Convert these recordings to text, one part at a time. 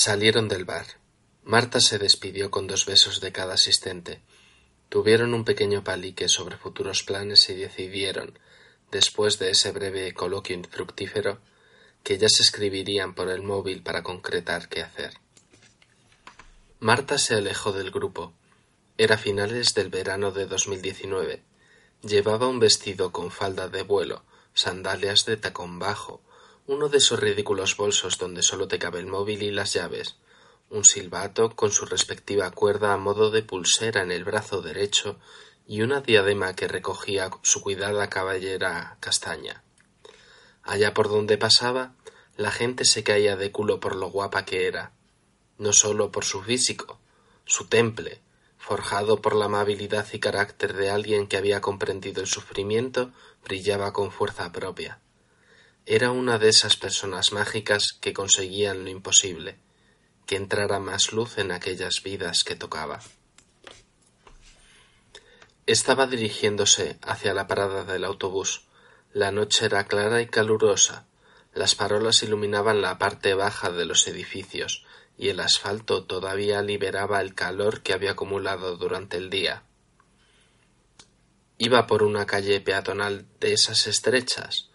Salieron del bar. Marta se despidió con dos besos de cada asistente. Tuvieron un pequeño palique sobre futuros planes y decidieron, después de ese breve coloquio infructífero, que ya se escribirían por el móvil para concretar qué hacer. Marta se alejó del grupo. Era finales del verano de 2019. Llevaba un vestido con falda de vuelo, sandalias de tacón bajo, uno de esos ridículos bolsos donde solo te cabe el móvil y las llaves, un silbato con su respectiva cuerda a modo de pulsera en el brazo derecho y una diadema que recogía su cuidada cabellera castaña. Allá por donde pasaba, la gente se caía de culo por lo guapa que era, no sólo por su físico, su temple, forjado por la amabilidad y carácter de alguien que había comprendido el sufrimiento, brillaba con fuerza propia. Era una de esas personas mágicas que conseguían lo imposible, que entrara más luz en aquellas vidas que tocaba. Estaba dirigiéndose hacia la parada del autobús. La noche era clara y calurosa. Las farolas iluminaban la parte baja de los edificios, y el asfalto todavía liberaba el calor que había acumulado durante el día. Iba por una calle peatonal de esas estrechas,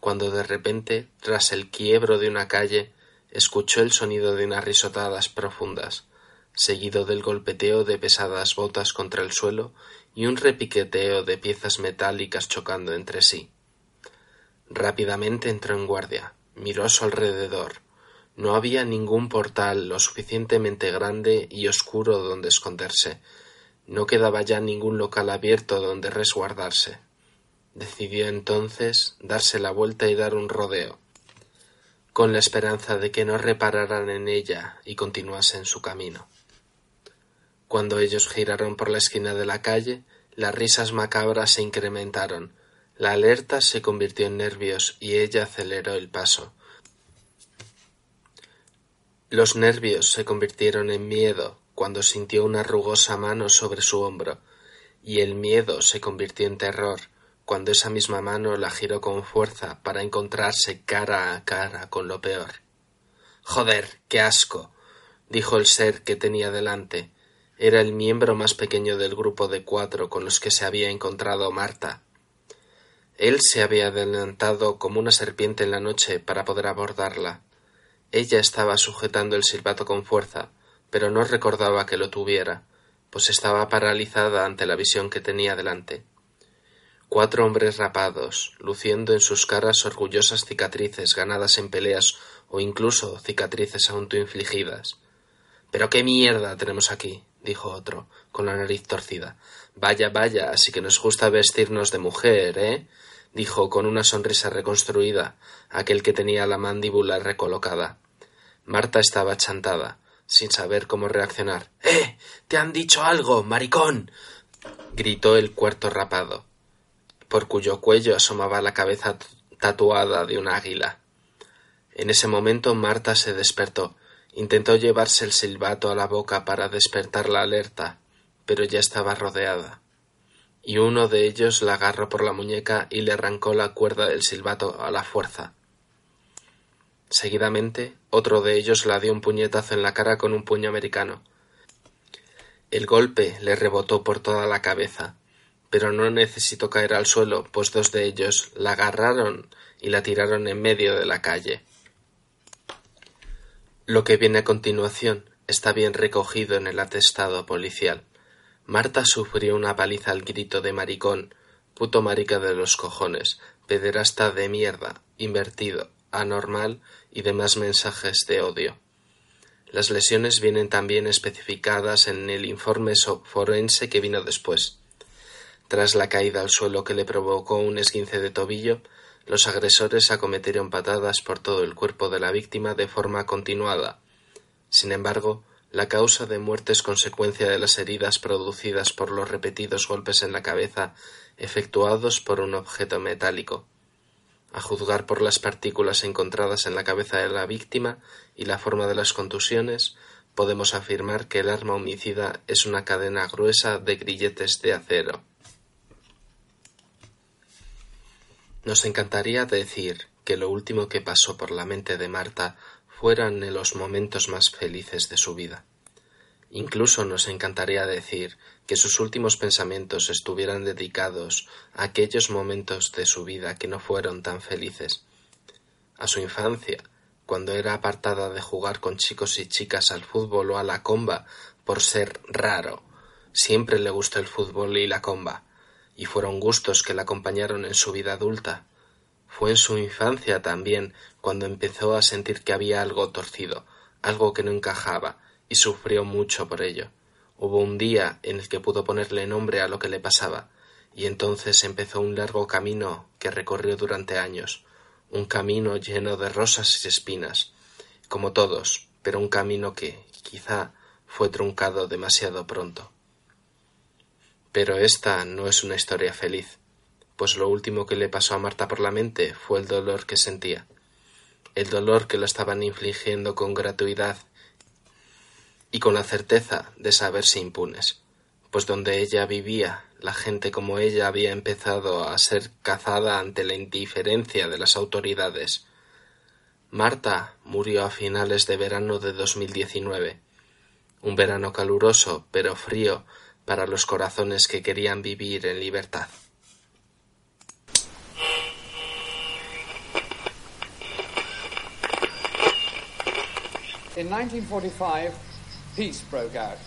cuando de repente, tras el quiebro de una calle, escuchó el sonido de unas risotadas profundas, seguido del golpeteo de pesadas botas contra el suelo y un repiqueteo de piezas metálicas chocando entre sí. Rápidamente entró en guardia, miró a su alrededor. No había ningún portal lo suficientemente grande y oscuro donde esconderse. No quedaba ya ningún local abierto donde resguardarse. Decidió entonces darse la vuelta y dar un rodeo con la esperanza de que no repararan en ella y continuasen su camino. Cuando ellos giraron por la esquina de la calle, las risas macabras se incrementaron, la alerta se convirtió en nervios y ella aceleró el paso. Los nervios se convirtieron en miedo cuando sintió una rugosa mano sobre su hombro, y el miedo se convirtió en terror cuando esa misma mano la giró con fuerza para encontrarse cara a cara con lo peor. Joder, qué asco. dijo el ser que tenía delante. Era el miembro más pequeño del grupo de cuatro con los que se había encontrado Marta. Él se había adelantado como una serpiente en la noche para poder abordarla. Ella estaba sujetando el silbato con fuerza, pero no recordaba que lo tuviera, pues estaba paralizada ante la visión que tenía delante cuatro hombres rapados, luciendo en sus caras orgullosas cicatrices ganadas en peleas o incluso cicatrices autoinfligidas. Pero qué mierda tenemos aquí, dijo otro, con la nariz torcida. Vaya, vaya, así que nos gusta vestirnos de mujer, ¿eh? dijo con una sonrisa reconstruida aquel que tenía la mandíbula recolocada. Marta estaba chantada, sin saber cómo reaccionar. ¡Eh! ¡Te han dicho algo, maricón! gritó el cuarto rapado por cuyo cuello asomaba la cabeza tatuada de un águila. En ese momento Marta se despertó. Intentó llevarse el silbato a la boca para despertar la alerta, pero ya estaba rodeada. Y uno de ellos la agarró por la muñeca y le arrancó la cuerda del silbato a la fuerza. Seguidamente, otro de ellos la dio un puñetazo en la cara con un puño americano. El golpe le rebotó por toda la cabeza, pero no necesitó caer al suelo, pues dos de ellos la agarraron y la tiraron en medio de la calle. Lo que viene a continuación está bien recogido en el atestado policial. Marta sufrió una paliza al grito de maricón, puto marica de los cojones, pederasta de mierda, invertido, anormal y demás mensajes de odio. Las lesiones vienen también especificadas en el informe forense que vino después. Tras la caída al suelo que le provocó un esguince de tobillo, los agresores acometieron patadas por todo el cuerpo de la víctima de forma continuada. Sin embargo, la causa de muerte es consecuencia de las heridas producidas por los repetidos golpes en la cabeza efectuados por un objeto metálico. A juzgar por las partículas encontradas en la cabeza de la víctima y la forma de las contusiones, podemos afirmar que el arma homicida es una cadena gruesa de grilletes de acero. Nos encantaría decir que lo último que pasó por la mente de Marta fueran los momentos más felices de su vida. Incluso nos encantaría decir que sus últimos pensamientos estuvieran dedicados a aquellos momentos de su vida que no fueron tan felices. A su infancia, cuando era apartada de jugar con chicos y chicas al fútbol o a la comba por ser raro. Siempre le gustó el fútbol y la comba, y fueron gustos que la acompañaron en su vida adulta. Fue en su infancia también cuando empezó a sentir que había algo torcido, algo que no encajaba, y sufrió mucho por ello. Hubo un día en el que pudo ponerle nombre a lo que le pasaba, y entonces empezó un largo camino que recorrió durante años, un camino lleno de rosas y espinas, como todos, pero un camino que, quizá, fue truncado demasiado pronto. Pero esta no es una historia feliz, pues lo último que le pasó a Marta por la mente fue el dolor que sentía, el dolor que lo estaban infligiendo con gratuidad y con la certeza de saberse impunes, pues donde ella vivía, la gente como ella había empezado a ser cazada ante la indiferencia de las autoridades. Marta murió a finales de verano de 2019, un verano caluroso pero frío para los corazones que querían vivir en libertad. In 1945, peace broke out.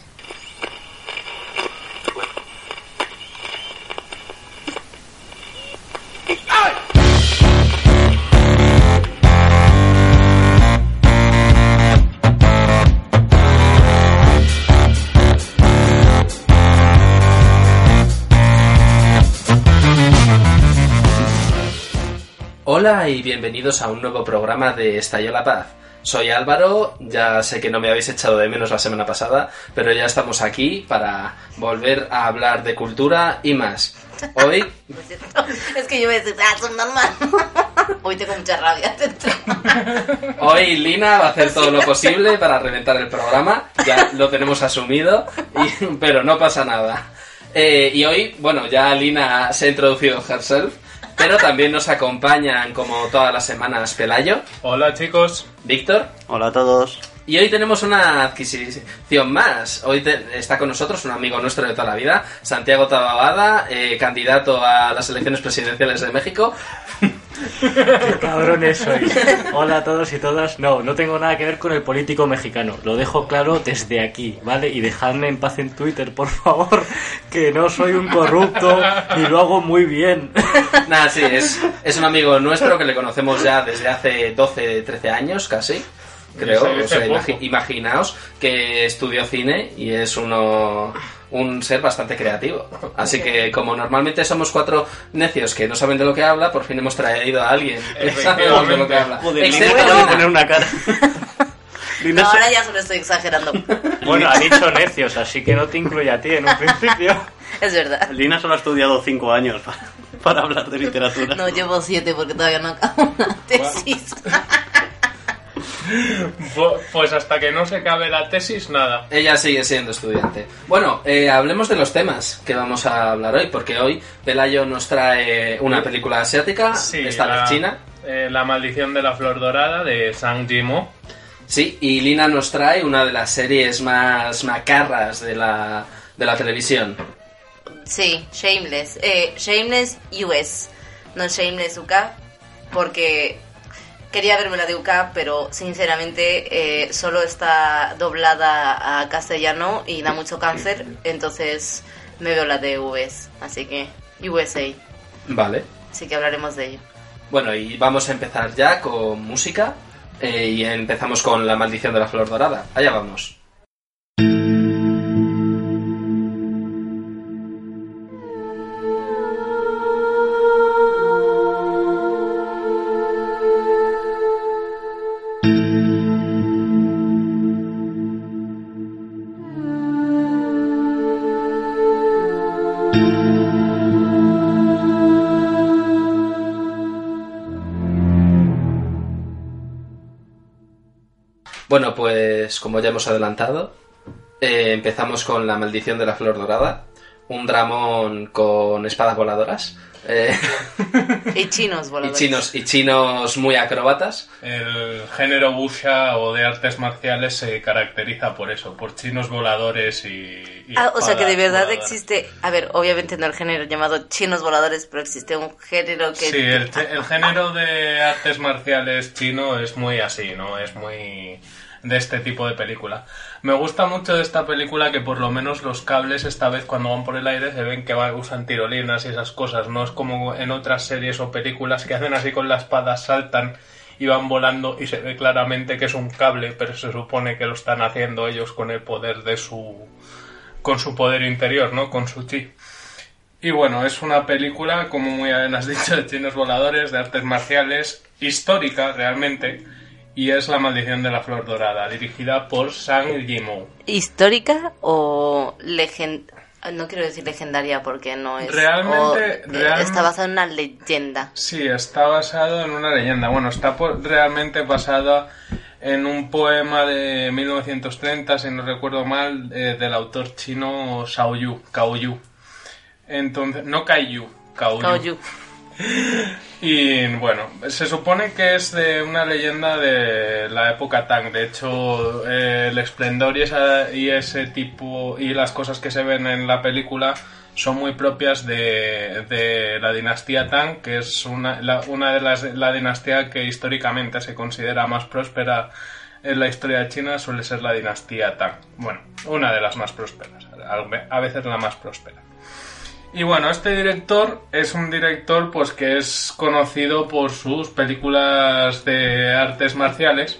Hola y bienvenidos a un nuevo programa de Estalló la Paz. Soy Álvaro, ya sé que no me habéis echado de menos la semana pasada, pero ya estamos aquí para volver a hablar de cultura y más. Hoy, Es que yo voy a decir, ah, son normal. Hoy tengo mucha rabia dentro. hoy Lina va a hacer todo lo posible para reventar el programa, ya lo tenemos asumido, y- pero no pasa nada. Eh, y hoy, bueno, ya Lina se ha introducido herself, pero también nos acompañan como todas las semanas Pelayo, Hola chicos. Víctor, Hola a todos. Y hoy tenemos una adquisición más. Hoy te- está con nosotros un amigo nuestro de toda la vida, Santiago Tababada, eh, candidato a las elecciones presidenciales de México. Qué cabrones sois. Hola a todos y todas. No, no tengo nada que ver con el político mexicano. Lo dejo claro desde aquí, ¿vale? Y dejadme en paz en Twitter, por favor. Que no soy un corrupto y lo hago muy bien. Nada, sí, es, es un amigo nuestro que le conocemos ya desde hace 12, 13 años casi. Creo, o sea, imagi- imaginaos que estudió cine y es uno un ser bastante creativo. Así que como normalmente somos cuatro necios que no saben de lo que habla, por fin hemos traído a alguien que sabe de lo que habla. Joder, Excepto Lina, Lina. poner una cara. Lina, No, ahora ya solo estoy exagerando. Bueno, ha dicho necios, así que no te incluye a ti en un principio. Es verdad. Lina solo ha estudiado cinco años para, para hablar de literatura. No, llevo siete porque todavía no acabo la tesis. Pu- Pues hasta que no se acabe la tesis, nada. Ella sigue siendo estudiante. Bueno, eh, hablemos de los temas que vamos a hablar hoy, porque hoy Pelayo nos trae una película asiática, esta la, vez china. eh, la maldición de la flor dorada de Sang Jimo. Sí, y Lina nos trae una de las series más macarras de la, de la televisión. Sí, Shameless. Eh, Shameless US. No Shameless UK. Porque quería verme la de UK, pero sinceramente eh, solo está doblada a castellano y da mucho cáncer. Entonces me veo la de US. Así que USA. Vale. Así que hablaremos de ello. Bueno, y vamos a empezar ya con música. eh, y empezamos con La maldición de la flor dorada. Allá vamos. Pues como ya hemos adelantado, eh, empezamos con La maldición de la flor dorada, un dramón con espadas voladoras. eh, Y chinos y voladores. chinos y chinos muy acróbatas. El género wuxia o de artes marciales se caracteriza por eso, por chinos voladores y... y Ah, o sea que de verdad voladoras. existe, a ver, obviamente no el género llamado chinos voladores, pero existe un género que... Sí, el, el género de artes marciales chino es muy así, ¿no? Es muy de este tipo de película. Me gusta mucho de esta película que por lo menos los cables esta vez cuando van por el aire se ven que usan tirolinas y esas cosas. No es como en otras series o películas que hacen así con la espada, saltan y van volando y se ve claramente que es un cable, pero se supone que lo están haciendo ellos con el poder de su... con su poder interior, ¿no? Con su chi. Y bueno, es una película, como muy bien has dicho, de chinos voladores, de artes marciales, histórica realmente, y es La maldición de la flor dorada, dirigida por Sang Yimou. ¿Histórica o legend... No quiero decir legendaria porque no es... Realmente- o, eh, Está basada en una leyenda. Sí, está basado en una leyenda. Bueno, está por- realmente basada en un poema de 1930, si no recuerdo mal, eh, del autor chino Shao Yu, Cao Yu. Entonces, no Kai Yu, Cao Yu. Y bueno, se supone que es de una leyenda de la época Tang. De hecho, eh, el esplendor y, esa- y ese tipo y las cosas que se ven en la película son muy propias de, de la dinastía Tang, que es una de las la dinastía que históricamente se considera más próspera en la historia de China suele ser la dinastía Tang. Bueno, una de las más prósperas, a veces la más próspera. Y bueno, este director es un director pues que es conocido por sus películas de artes marciales.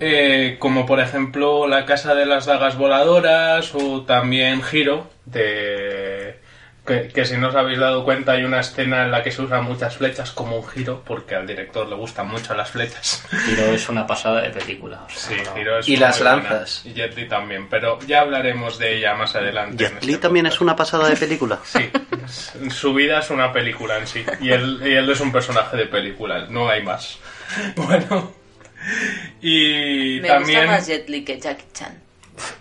eh, como por ejemplo La Casa de las Dagas Voladoras o también Giro, de, que, que si no os habéis dado cuenta hay una escena en la que se usan muchas flechas como un giro, porque al director le gustan mucho las flechas. Giro es una pasada de película. o sea, Sí, no. Giro es Y las buena. lanzas. Y Jet Li también, pero ya hablaremos de ella más adelante. Jet Li este también podcast. es una pasada de película. Sí, su vida es una película en sí. Y él, y él es un personaje de película, no hay más. Bueno. Y Me también. gusta más Jet Li que Jackie Chan.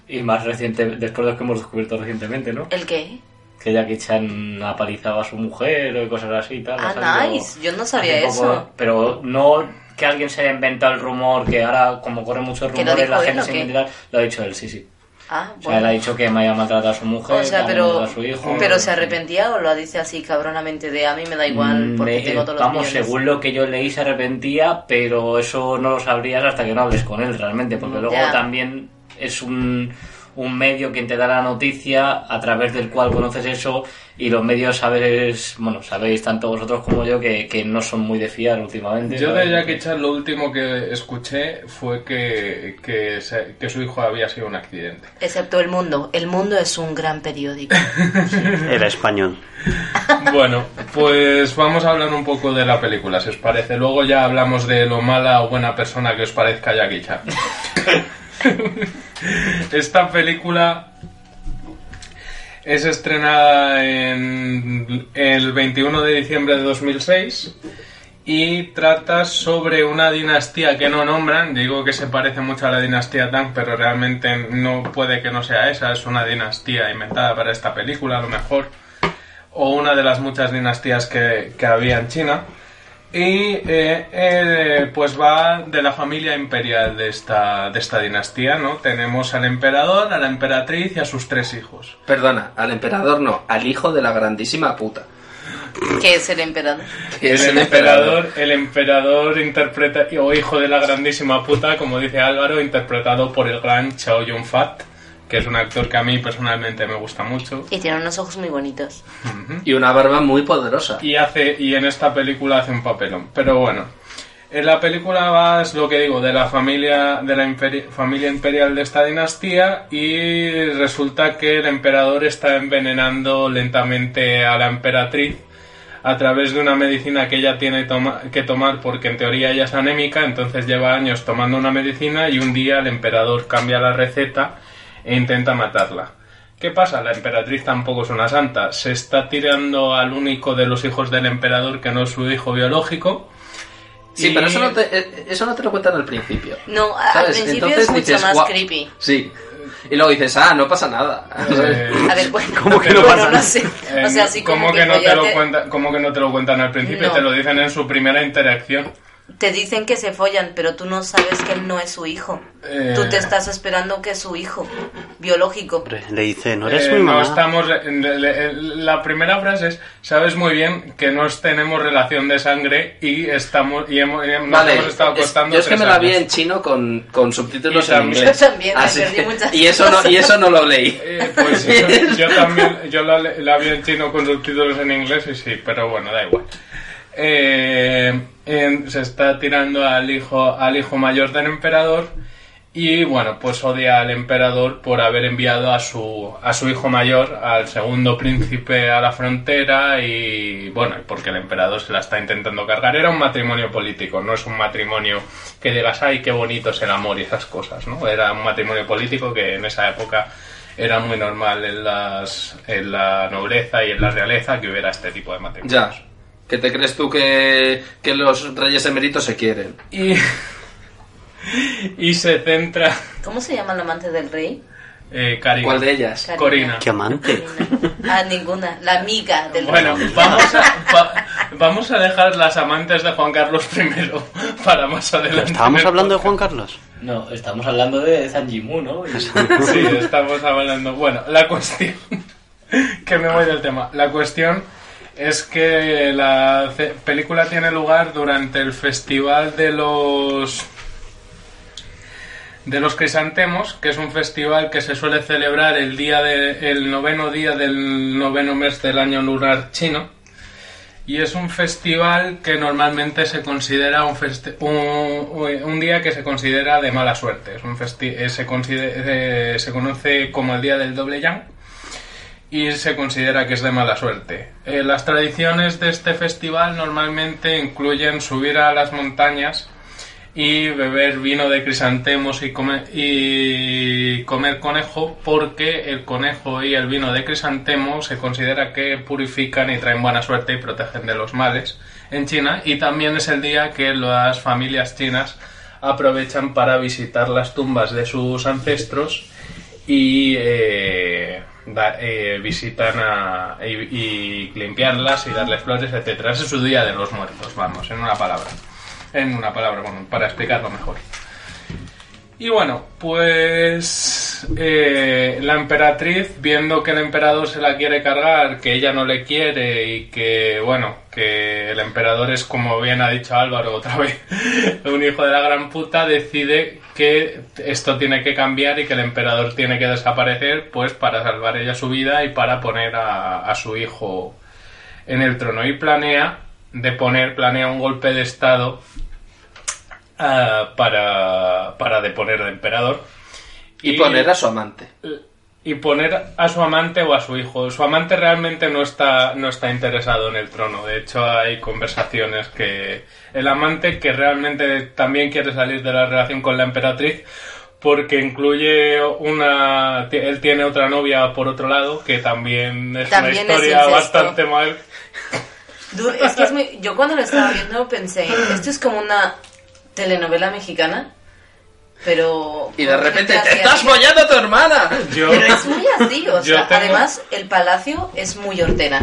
Y más reciente, después de lo que hemos descubierto recientemente, ¿no? ¿El qué? Que Jackie Chan apalizaba a su mujer o cosas así y tal. Ah, nice. Yo no sabía poco, eso. Pero no que alguien se haya inventado el rumor, que ahora, como corren muchos ¿Que lo rumores, la gente se inventa. Lo ha dicho él, sí, sí. Ah, O sea, él ha bueno. dicho que me haya maltratado a su mujer, O sea, pero, a su hijo. pero se arrepentía o lo dice así cabronamente de a mí me da igual porque Mm, tengo todos los Vamos, millones"? según lo que yo leí se arrepentía, pero eso no lo sabrías hasta que no hables con él realmente, porque luego Ya. también es un, un medio quien te da la noticia a través del cual conoces eso y los medios sabéis, bueno, sabéis tanto vosotros como yo que, que no son muy de fiar últimamente. Yo de ¿sabes? Jackie Chan lo último que escuché fue que, que, se- que su hijo había sido un accidente. Excepto El Mundo. El Mundo es un gran periódico. Era español. Bueno, pues vamos a hablar un poco de la película, si os parece. Luego ya hablamos de lo mala o buena persona que os parezca Jackie Chan. Esta película es estrenada en el 21 de diciembre de 2006 y trata sobre una dinastía que no nombran. Digo que se parece mucho a la dinastía Tang, pero realmente no puede que no sea esa. Es una dinastía inventada para esta película, a lo mejor o una de las muchas dinastías que, que había en China. Y eh, eh, pues va de la familia imperial de esta, de esta dinastía, ¿no? Tenemos al emperador, a la emperatriz y a sus tres hijos. Perdona, al emperador no, al hijo de la grandísima puta. que es el emperador? Que es el emperador, el emperador interpreta, o hijo de la grandísima puta, como dice Álvaro, interpretado por el gran Chao Yun-fat, que es un actor que a mí personalmente me gusta mucho. Y tiene unos ojos muy bonitos. Y una barba muy poderosa. y hace y en esta película hace un papelón pero bueno en la película va es lo que digo de la familia de la imperi- familia imperial de esta dinastía y resulta que el emperador está envenenando lentamente a la emperatriz a través de una medicina que ella tiene toma- que tomar porque en teoría ella es anémica entonces lleva años tomando una medicina y un día el emperador cambia la receta e intenta matarla ¿Qué pasa? La emperatriz tampoco es una santa. Se está tirando al único de los hijos del emperador que no es su hijo biológico. Sí, Y- pero eso no, te, eh, eso no te lo cuentan al principio. No, al ¿Sabes? principio Entonces es mucho dices, más "Guau". creepy. Sí, Y luego dices, ah, no pasa nada. Eh, A ver, bueno, ¿Cómo que no bueno, pasa no sé. eh, O sea, sí como, ¿cómo que, no te lo cuentan, ¿Cómo que no te lo cuentan al principio? No. Te lo dicen en su primera interacción. Te dicen que se follan, pero tú no sabes que él no es su hijo. Eh. Tú te estás esperando que es su hijo biológico. Le dice, no eres Eh, mi no mamá. estamos. le- le- La primera frase es: Sabes muy bien que no tenemos relación de sangre y estamos y hemos, y nos Vale, hemos estado es- acostando. yo es que me la vi años. en chino con, con subtítulos Y en inglés. Yo también, me Así perdí muchas y eso no y eso no lo leí. Eh, pues yo, yo también, yo la, la vi en chino con subtítulos en inglés y sí, pero bueno, da igual. Eh, en- se está tirando al hijo, al hijo mayor del emperador y bueno, pues odia al emperador por haber enviado a su, a su hijo mayor, al segundo príncipe a la frontera y bueno, porque el emperador se la está intentando cargar. Era un matrimonio político, no es un matrimonio que digas, ay, qué bonito es el amor y esas cosas, ¿no? Era un matrimonio político que en esa época era muy normal en, las, en la nobleza y en la realeza que hubiera este tipo de matrimonios. ¿Qué te crees tú que, que los reyes eméritos se quieren? Y, y se centra... ¿Cómo se llama el amante del rey? Eh, Karina. ¿Cuál de ellas? Karina. Corina. Qué amante. Ah, ninguna. La amiga del Bueno, rey. vamos a, va- vamos a dejar las amantes de Juan Carlos I para más adelante. ¿Estábamos hablando de Juan. Carlos? No, estamos hablando de Zanjimu, ¿no? Y- Sí, estamos hablando. Bueno, la cuestión. Que me voy del tema. La cuestión es que la película tiene lugar durante el festival de los. de los crisantemos, que es un festival que se suele celebrar el día de, el noveno día del noveno mes del año lunar chino. Y es un festival que normalmente se considera un, un, día que se considera de mala suerte. Es un festi- eh, se, eh, se conoce como el día del doble yang y se considera que es de mala suerte. Eh, las tradiciones de este festival normalmente incluyen subir a las montañas y beber vino de crisantemos y comer, y comer conejo porque el conejo y el vino de crisantemo se considera que purifican y traen buena suerte y protegen de los males en China y también es el día que las familias chinas aprovechan para visitar las tumbas de sus ancestros y eh, da- eh, visitan a, y, limpiarlas y darles flores, etcétera. Ese es su día de los muertos, vamos, en una palabra. En una palabra, bueno, para explicarlo mejor. Y bueno, pues eh, la emperatriz, viendo que el emperador se la quiere cargar, que ella no le quiere y que, bueno, que el emperador es, como bien ha dicho Álvaro otra vez, un hijo de la gran puta, decide que esto tiene que cambiar y que el emperador tiene que desaparecer, pues para salvar ella su vida y para poner a, a su hijo en el trono. Y planea de poner, planea un golpe de estado ah, para, para deponer al emperador. Y poner a su amante. y poner a su amante o a su hijo. Su amante realmente no está, no está interesado en el trono. De hecho, hay conversaciones que el amante que realmente también quiere salir de la relación con la emperatriz porque incluye una... Él tiene otra novia por otro lado que también es También una historia bastante mal. Es que es muy... Yo cuando lo estaba viendo pensé, esto es como una telenovela mexicana, pero... Y de repente, ¡te estás follando a tu hermana! Yo, Pero es muy así, o Yo sea, tengo- además el palacio es muy ortena.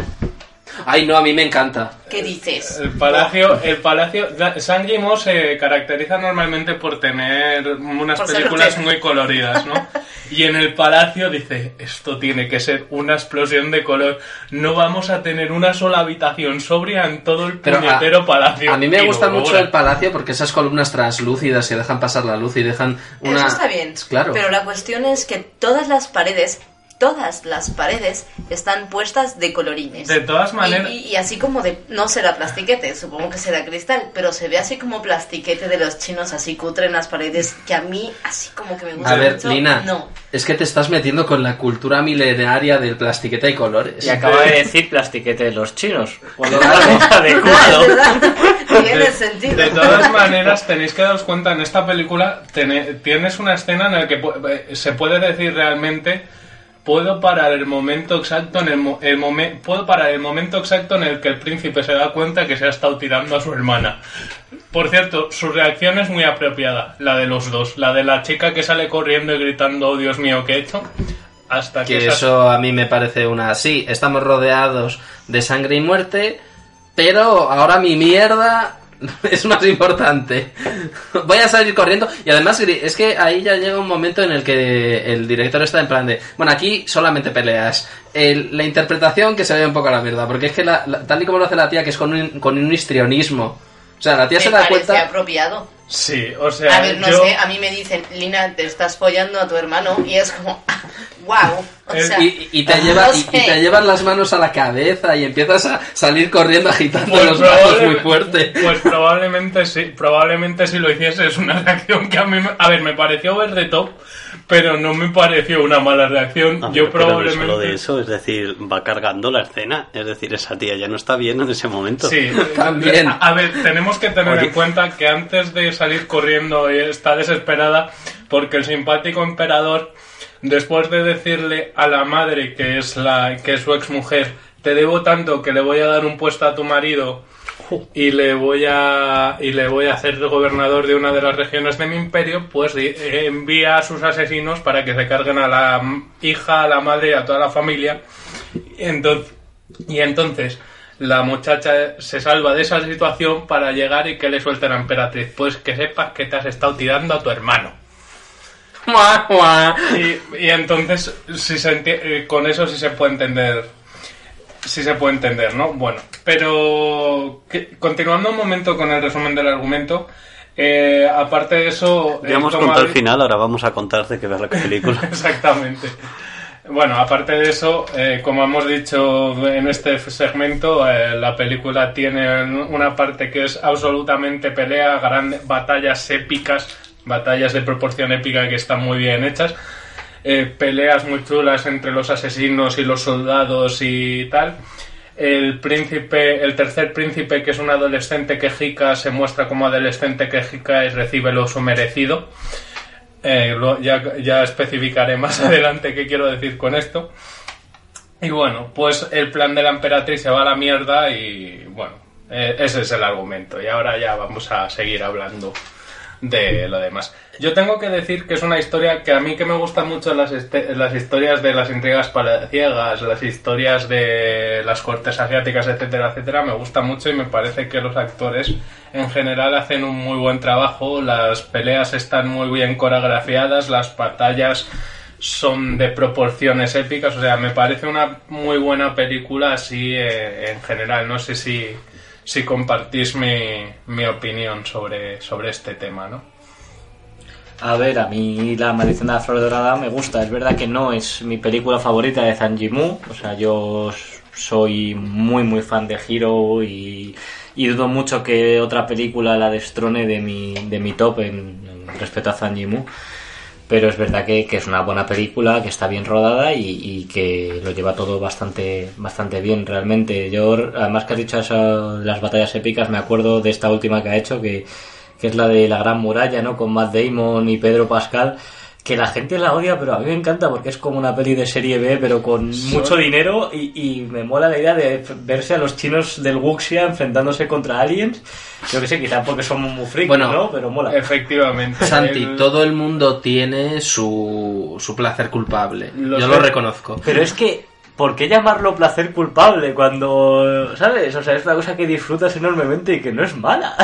Ay, no, a mí me encanta. ¿Qué dices? El palacio, el palacio, San Gimo se caracteriza normalmente por tener unas Por películas muy coloridas, ¿no? Y en el palacio dice, esto tiene que ser una explosión de color. No vamos a tener una sola habitación sobria en todo el Pero a, puñetero palacio. a mí me gusta mucho el palacio porque esas columnas translúcidas que dejan pasar la luz y dejan una... Eso está bien. Claro. Pero la cuestión es que todas las paredes, todas las paredes están puestas de colorines. De todas maneras- Y, y- y así como de... No será plastiquete, supongo que será cristal, pero se ve así como plastiquete de los chinos, así cutre en las paredes, que a mí así como que me gusta A ver, mucho. Lina, No. es que te estás metiendo con la cultura milenaria del plastiqueta y colores. Y acaba de decir plastiquete de los chinos. Cuando adecuado. tiene De, sentido. de todas maneras, tenéis que daros cuenta, en esta película tienes una escena en la que eh, se puede decir realmente puedo parar el momento exacto en el, mo- el momen- puedo parar el momento exacto en el que el príncipe se da cuenta que se ha estado tirando a su hermana. Por cierto, su reacción es muy apropiada, la de los dos, la de la chica que sale corriendo y gritando, "Oh, Dios mío, ¿qué he hecho? Hasta que, Que eso a mí me parece una... Sí, estamos rodeados de sangre y muerte, pero ahora mi mierda es más importante. Voy a salir corriendo y además es que ahí ya llega un momento en el que el director está en plan de... Bueno, aquí solamente peleas. El- la interpretación que se ve un poco a la mierda, porque es que la- la- tal y como lo hace la tía, que es con un, con un histrionismo. O sea, la tía Me se da cuenta... apropiado. Sí, o sea, A ver, no yo- sé, a mí me dicen, Lina, te estás follando a tu hermano y es como, wow. O Eh, sea, Y, y te lleva, no y, y sé. te llevas las manos a la cabeza y empiezas a salir corriendo agitando Pues los brazos muy fuerte. Pues probablemente sí, probablemente si lo hiciese es una reacción que a mí, me- a ver, me pareció ver de top, pero no me pareció una mala reacción. Yo pero no probablemente solo de eso, es decir, va cargando la escena. Es decir, esa tía ya no está bien en ese momento. Sí, También. A, a ver, tenemos que tener Oye. en cuenta que antes de salir corriendo está desesperada porque el simpático emperador, después de decirle a la madre que es la que es su exmujer, te debo tanto que le voy a dar un puesto a tu marido y le voy a y le voy a hacer gobernador de una de las regiones de mi imperio, pues eh, envía a sus asesinos para que se carguen a la hija, a la madre y a toda la familia. Y entonces, y entonces la muchacha se salva de esa situación para llegar y que le suelte a la emperatriz. Pues que sepas que te has estado tirando a tu hermano. Y, y entonces, si se eh, con eso sí se puede entender. Sí se puede entender, ¿no? Bueno, pero que- continuando un momento con el resumen del argumento, eh, aparte de eso... Ya hemos como contado el final, ahora vamos a contarte que veas la película. Exactamente. Bueno, aparte de eso, eh, como hemos dicho en este segmento, eh, la película tiene una parte que es absolutamente pelea, grandes batallas épicas, batallas de proporción épica que están muy bien hechas, eh, peleas muy chulas entre los asesinos y los soldados y tal. El príncipe, el tercer príncipe, que es un adolescente quejica, se muestra como adolescente quejica y recibe lo su merecido. Eh, lo- ya, ya especificaré más adelante qué quiero decir con esto. Y bueno, pues el plan de la emperatriz se va a la mierda y bueno, eh, ese es el argumento. Y ahora ya vamos a seguir hablando de lo demás. Yo tengo que decir que es una historia que a mí que me gustan mucho las, este- las historias de las intrigas palaciegas, las historias de las cortes asiáticas, etcétera, etcétera, me gusta mucho y me parece que los actores en general hacen un muy buen trabajo, las peleas están muy bien coreografiadas, las batallas son de proporciones épicas, o sea, me parece una muy buena película así eh, en general. No sé si, si compartís mi, mi opinión sobre, sobre este tema, ¿no? A ver, a mí La maldición de la flor dorada me gusta. Es verdad que no es mi película favorita de Zhang Yimou. O sea, yo soy muy, muy fan de Hiro y, y dudo mucho que otra película la destrone de mi, de mi top en, respecto a Zhang Yimou. Pero es verdad que, que es una buena película, que está bien rodada y, y que lo lleva todo bastante, bastante bien realmente. Yo, además que has dicho de las batallas épicas, me acuerdo de esta última que ha hecho, que, que es la de la Gran Muralla, ¿no? Con Matt Damon y Pedro Pascal, que la gente la odia, pero a mí me encanta porque es como una peli de serie B, pero con mucho dinero y, y me mola la idea de verse a los chinos del Wuxia enfrentándose contra aliens. Yo que sé, quizá porque somos muy frikis, Bueno, ¿no? Pero mola. Efectivamente. Santi, El- todo el mundo tiene su, su placer culpable. Lo Yo sé. lo reconozco. Pero es que, ¿por qué llamarlo placer culpable cuando, ¿sabes? O sea, es una cosa que disfrutas enormemente y que no es mala.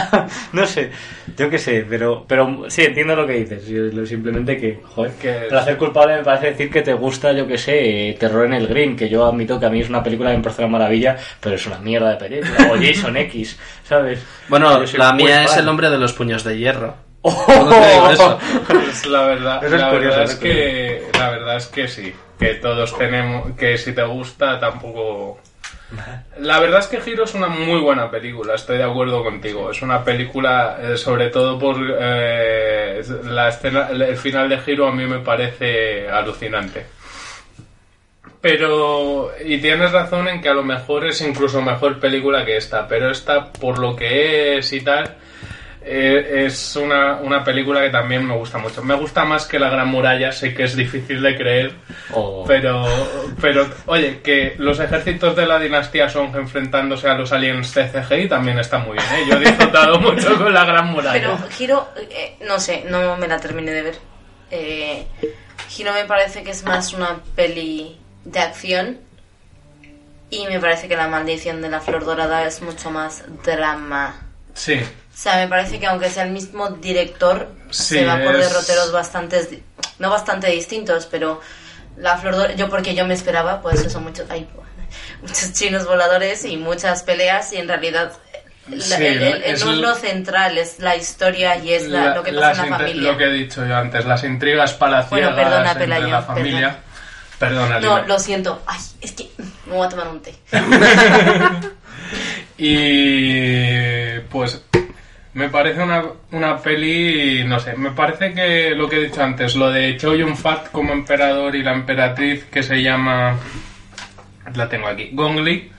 no sé, yo qué sé, pero, pero sí, entiendo lo que dices. Yo- simplemente que, joder, Que- placer culpable me parece decir que te gusta, yo qué sé, eh, Terror en el Green, que yo admito que a mí es una película que me parece una maravilla, pero es una mierda de película. O Jason X, ¿sabes? Bueno, la mía es fan. el hombre de los puños de hierro. ¡Oh! No te digo eso. Pues la verdad, es la curioso, verdad es que la verdad es que sí, que todos tenemos que si te gusta tampoco la verdad es que Giro es una muy buena película, estoy de acuerdo contigo. Es una película, eh, sobre todo por eh, la escena, el final de Giro a mí me parece alucinante. Pero, y tienes razón en que a lo mejor es incluso mejor película que esta, pero esta, por lo que es y tal, eh, es una, una película que también me gusta mucho. Me gusta más que La Gran Muralla, sé que es difícil de creer, pero, pero oye, que los ejércitos de la dinastía Song enfrentándose a los aliens CCGI también está muy bien. ¿eh? Yo he disfrutado mucho con La Gran Muralla. Pero Giro, eh, no sé, no me la terminé de ver. Eh, Giro me parece que es más una peli de acción. Y me parece que La Maldición de la Flor Dorada es mucho más drama. Sí, O sea, me parece que aunque sea el mismo director, Sí, se va por es- derroteros bastante, no bastante distintos, pero La Flor yo porque yo me esperaba, pues eso, muchos, ay, muchos chinos voladores y muchas peleas y en realidad... la- Sí, el- el- es no es l- lo central, es la historia y es la- La- lo que pasa en la familia. Lo que he dicho yo antes, las intrigas palaciegas Bueno, perdona, entre Pelayo, la familia. Perdona, No, Lina. lo siento. Ay, es que me voy a tomar un té. Y pues me parece una, una peli, no sé, me parece que lo que he dicho antes, lo de Choi Yun Fat como emperador y la emperatriz que se llama, la tengo aquí, Gong Li,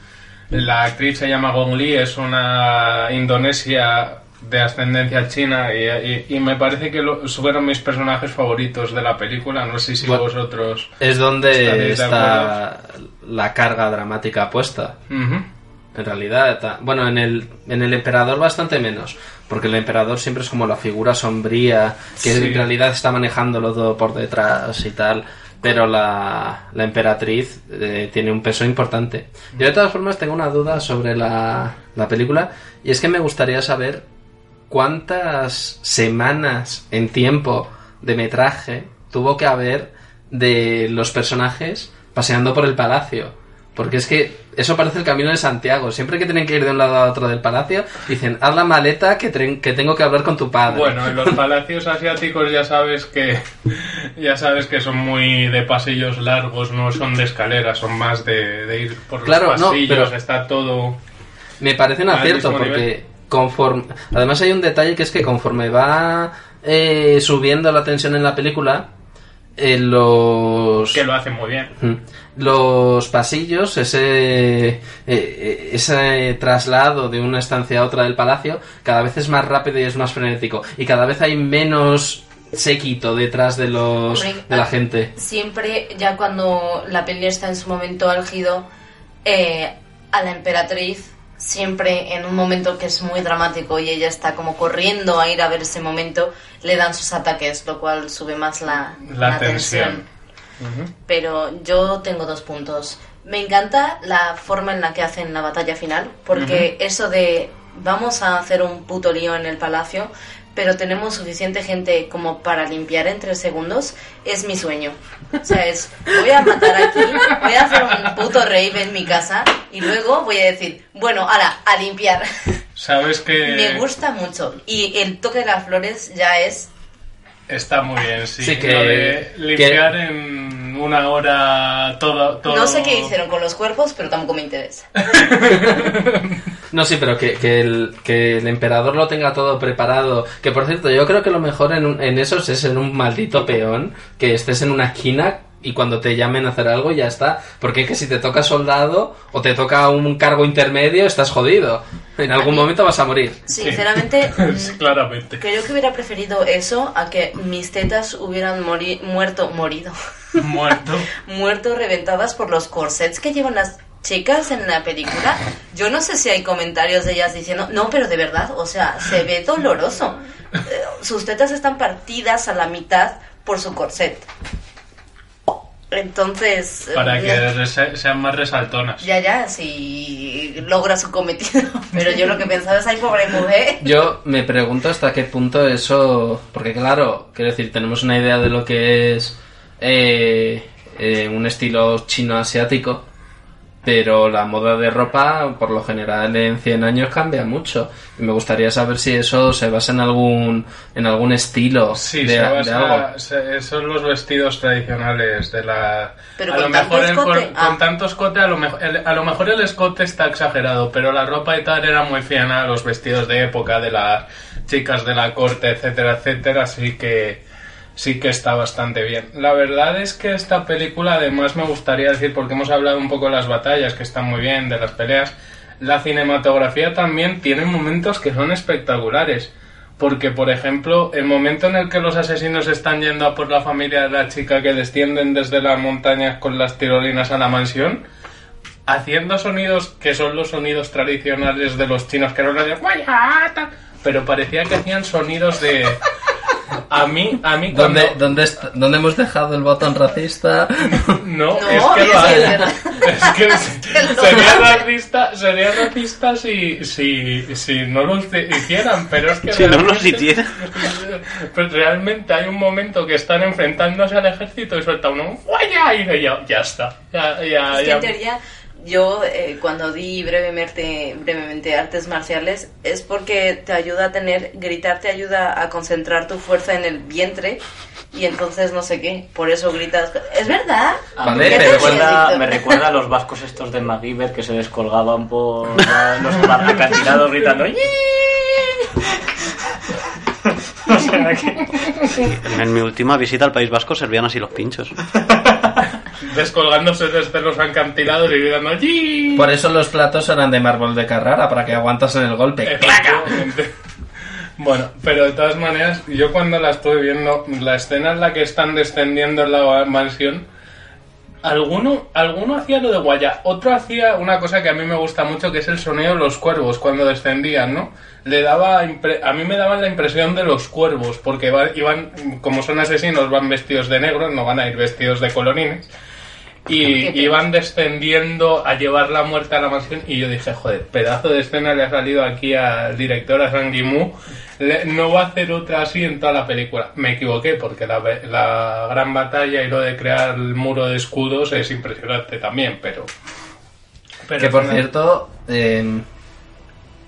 la actriz se llama Gong Li, es una indonesia de ascendencia china y, y- y me parece que lo, fueron mis personajes favoritos de la película, no sé si Bueno. vosotros... Es donde ¿Estaréis de está la carga dramática puesta. En realidad, bueno, en el, en el emperador bastante menos, porque el emperador siempre es como la figura sombría, que Sí. en realidad está manejándolo todo por detrás y tal, pero la, la emperatriz eh, tiene un peso importante. Yo de todas formas tengo una duda sobre la, la película, y es que me gustaría saber cuántas semanas en tiempo de metraje tuvo que haber de los personajes paseando por el palacio. Porque es que eso parece el camino de Santiago. Siempre que tienen que ir de un lado a otro del palacio, dicen, haz la maleta que, que tengo que hablar con tu padre. Bueno, en los palacios asiáticos ya sabes que ya sabes que son muy de pasillos largos, no son de escaleras, son más de, de ir por Claro, los no, pasillos, pero- está todo Me parece un acierto porque nivel. conforme... Además hay un detalle que es que conforme va eh, subiendo la tensión en la película, eh, los... que lo hacen muy bien. Los pasillos, ese, eh, eh, ese traslado de una estancia a otra del palacio, cada vez es más rápido y es más frenético. Y cada vez hay menos séquito detrás de los Hombre, de la ah, gente. Siempre, ya cuando la peli está en su momento álgido, eh, a la emperatriz, siempre en un momento que es muy dramático y ella está como corriendo a ir a ver ese momento, le dan sus ataques, lo cual sube más la, La la tensión. Pero yo tengo dos puntos. Me encanta la forma en la que hacen la batalla final, porque eso de vamos a hacer un puto lío en el palacio, pero tenemos suficiente gente como para limpiar en tres segundos, es mi sueño. O sea, es, voy a matar aquí, voy a hacer un puto rave en mi casa y luego voy a decir, bueno, ahora, a limpiar. Sabes que Me gusta mucho. Y el toque de las flores ya es... está muy bien, sí. Sí, que- Lo de que- limpiar en una hora todo, todo... No sé qué hicieron con los cuerpos, pero tampoco me interesa. No, sí, pero que, que el, que el emperador lo tenga todo preparado. Que por cierto, yo creo que lo mejor en, un- en esos es en un maldito peón, que estés en una esquina y cuando te llamen a hacer algo ya está. Porque es que si te toca soldado o te toca un cargo intermedio, estás jodido. En algún momento vas a morir. Sinceramente, Sí, mm, claramente. creo que hubiera preferido eso a que mis tetas hubieran mori- muerto, morido, Muerto. muerto reventadas por los corsets que llevan las chicas en la película. Yo no sé si hay comentarios de ellas diciendo, no, pero de verdad, o sea, se ve doloroso. Eh, Sus tetas están partidas a la mitad por su corset. Entonces... Para eh, que sean más resaltonas. Ya, ya, si logra su cometido. Pero yo lo que pensaba es, ay, pobre mujer. Yo me pregunto hasta qué punto eso. Porque, claro, quiero decir, tenemos una idea de lo que es eh, eh, un estilo chino-asiático. Pero la moda de ropa, por lo general, en 100 años cambia mucho. Y me gustaría saber si eso se basa en algún, en algún estilo Sí, de, se de basa- algo. se- son los vestidos tradicionales de la... Pero a con lo mejor tanto el- escote, con, ah. con tanto escote, a lo, mejor, el, a lo mejor el escote está exagerado, pero la ropa y tal era muy fiel a los vestidos de época de las chicas de la corte, etcétera, etcétera, así que sí que está bastante bien. La verdad es que esta película, además, me gustaría decir, porque hemos hablado un poco de las batallas, que están muy bien, de las peleas, la cinematografía también tiene momentos que son espectaculares. Porque, por ejemplo, el momento en el que los asesinos están yendo a por la familia de la chica que descienden desde las montañas con las tirolinas a la mansión, haciendo sonidos que son los sonidos tradicionales de los chinos, que no de pero parecía que hacían sonidos de... A mí, a mí cuando... ¿Dónde, dónde, está- dónde hemos dejado el botón racista? No, No, es que lo. Es que lo sería racista, sería racista si, si, si no lo hicieran, pero es que Si no los realmente- hiciera. Pues realmente hay un momento que están enfrentándose al ejército y suelta uno ¡Guaya! y dice, ya, ya está. Ya, ya, Es que ya. en teoría, yo eh, cuando di brevemente, brevemente artes marciales, es porque te ayuda a tener, gritar te ayuda a concentrar tu fuerza en el vientre y entonces no sé qué, por eso gritas. ¿Es verdad? A mí Vale, me, recuerda, me recuerda a los vascos estos de MacGyver que se descolgaban por los acantilados gritando "¡Yee!". O sea que... En mi última visita al País Vasco servían así los pinchos. Descolgándose desde los acantilados y gritando ¡Yi! Por eso los platos eran de mármol de Carrara, para que aguantasen el golpe. Efectivamente. Bueno, pero de todas maneras, yo cuando la estuve viendo, la escena en la que están descendiendo en la mansión, alguno, alguno hacía lo de guaya, otro hacía una cosa que a mí me gusta mucho, que es el sonido de los cuervos cuando descendían, ¿no? Le daba a mí me daban la impresión de los cuervos, porque iban, como son asesinos, van vestidos de negro, no van a ir vestidos de colorines. Y iban descendiendo a llevar la muerte a la mansión y yo dije, joder, pedazo de escena le ha salido aquí al director, a Sang Yimou, le- no va a hacer otra así en toda la película. Me equivoqué porque la, la gran batalla y lo de crear el muro de escudos es impresionante también, pero... pero Que por no- cierto, eh,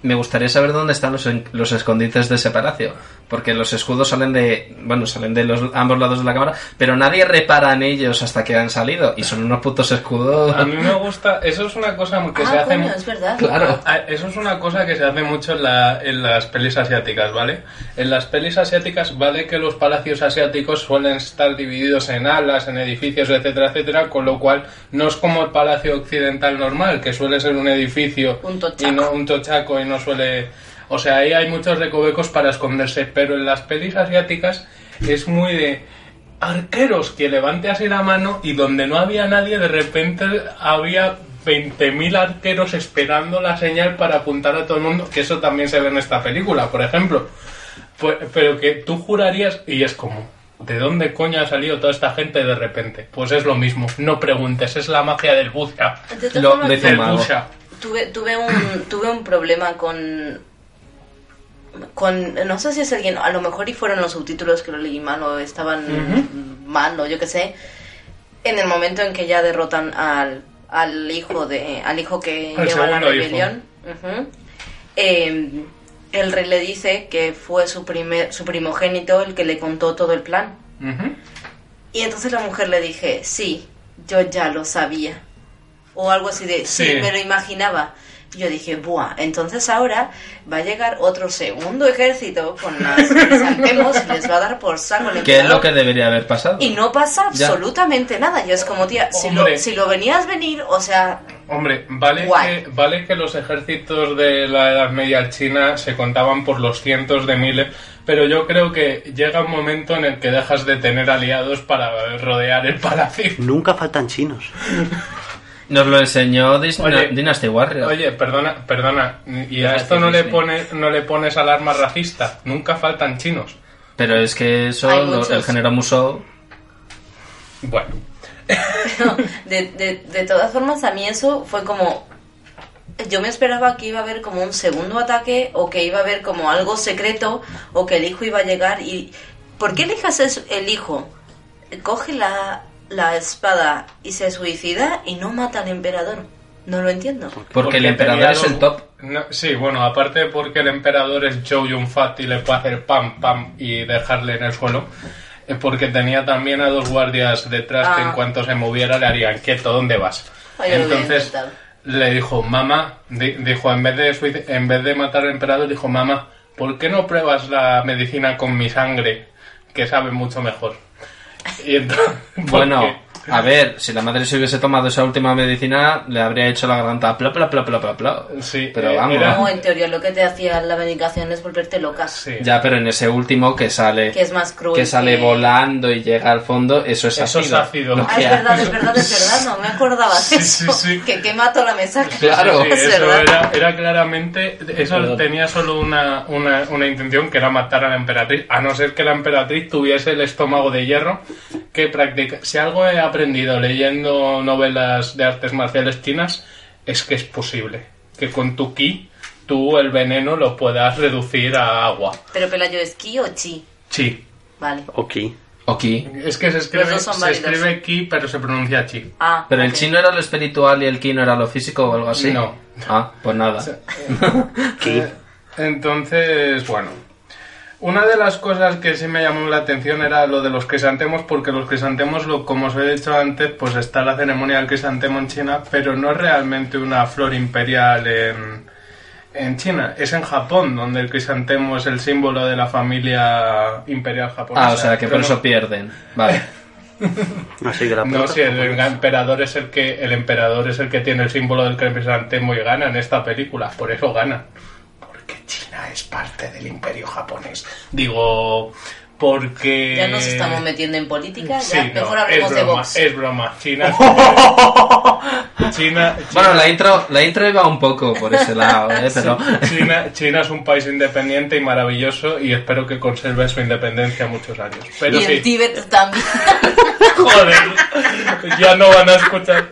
me gustaría saber dónde están los, los escondites de ese palacio. Porque los escudos salen de. Bueno, salen de los ambos lados de la cámara, pero nadie repara en ellos hasta que han salido. Y son unos putos escudos. A mí me gusta, eso es una cosa que se ah, hace... mu- es verdad. Claro. Ah, Eso es una cosa que se hace mucho en, la- en las pelis asiáticas, ¿vale? En las pelis asiáticas, vale que los palacios asiáticos suelen estar divididos en alas, en edificios, etcétera, etcétera, con lo cual no es como el palacio occidental normal, que suele ser un edificio Un tochaco. y no un tochaco y no suele... O sea, ahí hay muchos recovecos para esconderse, pero en las pelis asiáticas es muy de arqueros que levante así la mano y donde no había nadie de repente había 20.000 arqueros esperando la señal para apuntar a todo el mundo, que eso también se ve en esta película, por ejemplo. Pues- pero que tú jurarías y es como, ¿de dónde coño ha salido toda esta gente de repente? Pues es lo mismo, no preguntes, es la magia del bucha. Lo Del mago. bucha. tuve, tuve, un, tuve un problema con, con... No sé si es alguien... A lo mejor y fueron los subtítulos que lo leí mal o estaban mal o yo qué sé. En el momento en que ya derrotan al, al hijo de al hijo que Al lleva la rebelión. eh, el rey le dice que fue su, primer, su primogénito el que le contó todo el plan. Y entonces la mujer le dije, sí, yo ya lo sabía. O algo así de, sí, Sí. me lo imaginaba. Yo dije, buah, entonces ahora va a llegar otro segundo ejército con las crisantemos y les va a dar por saco el Que es lo que debería haber pasado. Y no pasa Ya. absolutamente nada. Yo es como, tía, si lo, Hombre. si lo venías venir, o sea, Hombre, vale Guay. que, vale que los ejércitos de la Edad Media china se contaban por los cientos de miles, pero yo creo que llega un momento en el que dejas de tener aliados para rodear el palacio. Nunca faltan chinos. Nos lo enseñó Dis- Oye, Dynasty Warrior. Oye, perdona, perdona, y a esto no le, Disney. pone, no le pones alarma racista, nunca faltan chinos. Pero es que eso, lo- el género Musou. Bueno, de, de, de todas formas, a mí eso fue como. Yo me esperaba que iba a haber como un segundo ataque o que iba a haber como algo secreto o que el hijo iba a llegar y... ¿Por qué elijas es- el hijo? Coge la, la espada y se suicida y no mata al emperador. No lo entiendo. Porque, el emperador es el top. No, sí, bueno, aparte porque el emperador es Zhou Yun-Fat y le puede hacer pam, pam y dejarle en el suelo, es porque tenía también a dos guardias detrás que Ah. en cuanto se moviera le harían quieto, ¿dónde vas? Ay, Entonces le dijo, mamá, di- dijo, en vez, de, en vez de matar al emperador, dijo, mamá, ¿por qué no pruebas la medicina con mi sangre, que sabe mucho mejor? Y entonces, Bueno, A ver, si la madre se hubiese tomado esa última medicina, le habría hecho la garganta pla pla pla pla pla pla. Sí, pero eh, vamos. era- No, en teoría lo que te hacía la medicación es volverte loca. Sí. Ya, pero en ese último que sale Que es más cruel. que sale que- volando y llega al fondo, eso es Eso ácido. es ácido. Lo Ah, es verdad, es verdad, es verdad, no me acordaba de Sí, eso. sí, sí. Que quema toda la mesa. Claro. Es eso era, era claramente. Eso tenía solo una, una, una intención que era matar a la emperatriz. A no ser que la emperatriz tuviese el estómago de hierro. Que practica. Si algo he aprendido leyendo novelas de artes marciales chinas, es que es posible que con tu ki tú el veneno lo puedas reducir a agua. Pero Pelayo, ¿es ki o chi? Chi. Vale. Ok. Ok. Es que se escribe, se escribe ki, pero se pronuncia chi. Ah, Pero el ok. chino era lo espiritual y el ki no era lo físico o algo así. No. Ah, pues nada. Ki. Entonces, bueno. Una de las cosas que sí me llamó la atención era lo de los crisantemos, porque los crisantemos, lo, como os he dicho antes, pues está la ceremonia del crisantemo en China, pero no es realmente una flor imperial en, en China, es en Japón, donde el crisantemo es el símbolo de la familia imperial japonesa. Ah, o sea que por eso no- pierden. Vale. Así que la No, si el, el emperador es el que el emperador es el que tiene el símbolo del crisantemo y gana en esta película, por eso gana. China es parte del imperio japonés. Digo, porque Ya nos estamos metiendo en política, ya Sí, no, mejor hablemos es de broma, Vox. Es broma, China. es- China, China, Bueno, la intro, la intro iba un poco por ese lado, ¿eh? Pero... China, China es un país independiente y maravilloso y espero que conserve su independencia muchos años. Pero y sí, en Tíbet también. Joder, ya no van a escuchar,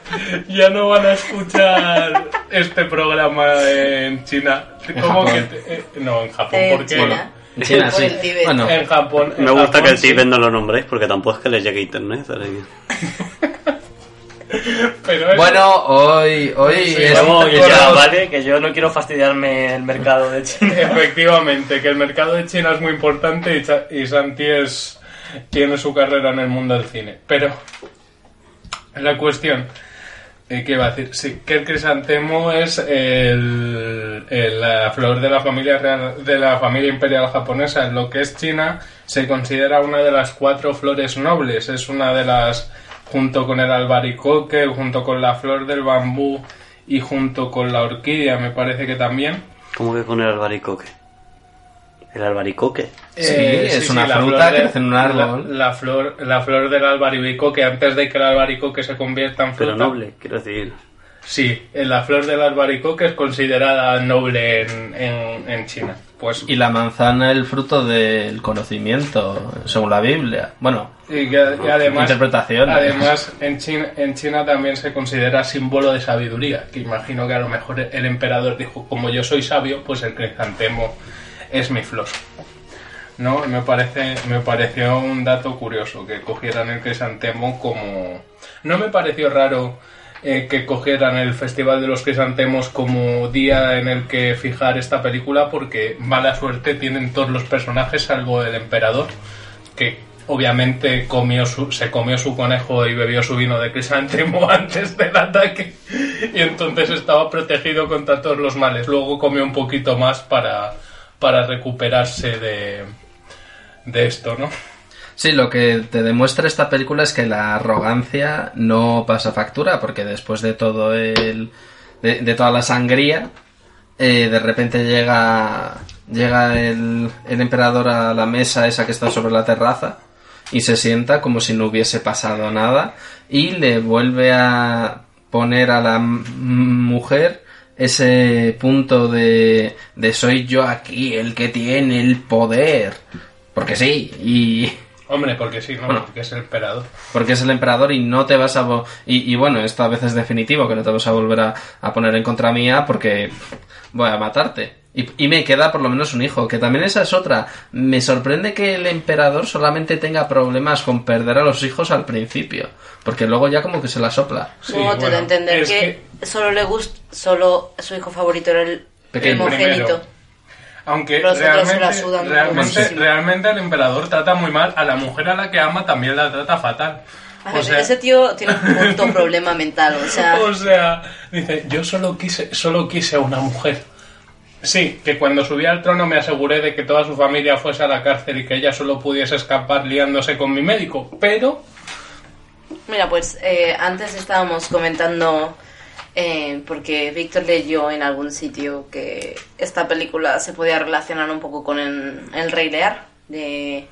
ya no van a escuchar este programa en China. ¿Cómo Japón. que te- eh, no en Japón? Porque China. En China Por sí. el Tíbet. Bueno, en Japón. en Me gusta Japón que el sí, Tíbet no lo nombréis porque tampoco es que le llegue internet. bueno, hoy, hoy Sí, es- Vamos, un que poco- ya, ¿vale? Que yo no quiero fastidiarme el mercado de China. Efectivamente, que el mercado de China es muy importante y, y Santi es, tiene su carrera en el mundo del cine. Pero la cuestión, eh, ¿qué iba a decir? Sí, que el crisantemo es el, el- la flor de la familia real- de la familia imperial japonesa. En lo que es China se considera una de las cuatro flores nobles. Es una de las, junto con el albaricoque, junto con la flor del bambú y junto con la orquídea, me parece que también. ¿Cómo que con el albaricoque? ¿El albaricoque? Sí, es una la fruta flor que crece en un árbol. La, la flor, la flor del albaricoque, antes de que el albaricoque se convierta en fruta. Pero noble, quiero decir. Sí, eh, la flor del albaricoque es considerada noble en, en, en China. Pues y la manzana el fruto del conocimiento, según la Biblia. Bueno, y, que- y además, Interpretaciones. además en China, en China también se considera símbolo de sabiduría. Que imagino que a lo mejor el emperador dijo, como yo soy sabio, pues el crisantemo es mi flor. ¿no? Me parece, me pareció un dato curioso que cogieran el crisantemo como. No me pareció raro eh, que cogieran el Festival de los Crisantemos como día en el que fijar esta película, porque mala suerte tienen todos los personajes, salvo el emperador, que obviamente comió se comió su conejo y bebió su vino de crisantemo antes del ataque, y entonces estaba protegido contra todos los males. Luego comió un poquito más para, para recuperarse de, de esto, ¿no? Sí, lo que te demuestra esta película es que la arrogancia no pasa factura, porque después de todo el. de, toda la sangría, eh, de repente llega. llega el, el emperador a la mesa esa que está sobre la terraza y se sienta como si no hubiese pasado nada y le vuelve a poner a la mujer ese punto de, de soy yo aquí el que tiene el poder. Porque sí, y Hombre, porque sí, ¿no? Bueno. Porque es el emperador. porque es el emperador y no te vas a... vo- Y, y bueno, esta vez es definitivo que no te vas a volver a, a poner en contra mía porque voy a matarte. Y, y me queda por lo menos un hijo, que también esa es otra. Me sorprende que el emperador solamente tenga problemas con perder a los hijos al principio, porque luego ya como que se la sopla. Sí, ¿Cómo te da a bueno, entender es que, solo le gusta, solo su hijo favorito era el Pequeño. primogénito? Aunque Los realmente, realmente, el emperador trata muy mal a la mujer a la que ama también la trata fatal. A O sea, ese tío tiene un punto problema mental, o sea, o sea, dice, yo solo quise, solo quise a una mujer. Sí, que cuando subí al trono me aseguré de que toda su familia fuese a la cárcel y que ella solo pudiese escapar liándose con mi médico, pero Mira, pues eh, antes estábamos comentando, eh, porque Víctor leyó en algún sitio que esta película se podía relacionar un poco con el, Rey Lear de,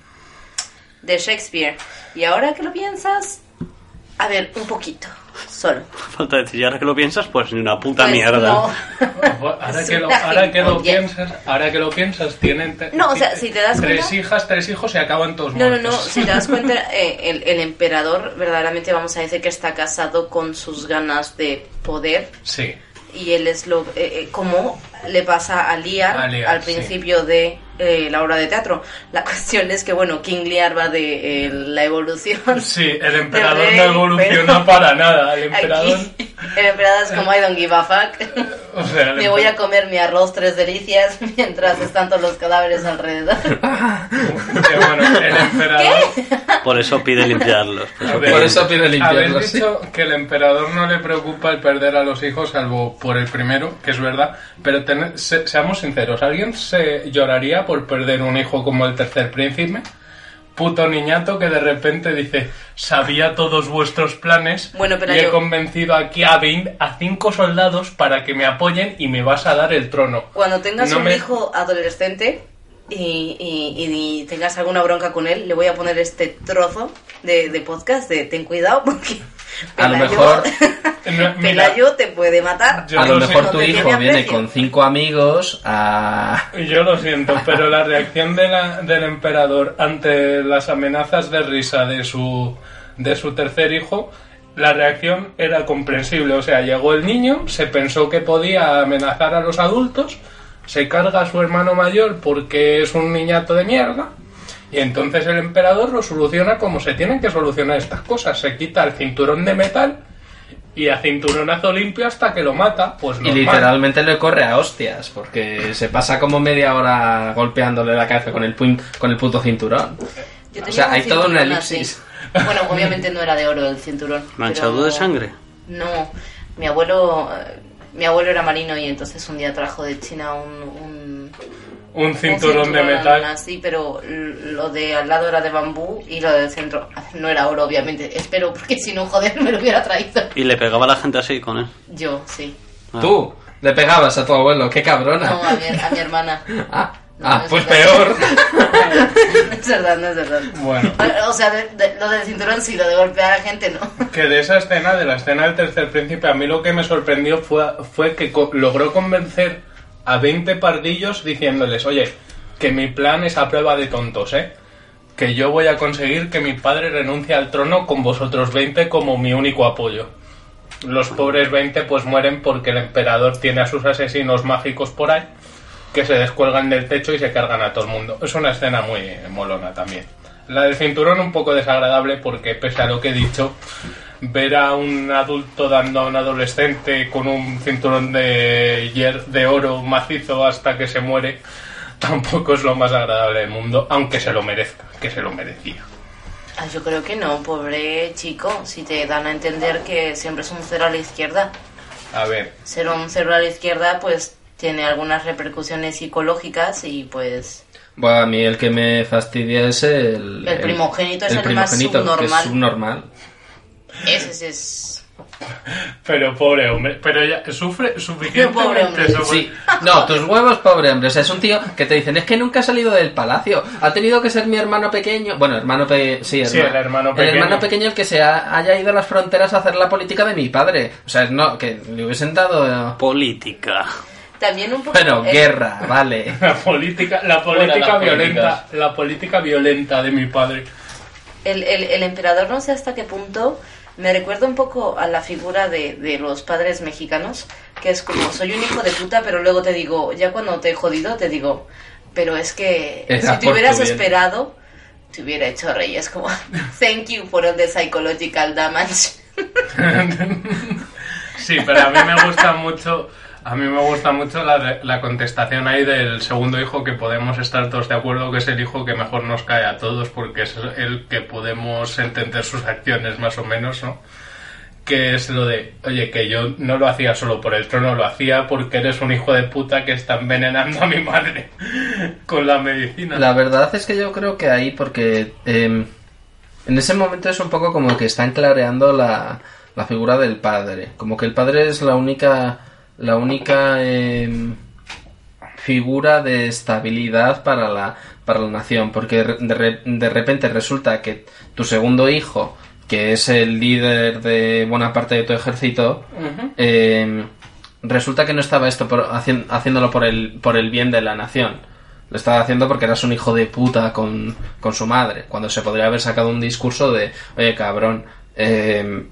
de Shakespeare. Y ahora que lo piensas, a ver, un poquito, solo. Falta decir, y ahora que lo piensas, pues ni una puta Pues mierda. no. Ahora que, lo, una ahora, que lo gilipollez. piensas, ahora que lo piensas, tienen te- No, o sea, si te das tres cuenta- hijas, tres hijos y acaban todos No, no, muertos. no, si te das cuenta, eh, el, el emperador verdaderamente vamos a decir que está casado con sus ganas de poder Sí, y él es lo eh, eh, como le pasa a Lear, al sí. principio de eh, la obra de teatro. La cuestión es que, bueno, King Lear va de eh, la evolución. sí, el emperador rey, no evoluciona pero- para nada. El emperador, Aquí, el emperador es como I don't give a fuck. O sea, Me voy a comer mi arroz tres delicias mientras están todos los cadáveres alrededor. bueno, el emperador. Por eso pide limpiarlos. Por eso ver, Por eso pide limpiarlos, Habéis dicho que el emperador no le preocupa el perder a los hijos, salvo por el primero, que es verdad. Pero ten- se- seamos sinceros, ¿alguien se lloraría por perder un hijo como el tercer príncipe? Puto niñato que de repente dice, sabía todos vuestros planes Bueno, pero y he yo- convencido aquí a 20, a cinco soldados para que me apoyen y me vas a dar el trono. Cuando tengas No un me- hijo adolescente y, y- y tengas alguna bronca con él, le voy a poner este trozo de, de podcast de ten cuidado porque A lo mejor- Pelayo te puede matar. Yo a lo mejor tu hijo viene aprecio. con cinco amigos a... Yo lo siento, pero la reacción de la- del emperador ante las amenazas de risa de su, de su tercer hijo, la reacción era comprensible. O sea, llegó el niño, se pensó que podía amenazar a los adultos, se carga a su hermano mayor porque es un niñato de mierda. Y entonces el emperador lo soluciona como se tienen que solucionar estas cosas. Se quita el cinturón de metal y a cinturonazo limpio hasta que lo mata. Pues Y literalmente le corre a hostias, porque se pasa como media hora golpeándole la cabeza con el, pun- con el puto cinturón. Yo O sea, hay toda una elipsis. así. Bueno, obviamente no era de oro el cinturón. ¿Manchado pero- de sangre? No, mi abuelo, mi abuelo era marino y entonces un día trajo de China un, un, Un un cinturón de metal. así, pero lo de al lado era de bambú y lo del centro no era oro, obviamente. Espero, porque si no, joder, me lo hubiera traído. Y le pegaba a la gente así con él. Yo, sí. Ah. Tú le pegabas a tu abuelo, qué cabrona. No, a mi, a mi hermana. Ah, No, ah, no pues peor. Es verdad, no es verdad. Bueno. O sea, de- de- lo del cinturón sí, lo de golpear a gente no. Que de esa escena, de la escena del tercer príncipe, a mí lo que me sorprendió fue, fue que co- logró convencer a 20 pardillos diciéndoles, oye, que mi plan es a prueba de tontos, ¿eh? Que yo voy a conseguir que mi padre renuncie al trono con vosotros 20 como mi único apoyo. Los pobres 20 pues mueren porque el emperador tiene a sus asesinos mágicos por ahí que se descuelgan del techo y se cargan a todo el mundo. Es una escena muy molona también. La del cinturón un poco desagradable porque pese a lo que he dicho, ver a un adulto dando a un adolescente con un cinturón de, de oro macizo hasta que se muere tampoco es lo más agradable del mundo, aunque se lo merezca, que se lo merecía. Ah, yo creo que no, pobre chico. Si te dan a entender que siempre es un cero a la izquierda. A ver, Ser un cero a la izquierda, pues tiene algunas repercusiones psicológicas y pues Bueno, a mí el que me fastidia es el... El primogénito es el más primogénito, subnormal. es subnormal. ese es... pero pobre hombre, pero ya sufre Pobre suficientemente sobre- Sí, no, tus huevos, pobre hombre. O sea, es un tío que te dicen, es que nunca ha salido del palacio. Ha tenido que ser mi hermano pequeño. Bueno, hermano pequeño. Sí, Sí, el hermano El pequeño. hermano pequeño el que se ha- haya ido a las fronteras a hacer la política de mi padre. O sea, no, que le hubiesen dado. eh, Política. También un poco... Bueno, el- guerra, vale. La política, la política violenta, políticas. la política violenta de mi padre. El, el, el emperador no sé hasta qué punto me recuerda un poco a la figura de, de los padres mexicanos, que es como, soy un hijo de puta, pero luego te digo, ya cuando te he jodido, te digo, pero es que Era si te hubieras esperado, te hubiera hecho rey. Es como, thank you for all the psychological damage. Sí, pero a mí me gusta mucho, a mí me gusta mucho la, la contestación ahí del segundo hijo que podemos estar todos de acuerdo que es el hijo que mejor nos cae a todos porque es el que podemos entender sus acciones más o menos, ¿no? Que es lo de, oye, que yo no lo hacía solo por el trono, lo hacía porque eres un hijo de puta que está envenenando a mi madre con la medicina. La verdad es que yo creo que ahí, porque em, En ese momento es un poco como que están clareando la, la figura del padre. Como que el padre es la única, la única em, figura de estabilidad para la, para la nación. Porque de, de repente resulta que tu segundo hijo, que es el líder de buena parte de tu ejército, em, resulta que no estaba esto por, haciéndolo por el, por el bien de la nación. Lo estaba haciendo porque eras un hijo de puta con, con su madre. Cuando se podría haber sacado un discurso de, oye cabrón, eh,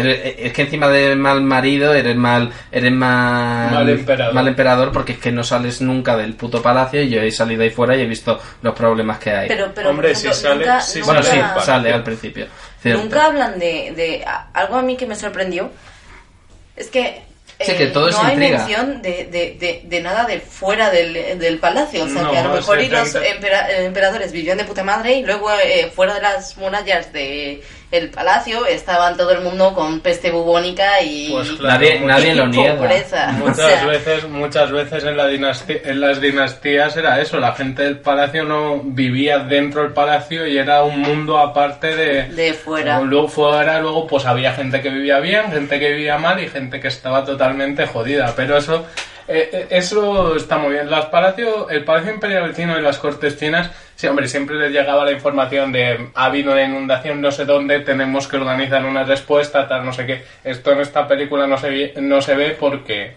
eres- es que encima de mal marido eres mal, eres mal, Mal emperador. mal emperador porque es que no sales nunca del puto palacio y yo he salido ahí fuera y he visto los problemas que hay. Pero, pero Hombre, si sale- nunca, si bueno, sí, nunca- sale al principio. Cierto. Nunca hablan de, de a- algo a mí que me sorprendió. Es que, Sí, eh, que todo es no hay mención de, de, de, de nada de fuera del, del palacio. O sea, No, que a lo mejor y los 70. empera- eh, emperadores vivían de puta madre y luego eh, fuera de las murallas de el palacio estaban todo el mundo con peste bubónica y, Pues claro, Nadie, nadie lo niega. pobreza. O Muchas sea, veces, muchas veces en, la dinastía, en las dinastías era eso, la gente del palacio no vivía dentro del palacio y era un mundo aparte de, de fuera. Luego fuera, luego pues había gente que vivía bien, gente que vivía mal y gente que estaba totalmente jodida. Pero eso, eh, eh, eso está muy bien. Las palacio, el Palacio Imperial Chino y las Cortes Chinas, sí, hombre, siempre les llegaba la información de ha habido una inundación no sé dónde, tenemos que organizar una respuesta, tal, no sé qué. Esto en esta película no se, ve- no se ve porque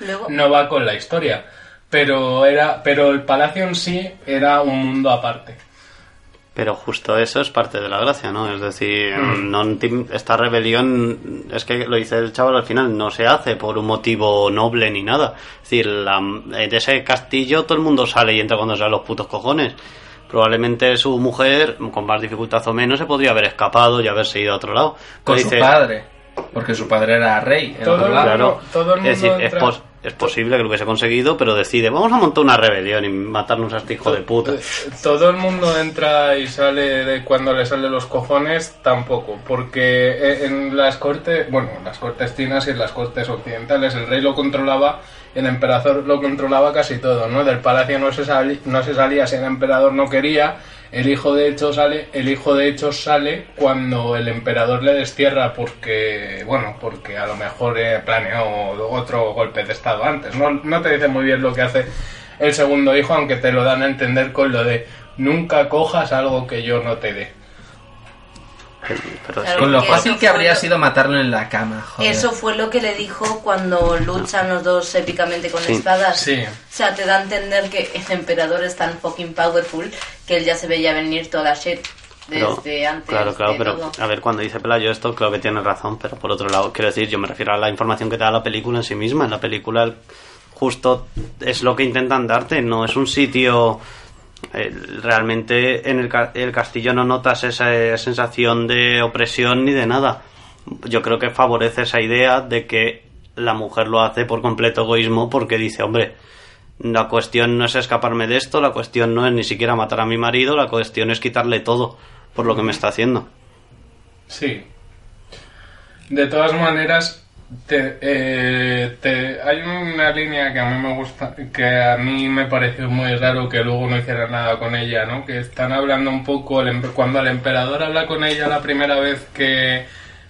Luego, no va con la historia. Pero era, pero el palacio en sí era un mundo aparte. Pero justo eso es parte de la gracia, ¿no? Es decir, no enti- esta rebelión, es que lo dice el chaval al final, no se hace por un motivo noble ni nada. Es decir, la- de ese castillo todo el mundo sale y entra cuando salen los putos cojones. Probablemente su mujer, con más dificultad o menos, se podría haber escapado y haberse ido a otro lado. Con Pero su dice- padre. Porque su padre era rey. Todo el lado. Claro, todo el es mundo decir, es, entra- pos- es posible que lo hubiese conseguido, pero decide, vamos a montar una rebelión y matarnos a este hijo de puta. Todo el mundo entra y sale de cuando le salen los cojones, tampoco, porque eh, en las cortes, bueno, en las cortes chinas y en las cortes occidentales el rey lo controlaba, el emperador lo controlaba casi todo, ¿no? Del palacio no se, sali- no se salía si el emperador no quería, el hijo de hecho sale, el hijo de hecho sale cuando el emperador le destierra porque, bueno, porque a lo mejor planeó otro golpe de estado antes, no, no te dice muy bien lo que hace el segundo hijo, aunque te lo dan a entender con lo de nunca cojas algo que yo no te dé. Pero Claro. Con lo fácil eso que habría fue lo- sido matarlo en la cama, joder. Eso fue lo que le dijo cuando luchan los dos épicamente con Sí. espadas. Sí. O sea, te da a entender que el emperador es tan fucking powerful que él ya se veía venir toda la shit Pero- desde antes. Claro, claro, de pero todo. a ver, cuando dice Pelayo esto, creo que tiene razón, pero por otro lado, quiero decir, yo me refiero a la información que te da la película en sí misma. En la película, el- justo es lo que intentan darte, no es un sitio. Eh, realmente en el, ca- el castillo no notas esa sensación de opresión ni de nada. Yo creo que favorece esa idea de que la mujer lo hace por completo egoísmo porque dice, hombre, la cuestión no es escaparme de esto, la cuestión no es ni siquiera matar a mi marido, la cuestión es quitarle todo por lo que me está haciendo. Sí. De todas maneras, te, eh, te- hay una línea que a mí me gusta, que a mí me pareció muy raro que luego no hiciera nada con ella, ¿no? Que están hablando un poco, el cuando el emperador habla con ella la primera vez que,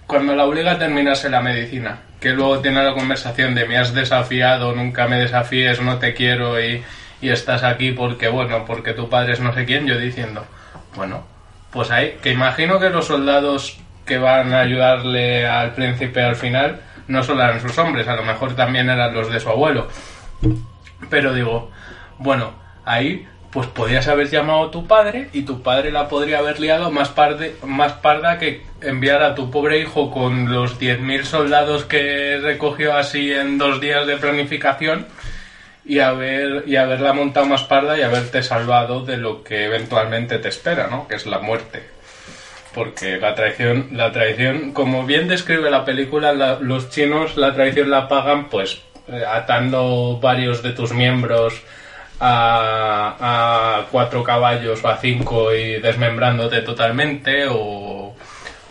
cuando la obliga a terminarse la medicina, que luego tiene la conversación de me has desafiado, nunca me desafíes, no te quiero y, y estás aquí porque, bueno, porque tu padre es no sé quién, yo diciendo, bueno, pues ahí, que imagino que los soldados que van a ayudarle al príncipe al final no solo eran sus hombres, a lo mejor también eran los de su abuelo. Pero digo, bueno, ahí pues podías haber llamado a tu padre y tu padre la podría haber liado más, parde, más parda que enviar a tu pobre hijo con los 10.000 soldados que recogió así en dos días de planificación y, haber, y haberla montado más parda y haberte salvado de lo que eventualmente te espera, ¿no? Que es la muerte. Porque la traición, la traición, como bien describe la película, la- los chinos la traición la pagan pues eh, atando varios de tus miembros a, a cuatro caballos o a cinco y desmembrándote totalmente o,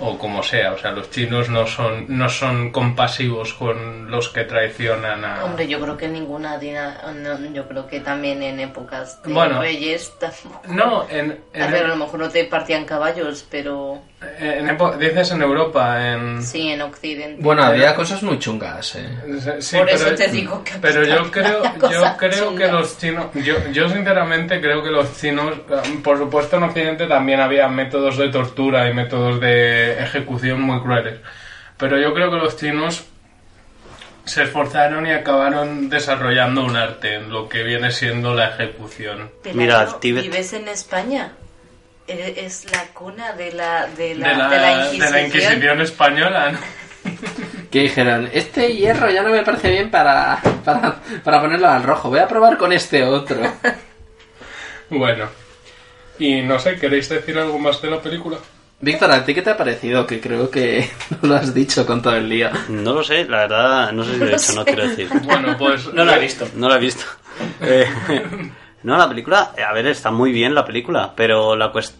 o como sea. O sea, los chinos no son, no son compasivos con los que traicionan a... Hombre, yo creo que ninguna dina- no, yo creo que también en épocas de Bueno. reyes tampoco. No, en, A en, ver, a lo mejor no te partían caballos, pero en dices en Europa, en... sí en Occidente. Bueno, había cosas muy chungas, eh. Sí, Por eso pero, te digo que pero yo creo, yo creo que los chinos, yo, yo sinceramente creo que los chinos, por supuesto en Occidente también había métodos de tortura y métodos de ejecución muy crueles, pero yo creo que los chinos se esforzaron y acabaron desarrollando un arte en lo que viene siendo la ejecución. Pelayo, Mira, Tíbet- ¿Vives en España? Eres- Es la cuna de la, de la, De la, de la de Inquisición. la Inquisición española, ¿no? Que dijeron, este hierro ya no me parece bien para, para, para ponerlo al rojo, voy a probar con este otro. Bueno, y no sé, ¿queréis decir algo más de la película? Víctor, ¿a ti qué te ha parecido? Que creo que no lo has dicho con todo el lío. No lo sé, la verdad, no sé si lo he dicho, no quiero decir. Bueno, pues... No la he visto. No la he visto. Eh, no, la película, eh, a ver, está muy bien la película, pero la cuest-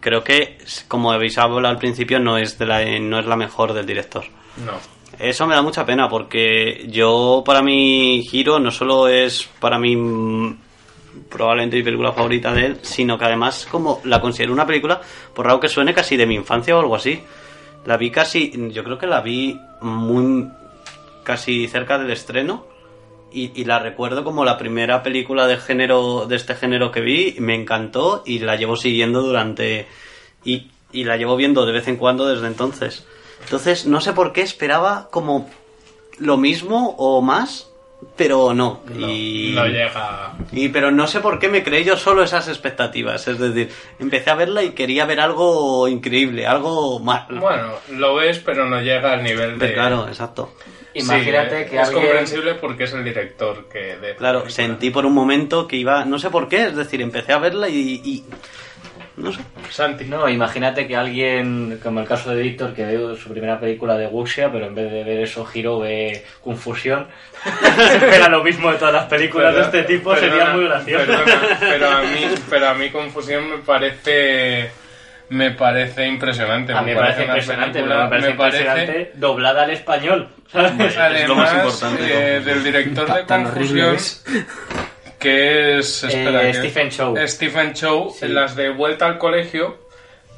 creo que, como habéis hablado al principio, no es, de la, no es la mejor del director. No. Eso me da mucha pena porque yo, para mí, Hiro no solo es para mí probablemente mi película favorita de él, sino que además como la considero una película, por raro que suene, casi de mi infancia o algo así. La vi casi, yo creo que la vi muy casi cerca del estreno y, y la recuerdo como la primera película de género de este género que vi, me encantó y la llevo siguiendo durante y, y la llevo viendo de vez en cuando desde entonces. Entonces, no sé por qué esperaba como lo mismo o más, pero no. No, y, no llega... y pero no sé por qué me creé yo solo esas expectativas. Es decir, empecé a verla y quería ver algo increíble, algo más. Bueno, lo ves, pero no llega al nivel de... claro, exacto. Imagínate Sí, que es alguien... comprensible porque es el director que de Claro, película. sentí por un momento que iba, no sé por qué, es decir, empecé a verla y, y- no sé. Santi. No, imagínate que alguien, como el caso de Víctor, que ve su primera película de Wuxia, pero en vez de ver eso giro ve Confusión, espera lo mismo de todas las películas de este tipo, sería muy gracioso. perdona, pero a mí, pero a mí confusión me parece, me parece impresionante. A mí me parece una impresionante, película- pero me parece me parece- impresionante doblada al español. ¿sabes? Es lo más importante, eh, del director de Confusión, horribles. que es espera, Eh, que- Stephen Chow. Stephen Chow, Sí. en las de Vuelta al Colegio,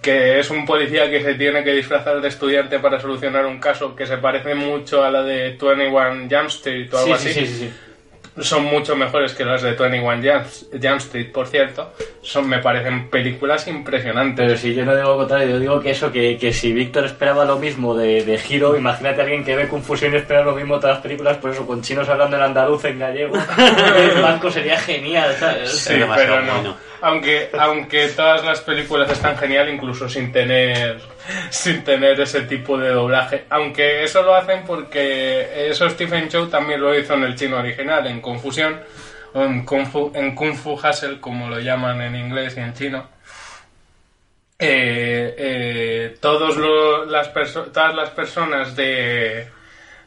que es un policía que se tiene que disfrazar de estudiante para solucionar un caso que se parece mucho a la de 21 Jump Street o algo Sí, así. sí, sí, sí, sí. Son mucho mejores que las de 21 Jump, Street, por cierto. Son, me parecen películas impresionantes. Pero si yo no digo lo contrario, yo digo que eso, que, que si Víctor esperaba lo mismo de, de Giro, imagínate a alguien que ve Confusión y espera lo mismo de todas las películas, por eso con chinos hablando en andaluz, en gallego, en blanco sería genial, ¿sabes? Sí, pero no. bueno. Aunque, aunque todas las películas están genial, incluso sin tener, sin tener ese tipo de doblaje. Aunque eso lo hacen porque eso Stephen Chow también lo hizo en el chino original, en Confusión, o en Kung Fu, en Kung Fu Hustle, como lo llaman en inglés y en chino. Eh, eh, todos las todas las personas de,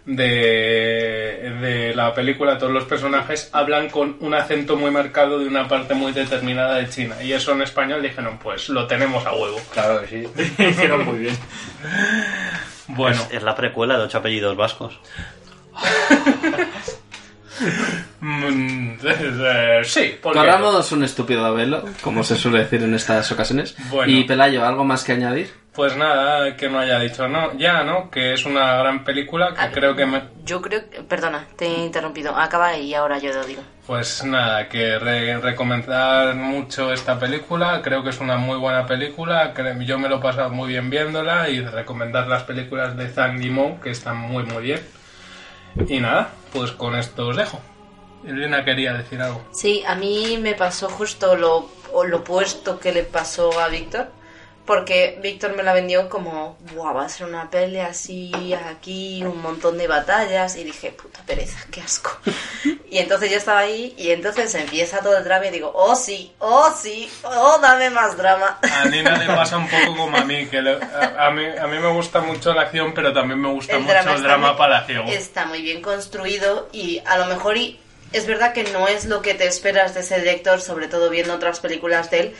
de, de la película, todos los personajes hablan con un acento muy marcado de una parte muy determinada de China. Y eso en español dijeron, pues lo tenemos a huevo. Claro que sí, hicieron muy bien. Bueno, Es, es la precuela de ocho apellidos vascos. sí, porque Corramos un estúpido velo, como se suele decir en estas ocasiones. Bueno. Y Pelayo, ¿algo más que añadir? Pues nada, que no haya dicho no, ya, ¿no? Que es una gran película que creo que me, Yo creo que... Perdona, te he interrumpido. Acaba y ahora yo lo digo. Pues nada, que re- recomendar mucho esta película, creo que es una muy buena película, yo me lo he pasado muy bien viéndola y recomendar las películas de Zhang Yimou, que están muy muy bien. Y nada, pues con esto os dejo. Elena quería decir algo. Sí, a mí me pasó justo lo, lo opuesto que le pasó a Víctor, porque Víctor me la vendió como, Buah, va a ser una pelea así, aquí, un montón de batallas, y dije, puta pereza, qué asco. y entonces yo estaba ahí, y entonces empieza todo el drama y digo, oh sí, oh sí, oh dame más drama. A Nina le pasa un poco como a mí, que le- a, a mí, a mí me gusta mucho la acción, pero también me gusta mucho el está drama muy- palaciego. Está muy bien construido y a lo mejor y es verdad que no es lo que te esperas de ese director, sobre todo viendo otras películas de él,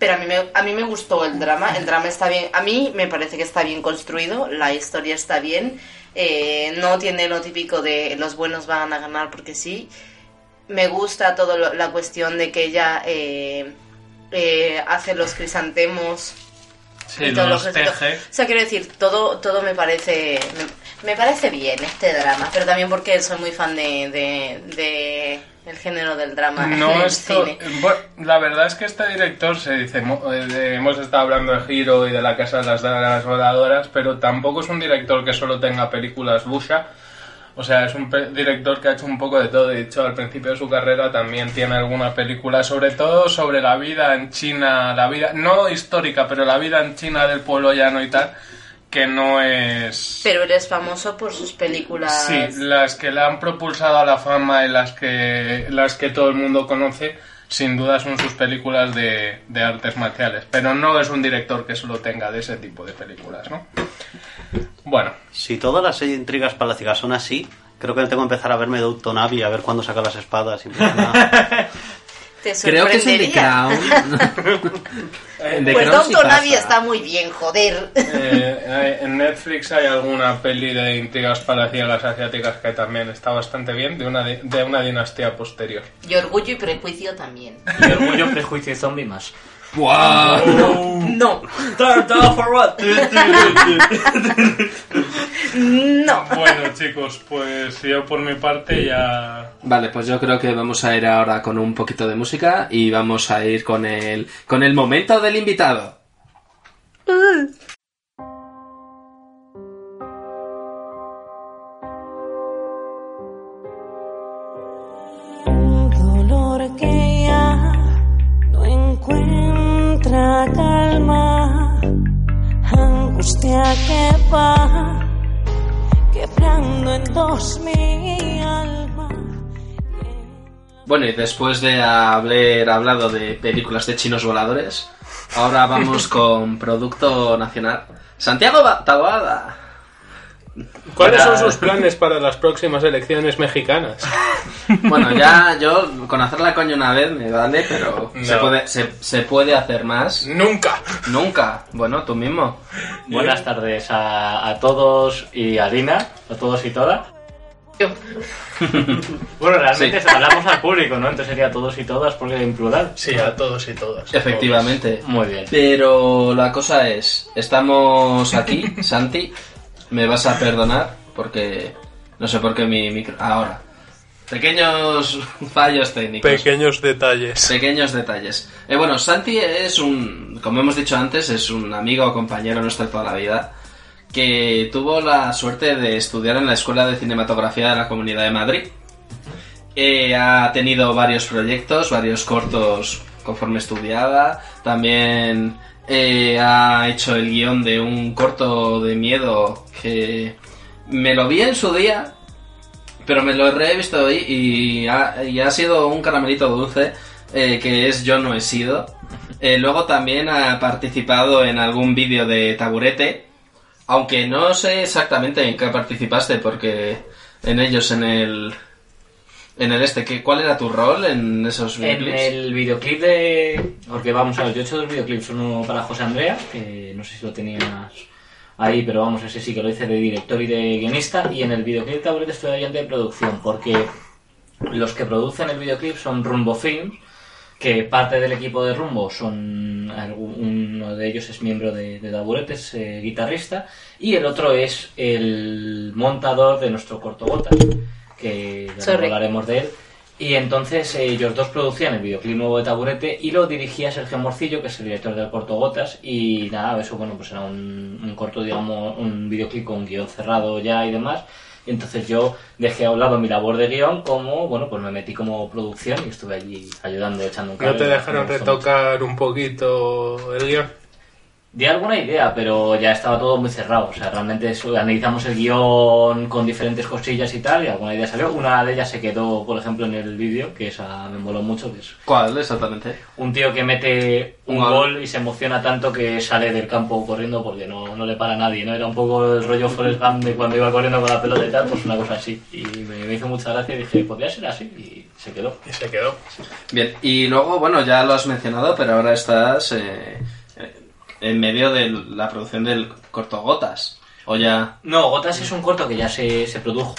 Pero a mí, me, a mí me gustó el drama, el drama está bien, a mí me parece que está bien construido, la historia está bien, eh, no tiene lo típico de los buenos van a ganar porque sí. Me gusta toda la cuestión de que ella eh, eh, hace los crisantemos Sí, y todo los lo que- teje. O sea, quiero decir, todo, todo me parece me, parece bien este drama, pero también porque soy muy fan de, de, de el género del drama No, esto. cine. bueno, la verdad es que este director se dice. eh, hemos estado hablando de Giro y de la Casa de las Dagas Voladoras, pero tampoco es un director que solo tenga películas busha. O sea, es un director que ha hecho un poco de todo. De hecho, al principio de su carrera también tiene alguna película, sobre todo sobre la vida en China, la vida, no histórica, pero la vida en China del pueblo llano y tal, que no es. Pero eres famoso por sus películas. Sí, las que le han propulsado a la fama y las que, las que todo el mundo conoce, sin duda son sus películas de, de artes marciales. Pero no es un director que solo tenga de ese tipo de películas, ¿no? Bueno, Si todas las intrigas palacigas son así, creo que tengo que empezar a verme Downton Abbey a ver cuándo saca las espadas. a- Te Creo que es en The. Crown. En The Pues Crown sí Downton Abbey pasa. está muy bien, joder. eh, en Netflix hay alguna peli de intrigas palaciegas asiáticas que también está bastante bien, de una, de una dinastía posterior. Y Orgullo y Prejuicio también. Y orgullo, prejuicio y zombie más. ¡Guau! No, no. Bueno, chicos, pues yo por mi parte ya Vale, pues yo creo que vamos a ir ahora con un poquito de música y vamos a ir con el, con el momento del invitado. Que va quebrando en dos mi alma. Bueno, y después de haber hablado de películas de chinos voladores, ahora vamos con producto nacional. Santiago Taboada. ¿Cuáles son sus planes para las próximas elecciones mexicanas? Bueno, ya yo con hacer la coña una vez me vale, pero se, puede, se, se puede hacer más. Nunca. Nunca. Bueno, tú mismo. Buenas tardes a, a todos y a Dina, a todos y todas. Bueno, realmente Sí. hablamos al público, ¿no? Entonces sería todos y todas porque en plural. Sí, a todos y todas. Efectivamente. Muy bien. Pero la cosa es, estamos aquí, Santi, me vas a perdonar porque no sé por qué mi micro... Ahora. Pequeños fallos técnicos. Pequeños detalles. Pequeños detalles. Eh, bueno, Santi es un, como hemos dicho antes, es un amigo o compañero nuestro toda la vida que tuvo la suerte de estudiar en la Escuela de Cinematografía de la Comunidad de Madrid. Eh, ha tenido varios proyectos, varios cortos conforme estudiaba. También eh, ha hecho el guion de un corto de miedo que me lo vi en su día, pero me lo he revisto hoy y ha, y ha sido un caramelito dulce eh, que es Yo no he sido. Eh, luego también ha participado en algún vídeo de taburete, aunque no sé exactamente en qué participaste porque en ellos en el en el este, ¿qué, ¿cuál era tu rol en esos En videoclips? el videoclip de... Porque vamos a ver, yo he hecho dos videoclips, uno para José Andrea, que no sé si lo tenías ahí, pero vamos, ese sí que lo hice de director y de guionista, y en el videoclip de Taburete estoy ayudante de producción, porque los que producen el videoclip son Rumbo Films, que parte del equipo de Rumbo son uno de ellos es miembro de, de Taburete, es eh, guitarrista, y el otro es el montador de nuestro corto Gotas, que ya Sorry. hablaremos de él. Y entonces eh, ellos dos producían el videoclip nuevo de Taburete y lo dirigía Sergio Morcillo, que es el director del corto Gotas. Y nada, eso bueno, pues era un, un corto, digamos, un videoclip con guion cerrado ya y demás. Y entonces yo dejé a un lado mi labor de guion como, bueno, pues me metí como producción y estuve allí ayudando, echando un ¿No cable. te dejaron mucho. retocar un poquito el guion? Di alguna idea, pero ya estaba todo muy cerrado. O sea, realmente eso- analizamos el guion con diferentes cosillas y tal, y alguna idea salió. Una de ellas se quedó, por ejemplo, en el vídeo, que esa me moló mucho, que es ¿Cuál exactamente? un tío que mete un Un gol. gol y se emociona tanto que sale del campo corriendo porque no, no le para a nadie, ¿no? Era un poco el rollo Forrest Gump de cuando iba corriendo con la pelota y tal, pues una cosa así. Y me, me hizo mucha gracia y dije, podría ser así. Y se quedó. Y se quedó. Bien, y luego, bueno, ya lo has mencionado, pero ahora estás eh, eh, en medio de la producción del corto Gotas. O ya... No, Gotas es un corto que ya se, se produjo.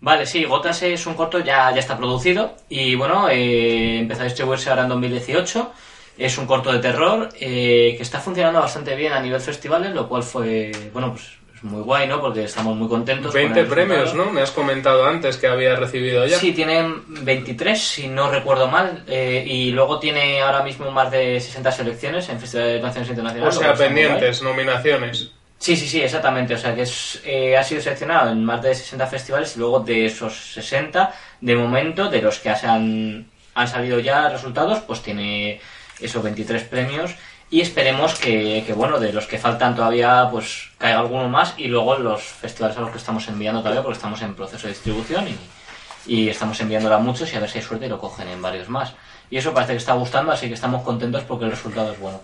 Vale, sí, Gotas es un corto, ya, ya está producido y bueno, eh, empezó a distribuirse ahora en 2018. Es un corto de terror eh, que está funcionando bastante bien a nivel festivales, lo cual fue, bueno, pues es muy guay, ¿no? Porque estamos muy contentos. con el 20 premios, resultado. ¿no? Me has comentado antes que había recibido ya. Sí, tienen 23, si no recuerdo mal, eh, y luego tiene ahora mismo más de 60 selecciones en festivales de canciones o internacionales. sea, muy guay. pendientes, nominaciones. Sí, sí, sí, exactamente. O sea, que es, eh, ha sido seleccionado en más de 60 festivales y luego de esos 60, de momento, de los que han, han salido ya resultados, pues tiene esos 23 premios y esperemos que, que, bueno, de los que faltan todavía, pues caiga alguno más y luego los festivales a los que estamos enviando todavía, porque estamos en proceso de distribución y, y estamos enviándola a muchos y a ver si hay suerte y lo cogen en varios más. Y eso parece que está gustando, así que estamos contentos porque el resultado es bueno.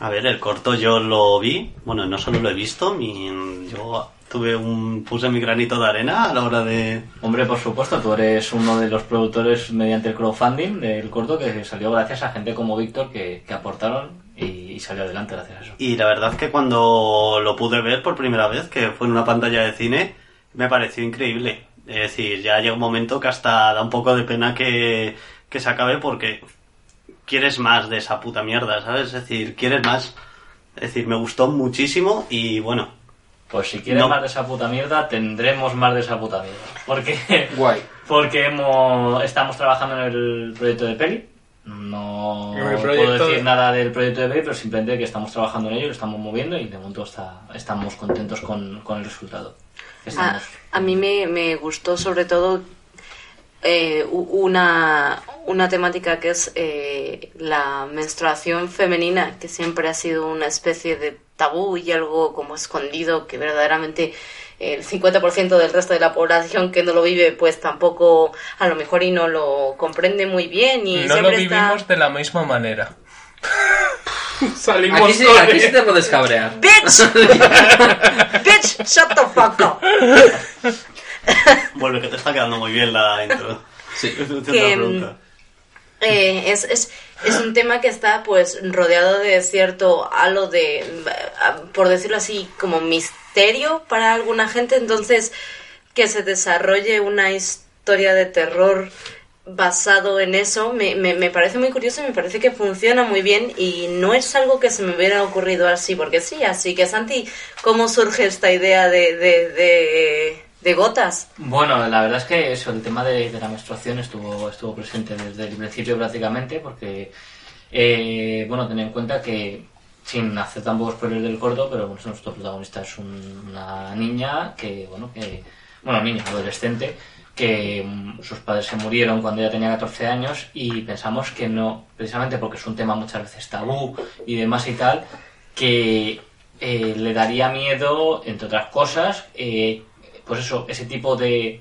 A ver, el corto yo lo vi, bueno, no solo lo he visto, mi- yo tuve un puse mi granito de arena a la hora de Hombre, por supuesto, tú eres uno de los productores mediante el crowdfunding del corto que salió gracias a gente como Víctor que, que aportaron y, y salió adelante gracias a eso. y la verdad que cuando lo pude ver por primera vez, que fue en una pantalla de cine, me pareció increíble. Es decir, ya llega un momento que hasta da un poco de pena que, que se acabe porque quieres más de esa puta mierda, ¿sabes? Es decir, quieres más. Es decir, me gustó muchísimo y bueno, Pues si quieres No. más de esa puta mierda, tendremos más de esa puta mierda. Porque, Guay. porque hemos, estamos trabajando en el proyecto de peli. No puedo decir de- nada del proyecto de peli, pero simplemente que estamos trabajando en ello, lo estamos moviendo y de momento está, estamos contentos con, con el resultado. A, Estamos- a mí me, me gustó sobre todo eh, una, una temática que es eh, la menstruación femenina, que siempre ha sido una especie de tabú y algo como escondido que verdaderamente el 50% del resto de la población que no lo vive pues tampoco a lo mejor y no lo comprende muy bien y no lo siempre está... vivimos de la misma manera. Salimos Aquí sí, con aquí sí te puedes cabrear. ¡Bitch! ¡Bitch! ¡Shut the fuck up! vuelve que te está quedando muy bien la intro. Sí. Que, Eh, es, es, es un tema que está pues rodeado de cierto halo de, eh, por decirlo así, como misterio para alguna gente, entonces que se desarrolle una historia de terror basado en eso me, me, me parece muy curioso y me parece que funciona muy bien y no es algo que se me hubiera ocurrido así porque sí, así que Santi, ¿cómo surge esta idea de, de, de, de gotas? Bueno, la verdad es que eso, el tema de, la menstruación estuvo, estuvo presente desde el principio prácticamente, porque, eh, bueno, ten en cuenta que, sin hacer tampoco spoilers del corto, pero bueno, nuestro protagonista es un- una niña que, bueno, que, bueno, niña, adolescente, que mm, sus padres se murieron cuando ella tenía 14 años y pensamos que no, precisamente porque es un tema muchas veces tabú y demás y tal, que eh, le daría miedo, entre otras cosas, eh, pues eso, ese tipo de,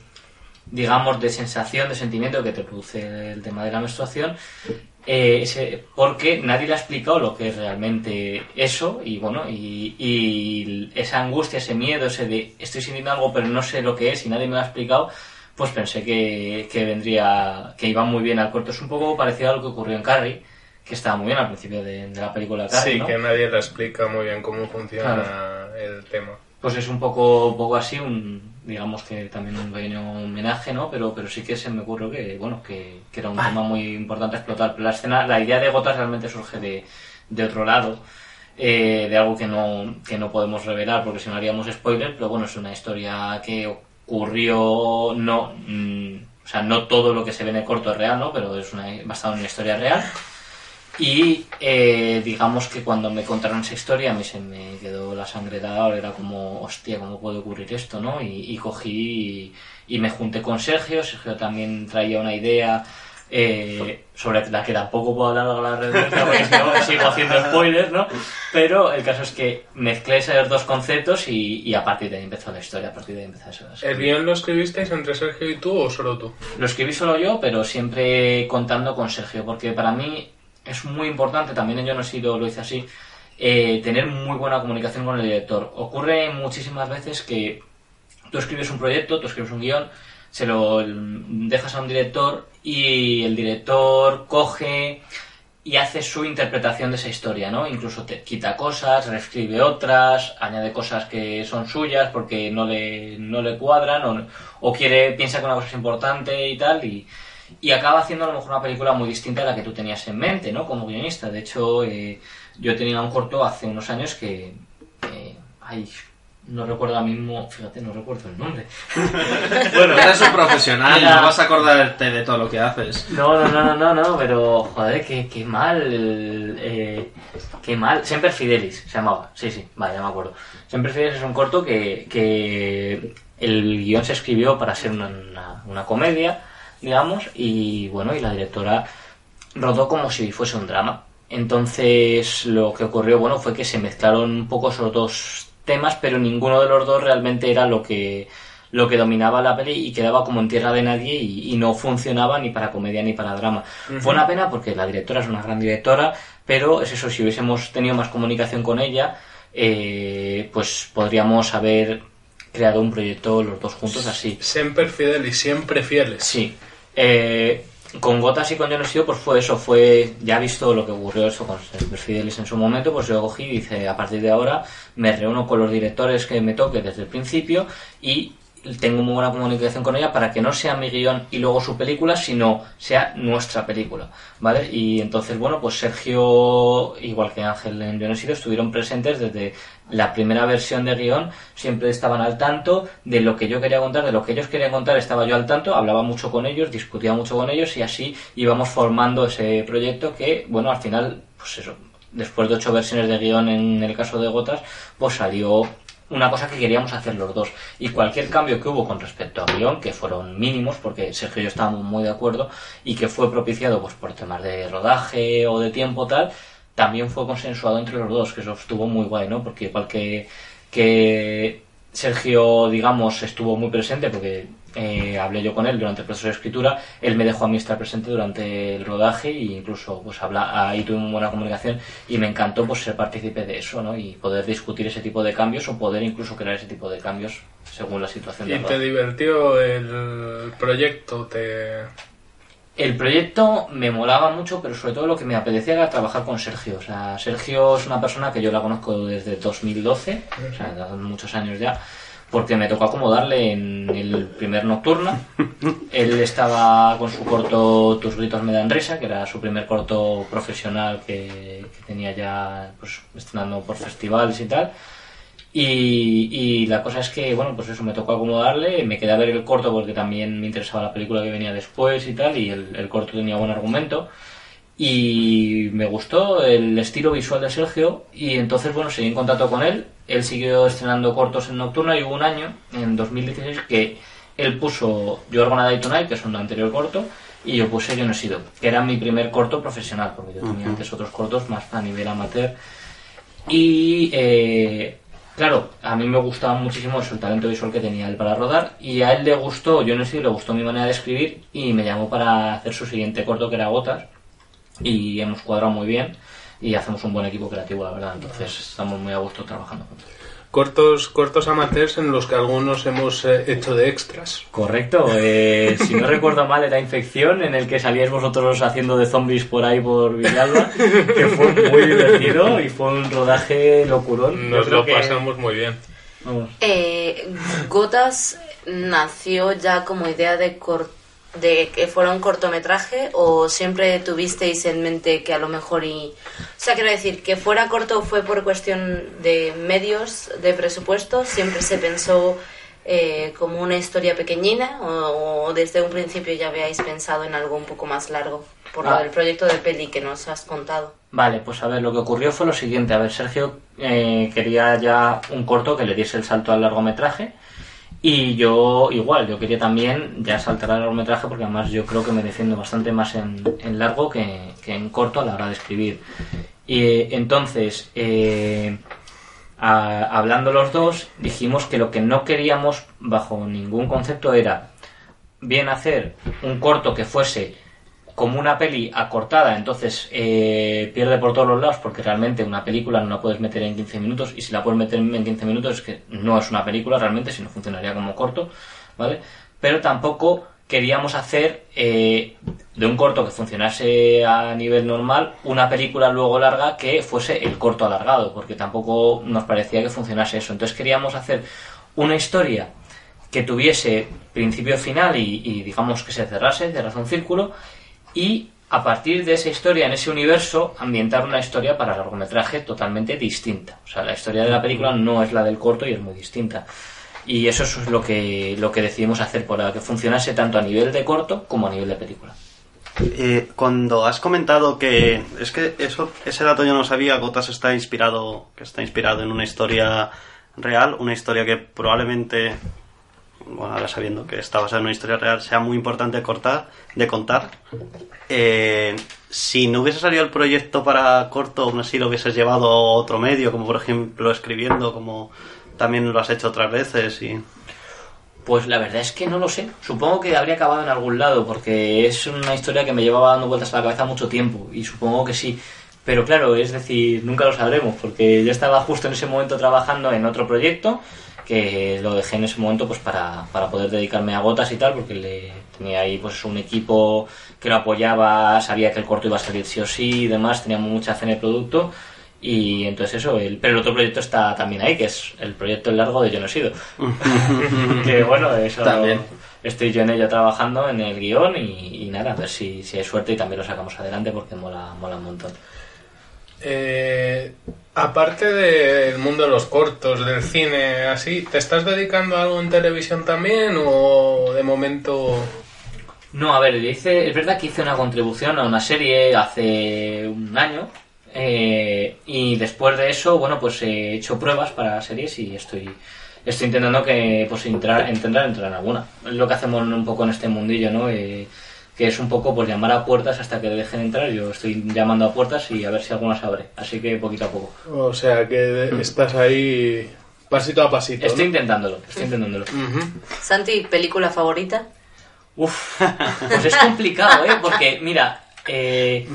digamos, de sensación, de sentimiento que te produce el tema de la menstruación, eh, ese- porque nadie le ha explicado lo que es realmente eso y bueno, y, y esa angustia, ese miedo, ese de estoy sintiendo algo pero no sé lo que es y nadie me lo ha explicado, pues pensé que, que vendría, que iba muy bien al corto. Es un poco parecido a lo que ocurrió en Carrie, que estaba muy bien al principio de, de la película Carrie, Sí, ¿no? que nadie le explica muy bien cómo funciona el tema. Pues es un poco, un poco así, un, digamos que también un pequeño homenaje, ¿no? Pero, pero sí que se me ocurrió que, bueno, que, que era un tema muy importante explotar. Pero la escena, la idea de Gotas realmente surge de, de otro lado, eh, de algo que no, que no podemos revelar porque si no haríamos spoiler, pero bueno, es una historia que ocurrió, no, mm, o sea, no todo lo que se ve en el corto es real, ¿no? Pero es una, basado en una historia real. Y eh, digamos que cuando me contaron esa historia a mí se me quedó la sangre dada, era como, hostia, ¿cómo puede ocurrir esto? ¿no? Y, y cogí y, y me junté con Sergio, Sergio también traía una idea eh, sobre la que tampoco puedo hablar a la redundancia porque si no sigo haciendo spoilers, ¿no? Pero el caso es que mezclé esos dos conceptos y, y a partir de ahí empezó la historia, a partir de ahí empezó eso. ¿El guion lo escribisteis entre Sergio y tú o solo tú? Lo escribí solo yo, pero siempre contando con Sergio, porque para mí es muy importante, también yo no he sido, lo hice así, eh, tener muy buena comunicación con el director. Ocurre muchísimas veces que tú escribes un proyecto, tú escribes un guion, se lo dejas a un director y el director coge y hace su interpretación de esa historia, ¿no? Incluso te quita cosas, reescribe otras, añade cosas que son suyas porque no le, no le cuadran o, o quiere, piensa que una cosa es importante y tal y, y acaba haciendo a lo mejor una película muy distinta a la que tú tenías en mente, ¿no? Como guionista. De hecho, eh, yo tenía un corto hace unos años que... eh, ay, no recuerdo ahora mismo, fíjate, no recuerdo el nombre. Bueno, eres un profesional, no vas a acordarte de todo lo que haces. No, no, no, no, no, no, pero joder, qué, qué mal, eh, qué mal. Semper Fidelis se llamaba, sí, sí, vale, ya me acuerdo. Semper Fidelis es un corto que, que el guion se escribió para ser una, una- una comedia, digamos, y bueno, y la directora rodó como si fuese un drama. Entonces lo que ocurrió, bueno, fue que se mezclaron un poco esos dos temas, pero ninguno de los dos realmente era lo que lo que dominaba la peli y quedaba como en tierra de nadie y, y no funcionaba ni para comedia ni para drama. Fue una pena porque la directora es una gran directora, pero es eso, si hubiésemos tenido más comunicación con ella, eh, pues podríamos haber creado un proyecto los dos juntos así. Siempre fieles y siempre fieles. Sí. Eh, con Gotas y con John Steele, pues fue eso, fue, ya visto lo que ocurrió eso con Semper Fidelis en su momento, pues yo cogí y dice, a partir de ahora me reúno con los directores que me toque desde el principio y tengo muy buena comunicación con ella para que no sea mi guion y luego su película, sino sea nuestra película, ¿vale? Y entonces, bueno, pues Sergio, igual que Ángel en Steele, estuvieron presentes desde la primera versión de guion, siempre estaban al tanto de lo que yo quería contar, de lo que ellos querían contar, estaba yo al tanto, hablaba mucho con ellos, discutía mucho con ellos y así íbamos formando ese proyecto que, bueno, al final, pues eso, después de ocho versiones de guion en el caso de Gotas, pues salió una cosa que queríamos hacer los dos. Y cualquier cambio que hubo con respecto a guion, que fueron mínimos, porque Sergio y yo estábamos muy de acuerdo, y que fue propiciado pues por temas de rodaje o de tiempo tal, también fue consensuado entre los dos, que eso estuvo muy guay, ¿no? Porque igual que, que Sergio, digamos, estuvo muy presente, porque eh, hablé yo con él durante el proceso de escritura, él me dejó a mí estar presente durante el rodaje e incluso pues habla, ahí tuvimos buena comunicación y me encantó pues ser partícipe de eso, ¿no? Y poder discutir ese tipo de cambios o poder incluso crear ese tipo de cambios según la situación ¿Y te rodaje. divirtió el proyecto? ¿Te... El proyecto me molaba mucho, pero sobre todo lo que me apetecía era trabajar con Sergio. O sea, Sergio es una persona que yo la conozco desde 2012, o sea, hace muchos años ya, porque me tocó acomodarle en el primer nocturna. Él estaba con su corto Tus gritos me dan risa, que era su primer corto profesional que, que tenía ya pues estrenando por festivales y tal. Y, y la cosa es que, bueno, pues eso, me tocó acomodarle, me quedé a ver el corto porque también me interesaba la película que venía después y tal, y el, el corto tenía buen argumento. Y me gustó el estilo visual de Sergio, y entonces, bueno, seguí en contacto con él. Él siguió estrenando cortos en Nocturna y hubo un año, en 2016, que él puso Your Gonna Die Tonight, que es un anterior corto, y yo puse Yo no he sido, que era mi primer corto profesional, porque yo tenía antes otros cortos más a nivel amateur. Y eh, claro, a mí me gustaba muchísimo el talento visual que tenía él para rodar y a él le gustó, yo no sé, le gustó mi manera de escribir y me llamó para hacer su siguiente corto que era Gotas y hemos cuadrado muy bien y hacemos un buen equipo creativo, la verdad, entonces estamos muy a gusto trabajando juntos. Cortos, cortos amateurs en los que algunos hemos eh, hecho de extras. Correcto, eh, si no recuerdo mal era Infección, en el que salíais vosotros haciendo de zombies por ahí por Villalba, que fue muy divertido y fue un rodaje locurón. Nos lo que- pasamos muy bien. vamos. Eh, Gotas nació ya como idea de, cor- de que fuera un cortometraje o siempre tuvisteis en mente que a lo mejor y... O sea, quiero decir, que fuera corto fue por cuestión de medios, de presupuesto, siempre se pensó eh, como una historia pequeñina o, o desde un principio ya habíais pensado en algo un poco más largo por lo Ah. del proyecto de peli que nos has contado. Vale, pues a ver, lo que ocurrió fue lo siguiente. A ver, Sergio eh, quería ya un corto que le diese el salto al largometraje. Y yo igual, yo quería también ya saltar al largometraje porque además yo creo que me defiendo bastante más en, en largo que, que en corto a la hora de escribir. Y eh, entonces, eh, hablando los dos, dijimos que lo que no queríamos bajo ningún concepto era bien hacer un corto que fuese como una peli acortada, entonces eh, pierde por todos los lados porque realmente una película no la puedes meter en 15 minutos y si la puedes meter en 15 minutos es que no es una película realmente, si no funcionaría como corto, ¿vale? pero tampoco queríamos hacer eh, de un corto que funcionase a nivel normal una película luego larga que fuese el corto alargado, porque tampoco nos parecía que funcionase eso. Entonces queríamos hacer una historia que tuviese principio final y, y digamos que se cerrase, cerrase un círculo y a partir de esa historia, en ese universo, ambientar una historia para largometraje totalmente distinta. O sea, la historia de la película no es la del corto y es muy distinta. Y eso es lo que, lo que decidimos hacer para que funcionase tanto a nivel de corto como a nivel de película. Eh, cuando has comentado que es que eso ese dato yo no sabía Gotas está inspirado que está inspirado en una historia real una historia que probablemente bueno ahora sabiendo que está basada en una historia real sea muy importante cortar de contar Eh, si no hubiese salido el proyecto para corto aún así lo hubieses llevado a otro medio como por ejemplo escribiendo como también lo has hecho otras veces y Pues la verdad es que no lo sé. Supongo que habría acabado en algún lado, porque es una historia que me llevaba dando vueltas a la cabeza mucho tiempo, y supongo que sí. Pero claro, es decir, nunca lo sabremos, porque yo estaba justo en ese momento trabajando en otro proyecto, que lo dejé en ese momento pues para, para poder dedicarme a gotas y tal, porque le tenía ahí pues un equipo que lo apoyaba, sabía que el corto iba a salir sí o sí y demás, teníamos mucha fe en el producto. Y entonces eso, el, pero el otro proyecto está también ahí, que es el proyecto largo de Yo no he sido. que bueno, eso También. estoy yo en ello trabajando en el guion y, y nada, a ver si, si hay suerte y también lo sacamos adelante porque mola, mola un montón. Eh, aparte del mundo de los cortos, del cine, así, ¿te estás dedicando a algo en televisión también o de momento... No, a ver, hice, es verdad que hice una contribución a una serie hace un año eh, y después de eso, bueno, pues he hecho pruebas para series y estoy, estoy intentando que pues entrar, intentar entrar en alguna. Es lo que hacemos un poco en este mundillo, ¿no? Eh, que es un poco pues llamar a puertas hasta que dejen entrar. Yo estoy llamando a puertas y a ver si alguna se abre. Así que poquito a poco. O sea, que estás ahí pasito a pasito. Estoy ¿no? intentándolo, estoy intentándolo. Ujú. Santi, ¿película favorita? Uf, pues es complicado, ¿eh? Porque, mira, eh,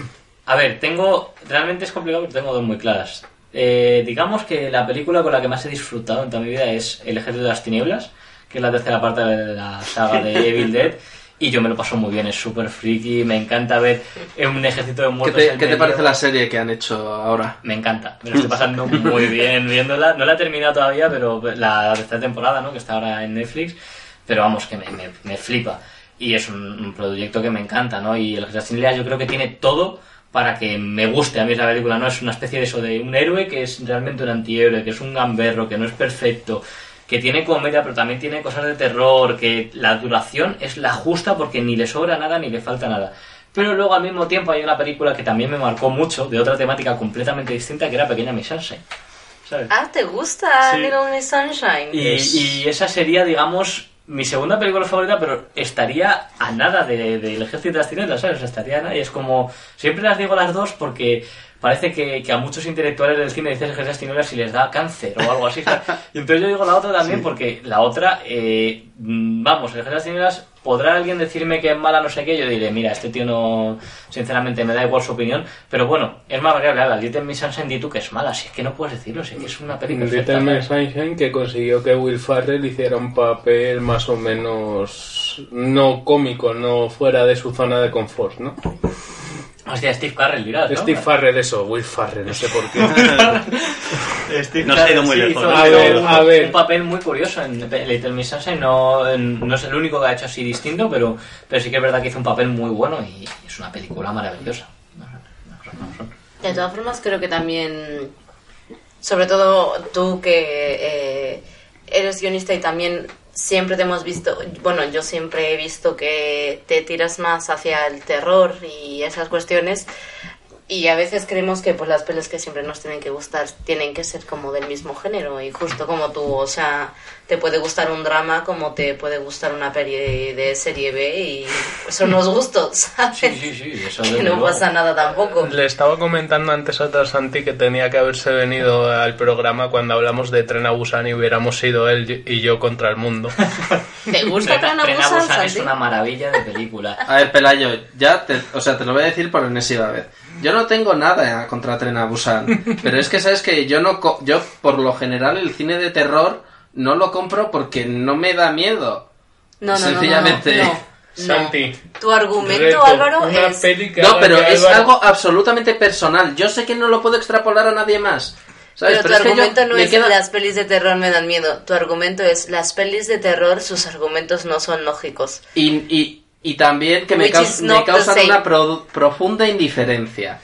a ver, tengo, realmente es complicado porque tengo dos muy claras. Eh, digamos que la película con la que más he disfrutado en toda mi vida es El Ejército de las Tinieblas, que es la tercera parte de la saga de Evil Dead. Y yo me lo paso muy bien, es súper friki, me encanta ver un ejército de ¿Qué muertos. te, qué te medio. parece la serie que han hecho ahora? Me encanta, me lo estoy pasando muy bien viéndola. No la he terminado todavía, pero la tercera temporada, ¿no? Que está ahora en Netflix. Pero vamos, que me, me- me flipa. Y es un, un proyecto que me encanta, ¿no? Y el Ejército yo creo que tiene todo para que me guste a mí la película, ¿no? Es una especie de eso de un héroe que es realmente un antihéroe, que es un gamberro, que no es perfecto, que tiene comedia, pero también tiene cosas de terror, que la duración es la justa porque ni le sobra nada ni le falta nada. Pero luego al mismo tiempo hay una película que también me marcó mucho, de otra temática completamente distinta, que era Pequeña Miss Sunshine. ¿Sabes? Ah, ¿te gusta Sí. Little Miss Sunshine? Y, y esa sería, digamos, mi segunda película favorita, pero estaría a nada de- del Ejército de las Tinieblas, ¿sabes? Estaría a nada. Y es como, siempre las digo las dos porque parece que, que a muchos intelectuales del cine dices Ejército de las Tinieblas y les da cáncer o algo así. Y entonces yo digo la otra también porque la otra, eh, mm, vamos, el Ejército de las Tinieblas, podrá alguien decirme que es mala no sé qué, yo diré, mira, este tío no, sinceramente me da igual su opinión, pero bueno, es más variable. La Little Miss Sunshine, di tú que es mala, si es que no puedes decirlo, si es que es una película Little Miss. Sunshine que consiguió que Will Farrell hiciera un papel más o menos no cómico, no fuera de su zona de confort, ¿no? Hostia, Steve Carell dirás, ¿no? Steve Farrell, eso, Will Farrell, no sé por qué. Steve No se ha ido muy sí, lejos. A ver, un, a ver. un papel muy curioso en Little Miss Sunshine. No, no es el único que ha hecho así distinto, pero, pero sí que es verdad que hizo un papel muy bueno y es una película maravillosa. De todas formas, creo que también, sobre todo tú que eh, eres guionista y también siempre te hemos visto, bueno, yo siempre he visto que te tiras más hacia el terror y esas cuestiones. Y a veces creemos que pues las pelis que siempre nos tienen que gustar tienen que ser como del mismo género y justo como tú, o sea, te puede gustar un drama como te puede gustar una peli de, de serie B y son los gustos, ¿sabes? Sí, sí, sí, eso que no luego. pasa nada tampoco. Le estaba comentando antes a Santi que tenía que haberse venido al programa cuando hablamos de Tren a Busan y hubiéramos sido él y yo contra el mundo. ¿Te gusta Tren a- Tren a Tren a Busan, Busan es una maravilla de película. A ver, Pelayo, ya te, o sea, te lo voy a decir por enésima vez. Yo no tengo nada contra Tren a Busan, pero es que sabes que yo no, co- yo por lo general el cine de terror no lo compro porque no me da miedo. No, no, no, no, Sencillamente. no, no. Santi. Tu argumento, reto, Álvaro, una es... peli que No, pero que es Álvaro- algo absolutamente personal. Yo sé que no lo puedo extrapolar a nadie más. ¿Sabes? Pero tu es que argumento no me es queda- las pelis de terror me dan miedo. Tu argumento es las pelis de terror, sus argumentos no son lógicos. Y, y, y también que me, caus- me causan una pro- profunda indiferencia.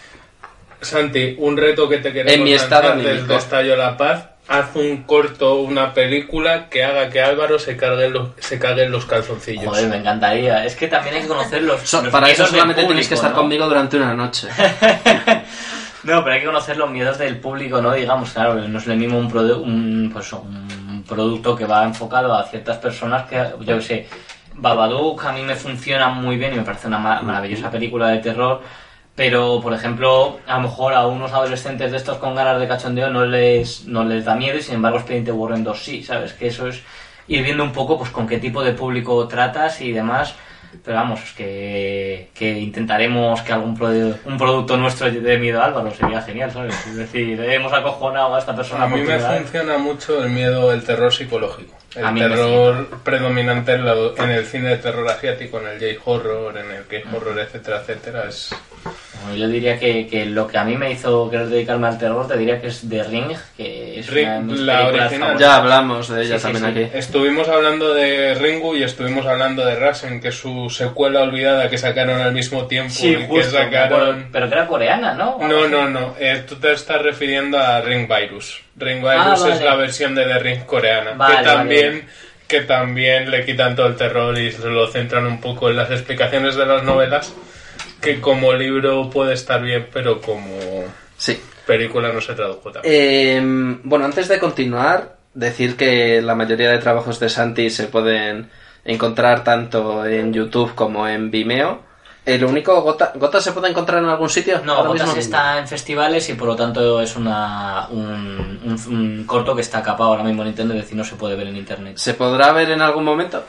Santi, un reto que te queremos En mi estado lanzar anímico. desde Estallo la Paz. Haz un corto, una película que haga que Álvaro se cargue los, se cague en los calzoncillos. Joder, me encantaría. Es que también hay que conocer los. So- los para eso solamente tienes que público, estar ¿no? conmigo durante una noche. No, pero hay que conocer los miedos del público, ¿no? Digamos, claro, no es lo mismo un, produ- un, pues, un producto que va enfocado a ciertas personas que, yo qué sé, Babadook a mí me funciona muy bien y me parece una ma- maravillosa película de terror, pero, por ejemplo, a lo mejor a unos adolescentes de estos con ganas de cachondeo no les, no les da miedo y, sin embargo, Expediente Warren 2 sí, ¿sabes? Que eso es ir viendo un poco, pues, con qué tipo de público tratas y demás. Pero vamos, es que, que intentaremos que algún produ- un producto nuestro de miedo a Álvaro sería genial, ¿sabes? Es decir, hemos acojonado a esta persona A mí me funciona mucho el miedo, el terror psicológico. El terror predominante en, la- en el cine de terror asiático, en el J-horror, en el K-horror, etcétera, etcétera. Es... Bueno, yo diría que, que lo que a mí me hizo querer dedicarme al terror, te diría que es The Ring, que es Ring, una de mis la original. Ya hablamos de ella Sí, también sí. aquí. Estuvimos hablando de Ringu y estuvimos hablando de Rasen, que es su secuela olvidada que sacaron al mismo tiempo Sí, y que justo, sacaron... Pero que era coreana, ¿no? No, no, no. eh, tú te estás refiriendo a Ring Virus. Ring Virus Ah, vale. es la versión de The Ring coreana. Vale, que también vale. que también le quitan todo el terror y se lo centran un poco en las explicaciones de las novelas. Que como libro puede estar bien, pero como Sí. película no se tradujo tan. Eh, bueno, antes de continuar, decir que la mayoría de trabajos de Santi se pueden encontrar tanto en YouTube como en Vimeo. Eh, lo único, Gota, ¿Gota se puede encontrar en algún sitio? No, mismo? está en festivales y por lo tanto es una, un, un- un corto que está capado ahora mismo en internet, es decir, no se puede ver en internet. ¿Se podrá ver en algún momento?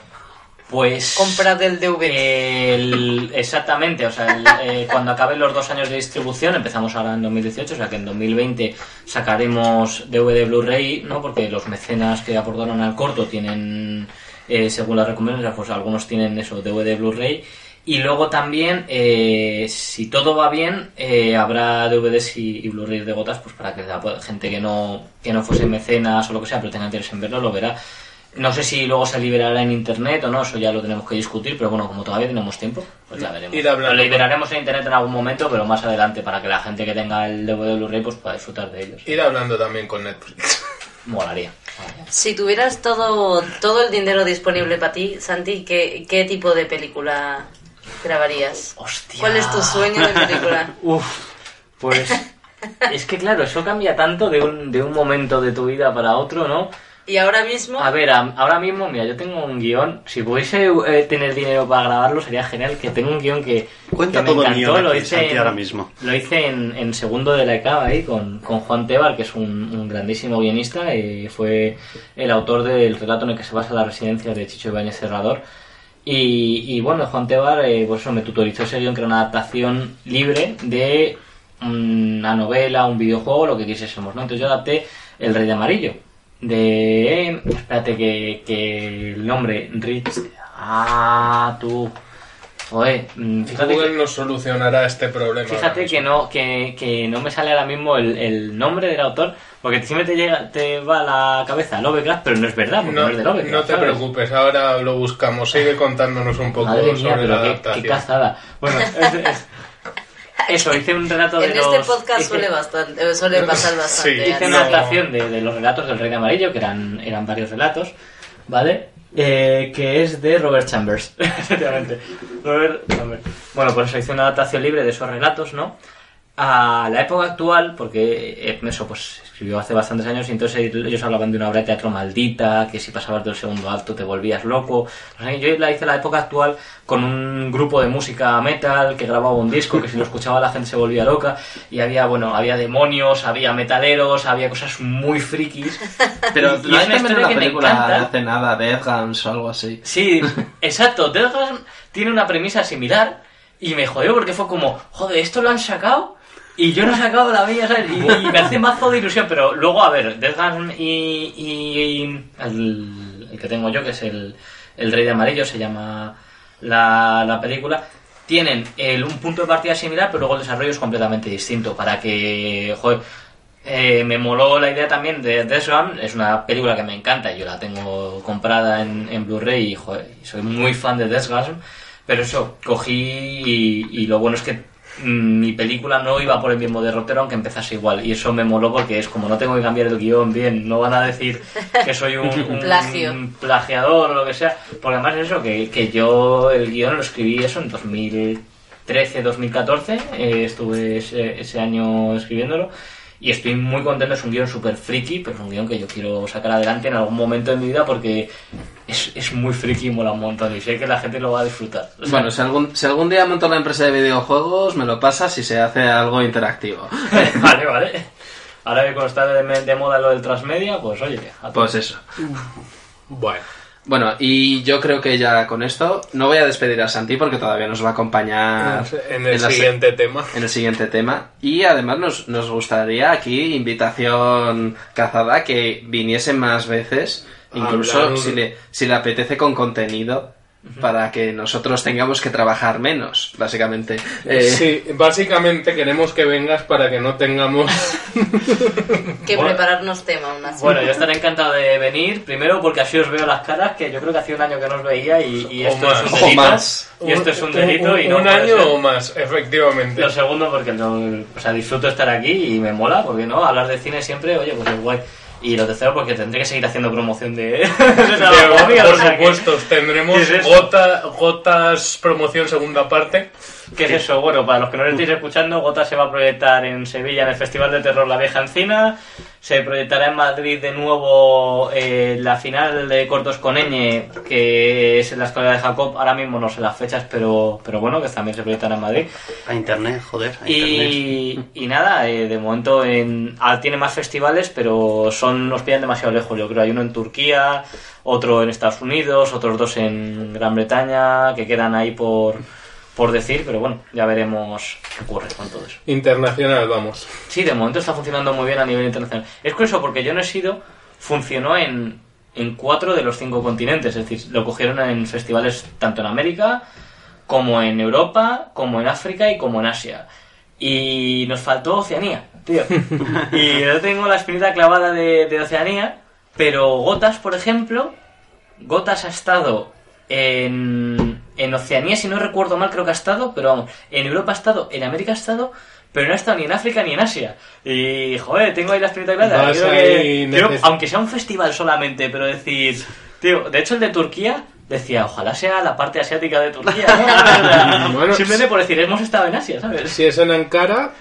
Pues... Comprad el DVD. El- exactamente, o sea, el- eh, cuando acaben los dos años de distribución, empezamos ahora en 2018, o sea que en 2020 sacaremos DVD Blu-ray, ¿no? Porque los mecenas que aportaron al corto tienen, eh, según las recomendaciones, pues algunos tienen eso, DVD Blu-ray. Y luego también, eh, si todo va bien, eh, habrá DVDs y, y Blu-rays de gotas, pues para que la gente que no, que no fuese mecenas o lo que sea, pero tenga interés en verlo, lo verá. No sé si luego se liberará en internet o no, eso ya lo tenemos que discutir, pero bueno, como todavía tenemos tiempo, pues ya veremos. Lo liberaremos en internet en algún momento, pero más adelante, para que la gente que tenga el DVD Blu-ray pues pueda disfrutar de ellos. Ir hablando también con Netflix. Molaría. molaría. Si tuvieras todo, todo el dinero disponible para ti, Santi, ¿qué, ¿qué tipo de película grabarías? Hostia. ¿Cuál es tu sueño de película? Uf, pues es que claro, eso cambia tanto de un, de un momento de tu vida para otro, ¿no? Y ahora mismo, A ver, a- ahora mismo, mira, yo tengo un guion. Si pudiese eh, tener dinero para grabarlo, sería genial. Que tengo un guion que, Cuenta que me todo el encantó. guion Lo hice, en, ahora mismo. Lo hice en, en segundo de la ECAB ahí con, con Juan Tebar, que es un, un grandísimo guionista. Y fue el autor del relato en el que se basa la residencia de Chicho Ibáñez Cerrador. Y, y bueno, Juan Tebar, eh, pues eso, me tutorizó ese guion, que era una adaptación libre de una novela, un videojuego, lo que quisiésemos, ¿no? Entonces yo adapté El Rey de Amarillo, de... Espérate que, que el nombre, Rich... Ah, tú... Oye, mm, fíjate Google que, nos solucionará este problema. fíjate que no que, que no me sale ahora mismo el, el nombre del autor, porque siempre te llega te va a la cabeza Lovecraft, pero no es verdad, porque no, No, es de Lovecraft. no te ¿sabes? preocupes, ahora lo buscamos. Sigue contándonos un poco Madre mía, sobre la pero qué, qué adaptación. cazada. Bueno, es- es- eso, hice un relato de en los... este podcast hice- suele, bastante, eh, suele pasar bastante. Sí, Hice una adaptación de, de los relatos del Rey de Amarillo, que eran, eran varios relatos, ¿vale? Eh, que es de Robert Chambers, efectivamente. Robert Chambers. Bueno, por eso hice una adaptación libre de esos relatos, ¿no? A la época actual, porque eh, eso pues escribió hace bastantes años y entonces ellos hablaban de una obra de teatro maldita, que si pasabas del segundo acto te volvías loco. O sea, yo la hice la época actual con un grupo de música metal que grababa un disco que si lo escuchaba la gente se volvía loca y había, bueno, había demonios, había metaleros, había cosas muy frikis. Pero Y- y es una historia que me película encanta. de hace nada, de Edgans o algo así. Sí, exacto. Death Gun tiene una premisa similar y me jodió porque fue como, joder, esto lo han sacado y yo no he sacado la mía, ¿sabes? Y, y me hace mazo de ilusión, pero luego, a ver, Death Gun y, y- el, el que tengo yo, que es el, El Rey de Amarillo se llama la, la película. Tienen el, un punto de partida similar, pero luego el desarrollo es completamente distinto. Para que, joder, eh, me moló la idea también de Death Run, es una película que me encanta, yo la tengo comprada en, Blu-ray y soy muy fan de Death Run, pero eso, cogí y, y lo bueno es que mi película no iba por el mismo derrotero aunque empezase igual. Y eso me moló porque es como no tengo que cambiar el guion bien, no van a decir que soy un, un- Plagio. un plagiador o lo que sea, porque además es eso, que, que yo el guion lo escribí eso en 2013, 2014, eh, estuve ese, ese año escribiéndolo y estoy muy contento, es un guion súper friki, pero es un guion que yo quiero sacar adelante en algún momento de mi vida porque es, es muy friki y mola un montón y sé que la gente lo va a disfrutar. O sea, Bueno, si algún, si algún día monto la empresa de videojuegos, me lo pasas y se hace algo interactivo. vale, vale. Ahora que está de, de moda lo del transmedia, pues oye, a Pues eso. Bueno, Bueno, y yo creo que ya con esto no voy a despedir a Santi porque todavía nos va a acompañar en el siguiente tema. en el siguiente tema. Y además nos, nos gustaría aquí, invitación cazada, que viniese más veces, incluso Hablar- si le, si le apetece con contenido, para que nosotros tengamos que trabajar menos, básicamente. Eh, Sí, básicamente queremos que vengas para que no tengamos... Que Bueno. prepararnos tema aún así. Bueno, yo estaré encantado de venir, primero porque así os veo las caras, que yo creo que hacía un año que no os veía y, esto más. es un delito. más. Y esto es un delito y no Un año ser. o más, efectivamente. Lo segundo porque no, o sea, disfruto estar aquí y me mola, porque no, hablar de cine siempre, oye, pues es guay. Y lo tercero porque tendré que seguir haciendo promoción de, de por o sea que- supuesto, tendremos ¿Qué es Gotas promoción segunda parte. ¿Qué es eso? Bueno, para los que no lo estéis escuchando, Gota se va a proyectar en Sevilla en el Festival de Terror La Vieja Encina. Se proyectará en Madrid de nuevo eh, la final de Cortos con Ñ, que es en la Escuela de Jacob. Ahora mismo no sé las fechas, pero, pero bueno, que también se proyectará en Madrid. A internet, joder, a internet. Y, y nada, eh, de momento en, ah, tiene más festivales, pero son nos pillan demasiado lejos. Yo creo hay uno en Turquía, otro en Estados Unidos, otros dos en Gran Bretaña, que quedan ahí por, por decir, pero bueno, ya veremos qué ocurre con todo eso. Internacional, vamos. Sí, de momento está funcionando muy bien a nivel internacional. Es curioso porque yo no he sido, funcionó en, en cuatro de los cinco continentes, es decir, lo cogieron en festivales tanto en América, como en Europa, como en África y como en Asia. Y nos faltó Oceanía, tío. Y yo tengo la espinita clavada de, de Oceanía, pero Gotas, por ejemplo, Gotas ha estado en, en Oceanía, si no recuerdo mal, creo que ha estado, pero vamos, en Europa ha estado, en América ha estado, pero no ha estado ni en África ni en Asia. Y, joder, tengo ahí la espinita clavada. Vas Quiero ahí que- quiero- aunque sea un festival solamente, pero decir, tío, de hecho el de Turquía decía, ojalá sea la parte asiática de Turquía. simplemente por decir, hemos estado en Asia, ¿sabes? Si es en Ankara,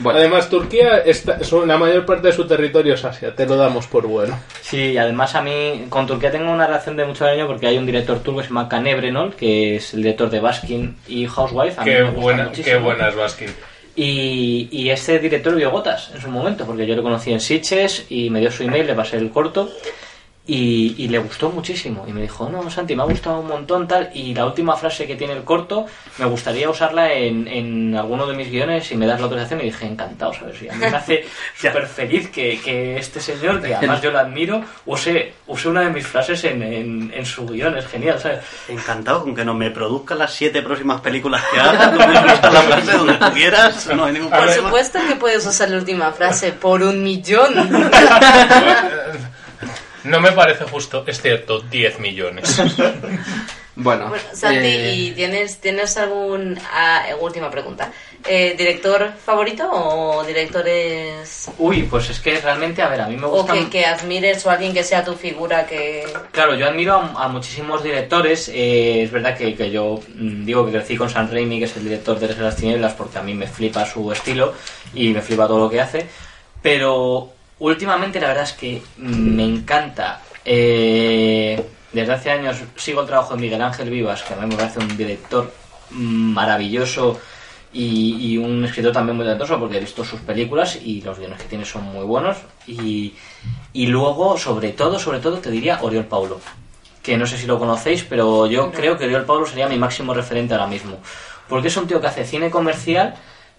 bueno, además Turquía, está, la mayor parte de su territorio es Asia, te lo damos por bueno. Sí, y además a mí con Turquía tengo una relación de mucho cariño porque hay un director turco que se llama Kan Evrenol, que es el director de Baskin y Housewife. A mí Qué me gusta buena, qué buena es Baskin. Y, y este director vio Gotas en su momento, porque yo lo conocí en Sitges y me dio su email, le pasé el corto y, y le gustó muchísimo. Y me dijo, no, Santi, me ha gustado un montón tal. Y la última frase que tiene el corto, me gustaría usarla en, en alguno de mis guiones y me das la autorización. Y dije, encantado, ¿sabes? Y a mí me hace súper feliz que, que este señor, que además yo lo admiro, use, use una de mis frases en, en, en su guion. Es genial, ¿sabes? Encantado con que no me produzca las siete próximas películas que haga. Tú la frase donde tú quieras, no hay ningún Por supuesto que puedes usar la última frase por un millón. No me parece justo, es cierto, 10 millones. bueno. Bueno, Santi, eh, ¿y tienes, tienes algún... ah, última pregunta. Eh, ¿Director favorito o directores... Uy, pues es que realmente, a ver, a mí me o gusta... que, que admires o alguien que sea tu figura que... Claro, yo admiro a, a muchísimos directores. eh, es verdad que, que yo mm, digo que crecí con San Raimi, que es el director de las Tinieblas, porque a mí me flipa su estilo y me flipa todo lo que hace. Pero últimamente la verdad es que me encanta. eh, desde hace años sigo el trabajo de Miguel Ángel Vivas, que a mí me parece un director maravilloso y, y un escritor también muy talentoso porque he visto sus películas y los guiones que tiene son muy buenos. Y, y luego sobre todo sobre todo te diría Oriol Paulo que no sé si lo conocéis pero yo creo que Oriol Paulo sería mi máximo referente ahora mismo. Porque es un tío que hace cine comercial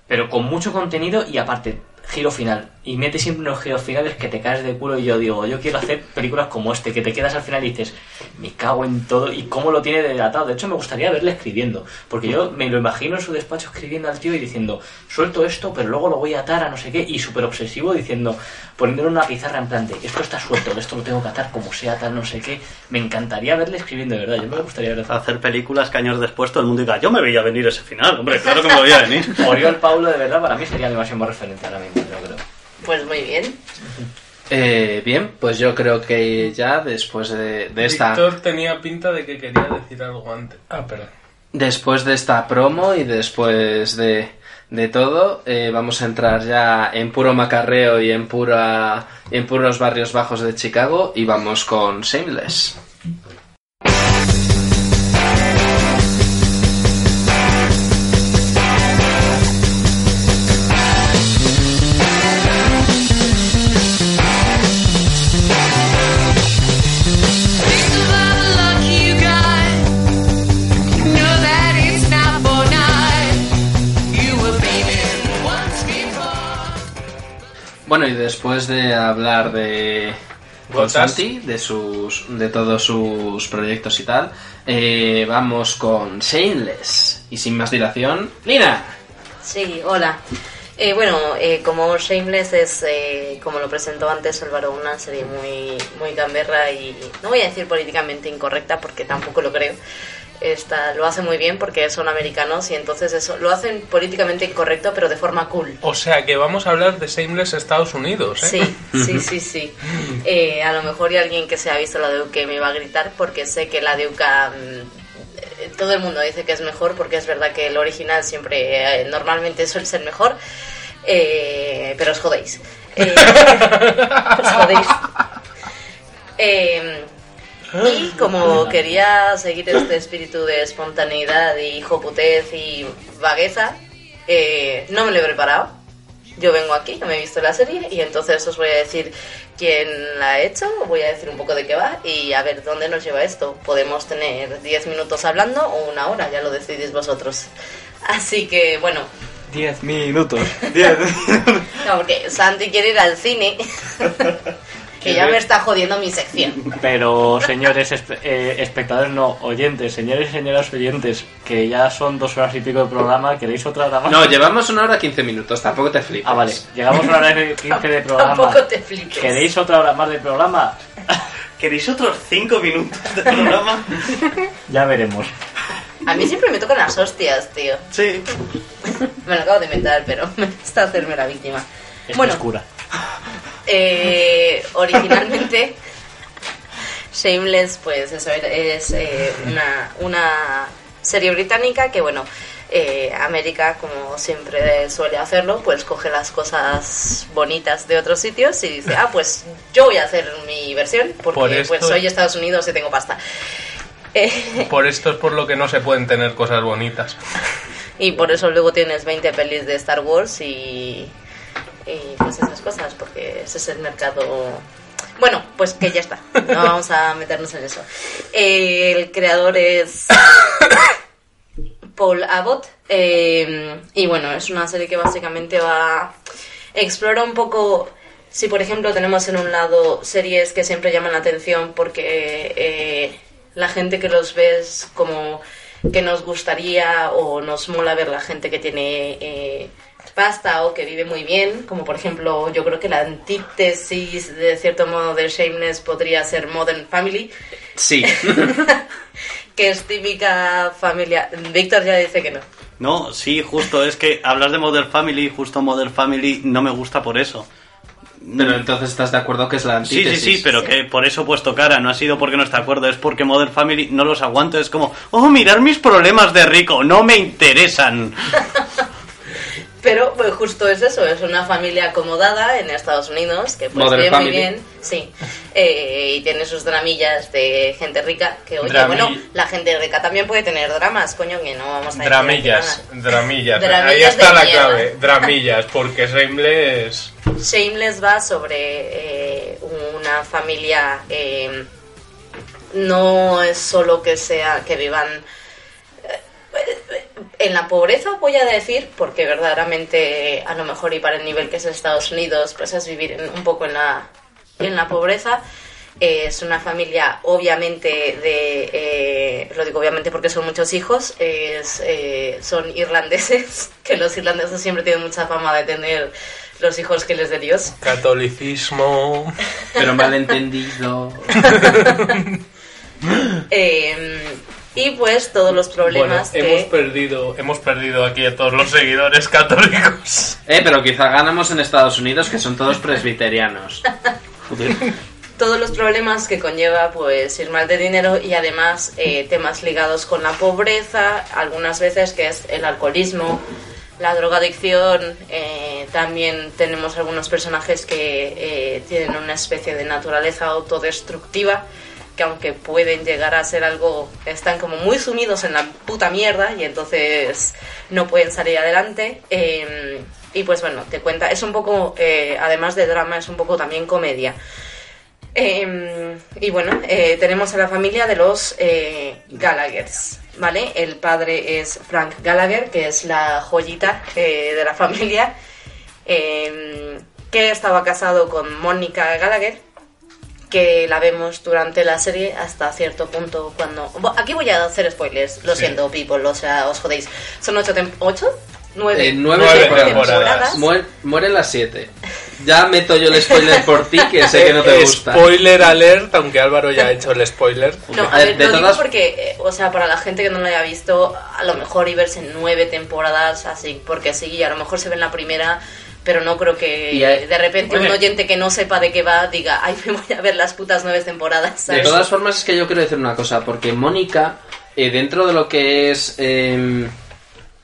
pero con mucho contenido y aparte giro final y mete siempre unos giros finales que te caes de culo y yo digo, yo quiero hacer películas como este, que te quedas al final y dices, me cago en todo y cómo lo tiene delatado. De hecho, me gustaría verle escribiendo, porque yo me lo imagino en su despacho escribiendo al tío y diciendo, suelto esto, pero luego lo voy a atar a no sé qué, y súper obsesivo diciendo, poniéndole una pizarra en plan de, esto está suelto, esto lo tengo que atar como sea, tal, no sé qué. Me encantaría verle escribiendo, de verdad, yo me gustaría verle Hacer películas que años después todo el mundo diga, yo me veía venir ese final, hombre, claro que me veía venir. Oriol Paulo, de verdad, para mí sería mi máximo referente ahora mismo, yo creo. Pues muy bien. Eh, bien, pues yo creo que ya después de, de esta Víctor tenía pinta de que quería decir algo antes. Ah, perdón. después de esta promo y después de, de todo, eh, vamos a entrar ya en puro macarreo y en pura en puros barrios bajos de Chicago y vamos con Shameless. Bueno, y después de hablar de con Gotas. Santi, de sus de todos sus proyectos y tal, eh, vamos con Shameless. Y sin más dilación, Lina. Sí, hola. Eh, bueno, eh, como Shameless es, eh, como lo presentó antes Álvaro, una serie muy, muy gamberra y no voy a decir políticamente incorrecta porque tampoco lo creo. Esta, lo hace muy bien porque son americanos y entonces eso lo hacen políticamente incorrecto pero de forma cool. O sea que vamos a hablar de Shameless Estados Unidos, ¿eh? Sí, sí, sí, sí. Eh, a lo mejor hay alguien que se ha visto la de UK me va a gritar porque sé que la de UK mm, todo el mundo dice que es mejor porque es verdad que el original siempre eh, normalmente suele ser mejor. Eh, pero os jodéis. Eh, os jodéis. Y como quería seguir este espíritu de espontaneidad y joputez y vagueza, eh, no me lo he preparado. Yo vengo aquí, no me he visto la serie y entonces os voy a decir quién la ha hecho, voy a decir un poco de qué va y a ver dónde nos lleva esto. Podemos tener 10 minutos hablando o una hora, ya lo decidís vosotros. Así que bueno, 10 minutos. 10 no, porque Santi quiere ir al cine, que ya me está jodiendo mi sección. Pero, señores espe- eh, espectadores, no, oyentes, señores y señoras oyentes, que ya son dos horas y pico de programa, ¿queréis otra hora más? No, llevamos una hora 15 minutos, tampoco te flipes. Ah, vale, llegamos a una hora y 15 de programa. Tampoco te flipes. ¿Queréis otra hora más de programa? ¿Queréis otros 5 minutos de programa? Ya veremos. A mí siempre me tocan las hostias, tío. Sí. Me lo acabo de inventar, pero me está hacerme la víctima. Es Bueno, oscura. Eh, originalmente Shameless, pues eso es eh, una, una serie británica que, bueno, eh, América, como siempre suele hacerlo, pues coge las cosas bonitas de otros sitios y dice, ah, pues yo voy a hacer mi versión porque Por esto- pues soy Estados Unidos y tengo pasta. Eh, Por esto es por lo que no se pueden tener cosas bonitas. Y por eso luego tienes 20 pelis de Star Wars y, y pues esas cosas, porque ese es el mercado... Bueno, pues que ya está, no vamos a meternos en eso. Eh, el creador es Paul Abbott eh, y bueno, es una serie que básicamente va... explora un poco... Si por ejemplo tenemos en un lado series que siempre llaman la atención porque eh, la gente que los ves como que nos gustaría o nos mola ver la gente que tiene eh, pasta o que vive muy bien, como por ejemplo yo creo que la antítesis de cierto modo de Shameless podría ser Modern Family, Sí. que es típica familia. Víctor ya dice que no. No, sí, justo, es que hablas de Modern Family, justo Modern Family no me gusta por eso. Pero entonces estás de acuerdo que es la Sí, antítesis. sí, sí, pero que por eso he puesto cara, no ha sido porque no esté de acuerdo, es porque Modern Family no los aguanto, es como, oh, mirar mis problemas de rico, no me interesan. Pero pues justo es eso, es una familia acomodada en Estados Unidos, que pues Modern vive muy bien, sí, Eh, y tiene sus dramillas de gente rica, que oye, Drami- bueno, la gente rica también puede tener dramas, coño, que no vamos a Dramillas, dramillas. Dramillas Ahí está la mierda. clave. Dramillas, porque Shameless. Shameless va sobre eh, una familia, eh, no es solo que sea que vivan. En la pobreza voy a decir, porque verdaderamente a lo mejor y para el nivel que es Estados Unidos, pues es vivir en- un poco en la, en la pobreza. Eh, es una familia obviamente de, eh, lo digo obviamente porque son muchos hijos, es, eh, son irlandeses, que los irlandeses siempre tienen mucha fama de tener los hijos que les de Dios. Catolicismo. Pero malentendido. Eh, y pues todos los Bueno, problemas hemos que... perdido, hemos perdido aquí a todos los seguidores católicos. Eh, pero quizá ganamos en Estados Unidos, que son todos presbiterianos. Joder. todos los problemas que conlleva pues ir mal de dinero y además eh, temas ligados con la pobreza, algunas veces que es el alcoholismo, la drogadicción, eh, también tenemos algunos personajes que eh, tienen una especie de naturaleza autodestructiva que aunque pueden llegar a ser algo, están como muy sumidos en la puta mierda y entonces no pueden salir adelante. Eh, y pues bueno, te cuenta, es un poco, eh, además de drama, es un poco también comedia. Eh, y bueno, eh, tenemos a la familia de los eh, Gallaghers, ¿vale? El padre es Frank Gallagher, que es la joyita de la familia, eh, que estaba casado con Mónica Gallagher, que la vemos durante la serie hasta cierto punto cuando... Bo- Aquí voy a hacer spoilers, lo Sí. siento, people, o sea, os jodéis. Son ocho... tem- ¿Ocho? Nueve. Eh, nueve Nueve temporadas. temporadas. Muer- mueren las siete. Ya meto yo el spoiler por ti, que sé que no te Eh, gusta. Spoiler alert, aunque Álvaro ya ha hecho el spoiler. No, A a ver, de lo digo todas- porque, eh, o sea, para la gente que no lo haya visto, a lo mejor y verse en nueve temporadas así, porque sí, a lo mejor se ve en la primera, pero no creo que Y de repente un Oye. oyente que no sepa de qué va diga, ay, me voy a ver las putas nueve temporadas, De todas formas, es que yo quiero decir una cosa, porque Mónica, eh, dentro de lo que es em,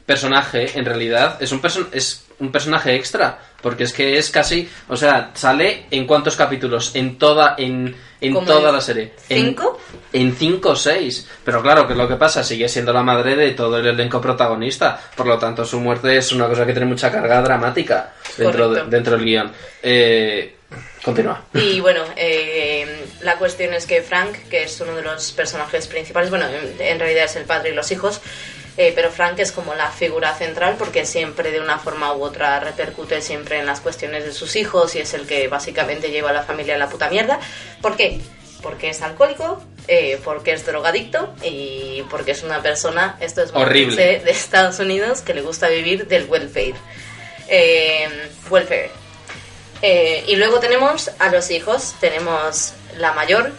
personaje, en realidad, es un, perso- es un personaje extra. Porque es que es casi, o sea, sale en cuántos capítulos, en toda, en, en ¿Como toda la serie. En- cinco? En cinco o seis. Pero claro, que lo que pasa, sigue siendo la madre de todo el elenco protagonista. Por lo tanto, su muerte es una cosa que tiene mucha carga dramática dentro, de- dentro del guion. Eh, continúa. Y bueno, eh, la cuestión es que Frank, que es uno de los personajes principales, bueno, en, en realidad es el padre y los hijos, eh, pero Frank es como la figura central porque siempre de una forma u otra repercute siempre en las cuestiones de sus hijos y es el que básicamente lleva a la familia a la puta mierda. ¿Por qué? Porque es alcohólico, eh, porque es drogadicto y porque es una persona, esto es Horrible. de Estados Unidos, que le gusta vivir del welfare. Eh, welfare. Eh, y luego tenemos a los hijos. Tenemos la mayor,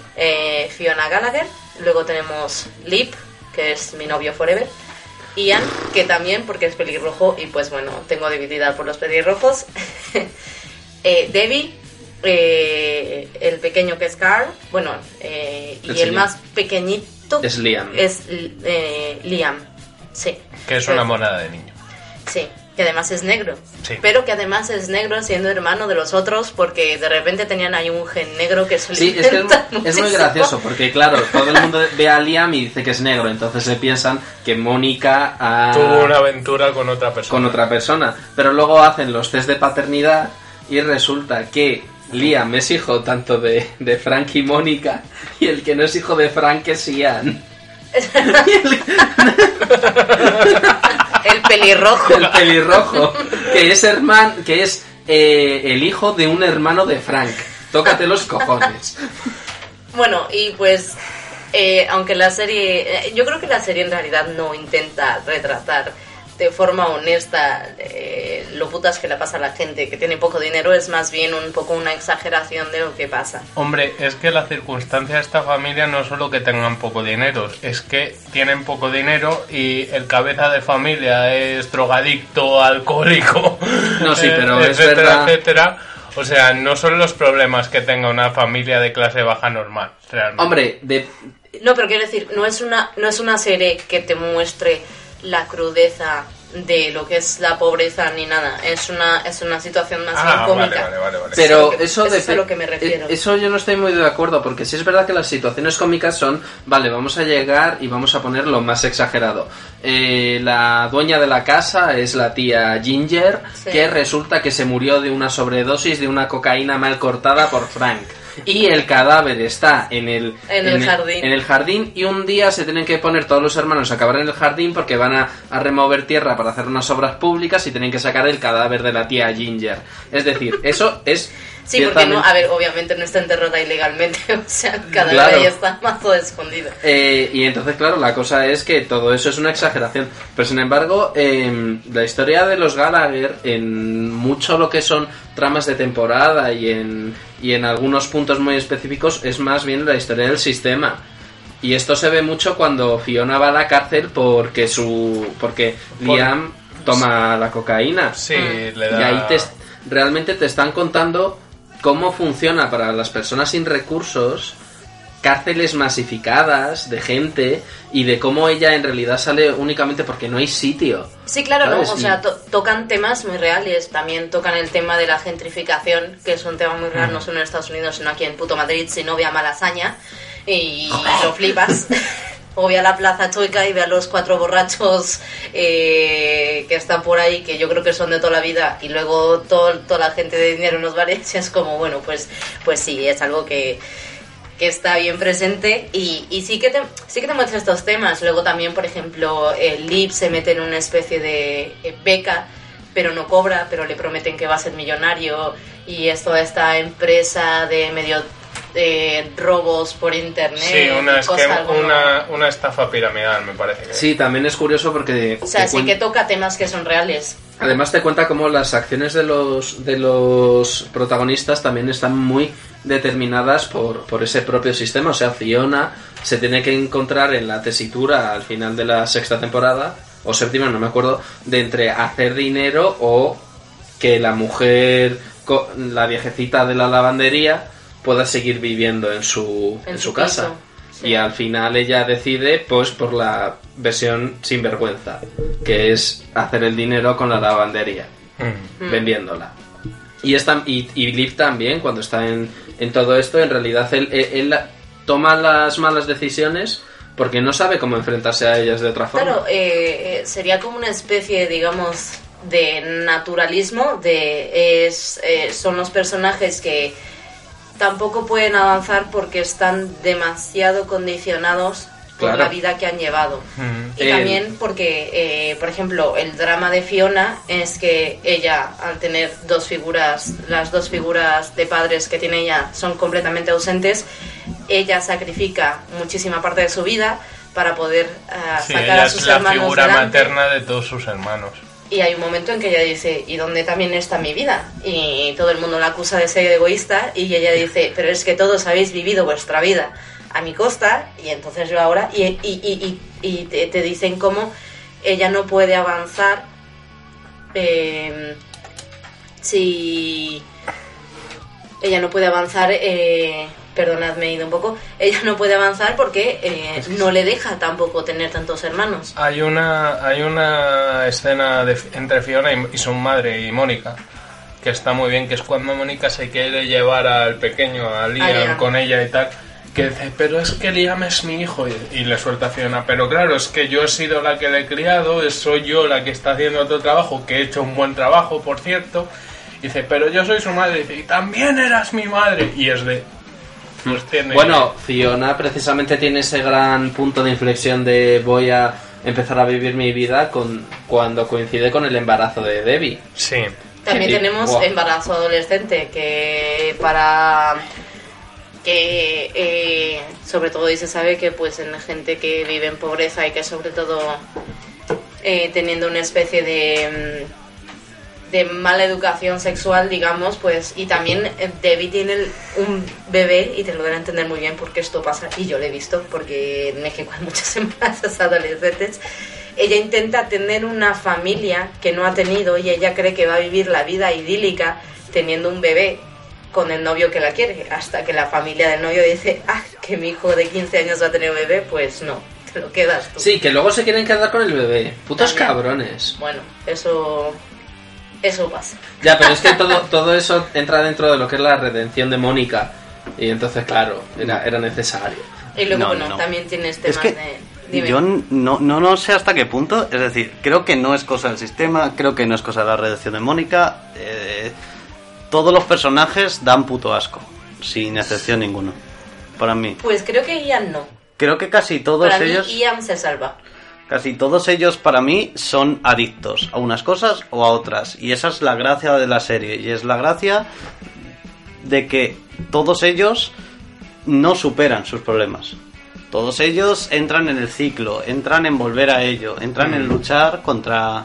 Fiona Gallagher. Luego tenemos Lip, que es mi novio forever. Ian, que también, porque es pelirrojo, y pues bueno, tengo debilidad por los pelirrojos. eh, Debbie, eh, el pequeño que es Carl. Bueno, eh, El y el señor. más pequeñito Es Liam. es eh, Liam. Sí. Que es una moneda de niño. Sí, que además es negro. Sí. Pero que además es negro siendo hermano de los otros porque de repente tenían ahí un gen negro que se Sí, es que es, es muy gracioso porque, claro, todo el mundo ve a Liam y dice que es negro, entonces se piensan que Mónica ha... Tuvo una aventura con otra persona. con otra persona, pero luego hacen los test de paternidad y resulta que Liam es hijo tanto de, de Frank y Mónica y el que no es hijo de Frank es Ian. El pelirrojo. El pelirrojo, que es hermano, que es eh, el hijo de un hermano de Frank. Tócate los cojones. Bueno, y pues, eh, aunque la serie, eh, yo creo que la serie en realidad no intenta retratar de forma honesta eh, lo putas que le pasa a la gente que tiene poco dinero, es más bien un poco una exageración de lo que pasa. Hombre, es que la circunstancia de esta familia no es solo que tengan poco dinero, es que tienen poco dinero y el cabeza de familia es drogadicto, alcohólico, No, sí, pero es etcétera, verdad. etcétera. O sea, no son los problemas que tenga una familia de clase baja normal, realmente. Hombre, de, No, pero quiero decir, no es una, no es una serie que te muestre la crudeza de lo que es la pobreza ni nada. Es una, es una situación más Ah, bien vale, cómica. vale, vale, vale. Pero Eso eso, es a depe- lo que me refiero. eh, Eso yo no estoy muy de acuerdo, porque sí es verdad que las situaciones cómicas son, vale, vamos a llegar y vamos a poner lo más exagerado. Eh, la dueña de la casa es la tía Ginger, Sí. que resulta que se murió de una sobredosis de una cocaína mal cortada por Frank. Y el cadáver está en el, En el jardín. en el jardín y un día se tienen que poner todos los hermanos a acabar en el jardín porque van a, a remover tierra para hacer unas obras públicas y tienen que sacar el cadáver de la tía Ginger. Es decir, eso es... Sí, porque no, a ver, obviamente no está enterrada ilegalmente, o sea, cada vez Claro. ahí está mazo escondido. Eh, y entonces, claro, la cosa es que todo eso es una exageración. Pero sin embargo, em, la historia de los Gallagher, en mucho lo que son tramas de temporada y en, y en algunos puntos muy específicos, es más bien la historia del sistema. Y esto se ve mucho cuando Fiona va a la cárcel porque su porque Por- Liam toma la cocaína. Sí, le da... Y ahí te, realmente te están contando cómo funciona para las personas sin recursos cárceles masificadas de gente y de cómo ella en realidad sale únicamente porque no hay sitio. Sí, claro. ¿Sabes? o sea, to- tocan temas muy reales, también tocan el tema de la gentrificación, que es un tema muy real, Mm. no solo en Estados Unidos, sino aquí en puto Madrid, si no ve a Malasaña, y lo flipas. O ve a la Plaza Choica y ve a los cuatro borrachos eh, que están por ahí, que yo creo que son de toda la vida, y luego todo- toda la gente de dinero en los bares, es como, bueno, pues, pues sí, es algo que, que está bien presente y, y sí que te sí que te muestra estos temas. Luego también por ejemplo el Lip se mete en una especie de eh, beca pero no cobra pero le prometen que va a ser millonario y es toda esta empresa de medio de robos por internet Sí, una, esquema- una, una estafa piramidal, me parece que es. Sí, también es curioso porque o sea sí que toca temas que son reales además te cuenta cómo las acciones de los de los protagonistas también están muy determinadas por, por ese propio sistema. O sea, Fiona se tiene que encontrar en la tesitura al final de la sexta temporada, o séptima, no me acuerdo, de entre hacer dinero o que la mujer, co- la viejecita de la lavandería, pueda seguir viviendo en su, en En su su casa. sí. Y al final ella decide, pues, por la versión sin vergüenza, que es hacer el dinero con la lavandería, Mm. Vendiéndola. Y, esta, y, y Liv también, cuando está en, en todo esto, en realidad él, él- él toma las malas decisiones porque no sabe cómo enfrentarse a ellas de otra forma. Claro, eh, eh, sería como una especie, digamos, de naturalismo, de es, eh, son los personajes que tampoco pueden avanzar porque están demasiado condicionados por Claro. la vida que han llevado. Mm. Y también porque, eh, por ejemplo, el drama de Fiona es que ella, al tener dos figuras, las dos figuras de padres que tiene ella son completamente ausentes, ella sacrifica muchísima parte de su vida para poder ah, Sí, sacar ella a es la figura delante. materna de todos sus hermanos. Y hay un momento en que ella dice, ¿y dónde también está mi vida? Y todo el mundo la acusa de ser egoísta y ella dice, pero es que todos habéis vivido vuestra vida a mi costa y entonces yo ahora... Y, y, y, y, te, te dicen cómo ella no puede avanzar eh, si... Ella no puede avanzar... Eh, perdonad, me he ido un poco. Ella no puede avanzar porque eh, no le deja tampoco tener tantos hermanos. Hay una, hay una escena de- entre Fiona y, y su madre y Mónica que está muy bien, que es cuando Mónica se quiere llevar al pequeño, a Liam, con ella y tal, que dice, pero es que Liam es mi hijo, y, y le suelta a Fiona, pero claro, es que yo he sido la que le he criado, soy yo la que está haciendo otro trabajo, que he hecho un buen trabajo, por cierto, y dice, pero yo soy su madre, y dice, y también eras mi madre, y es de... Pues tiene- Bueno, Fiona precisamente tiene ese gran punto de inflexión de voy a empezar a vivir mi vida con cuando coincide con el embarazo de Debbie. Sí. También Sí, tenemos embarazo adolescente, que para que eh, sobre todo y se sabe que pues en gente que vive en pobreza y que sobre todo eh, teniendo una especie de mm, de mala educación sexual digamos pues y también eh, Debbie tiene un bebé y te lo deben entender muy bien porque esto pasa y yo lo he visto porque en México hay muchos embarazos adolescentes ella intenta tener una familia que no ha tenido y ella cree que va a vivir la vida idílica teniendo un bebé con el novio que la quiere, hasta que la familia del novio dice, ah, que mi hijo de 15 años va a tener un bebé, pues no, te lo quedas tú. Sí, que luego se quieren quedar con el bebé. Putos También. cabrones. Bueno, eso, eso pasa. Ya, pero es que todo, todo eso entra dentro de lo que es la redención de Mónica. Y entonces, claro, era, era necesario. Y luego, No, bueno, no. también tienes Es temas que de... dime. yo no, no, no sé hasta qué punto, es decir, creo que no es cosa del sistema, creo que no es cosa de la redención de Mónica. eh, todos los personajes dan puto asco. Sin excepción ninguno. Para mí. Pues creo que Ian no. Creo que casi todos Para ellos, mí Ian se salva. Casi todos ellos para mí son adictos a unas cosas o a otras. Y esa es la gracia de la serie. Y es la gracia de que todos ellos no superan sus problemas. Todos ellos entran en el ciclo, entran en volver a ello, entran en luchar contra,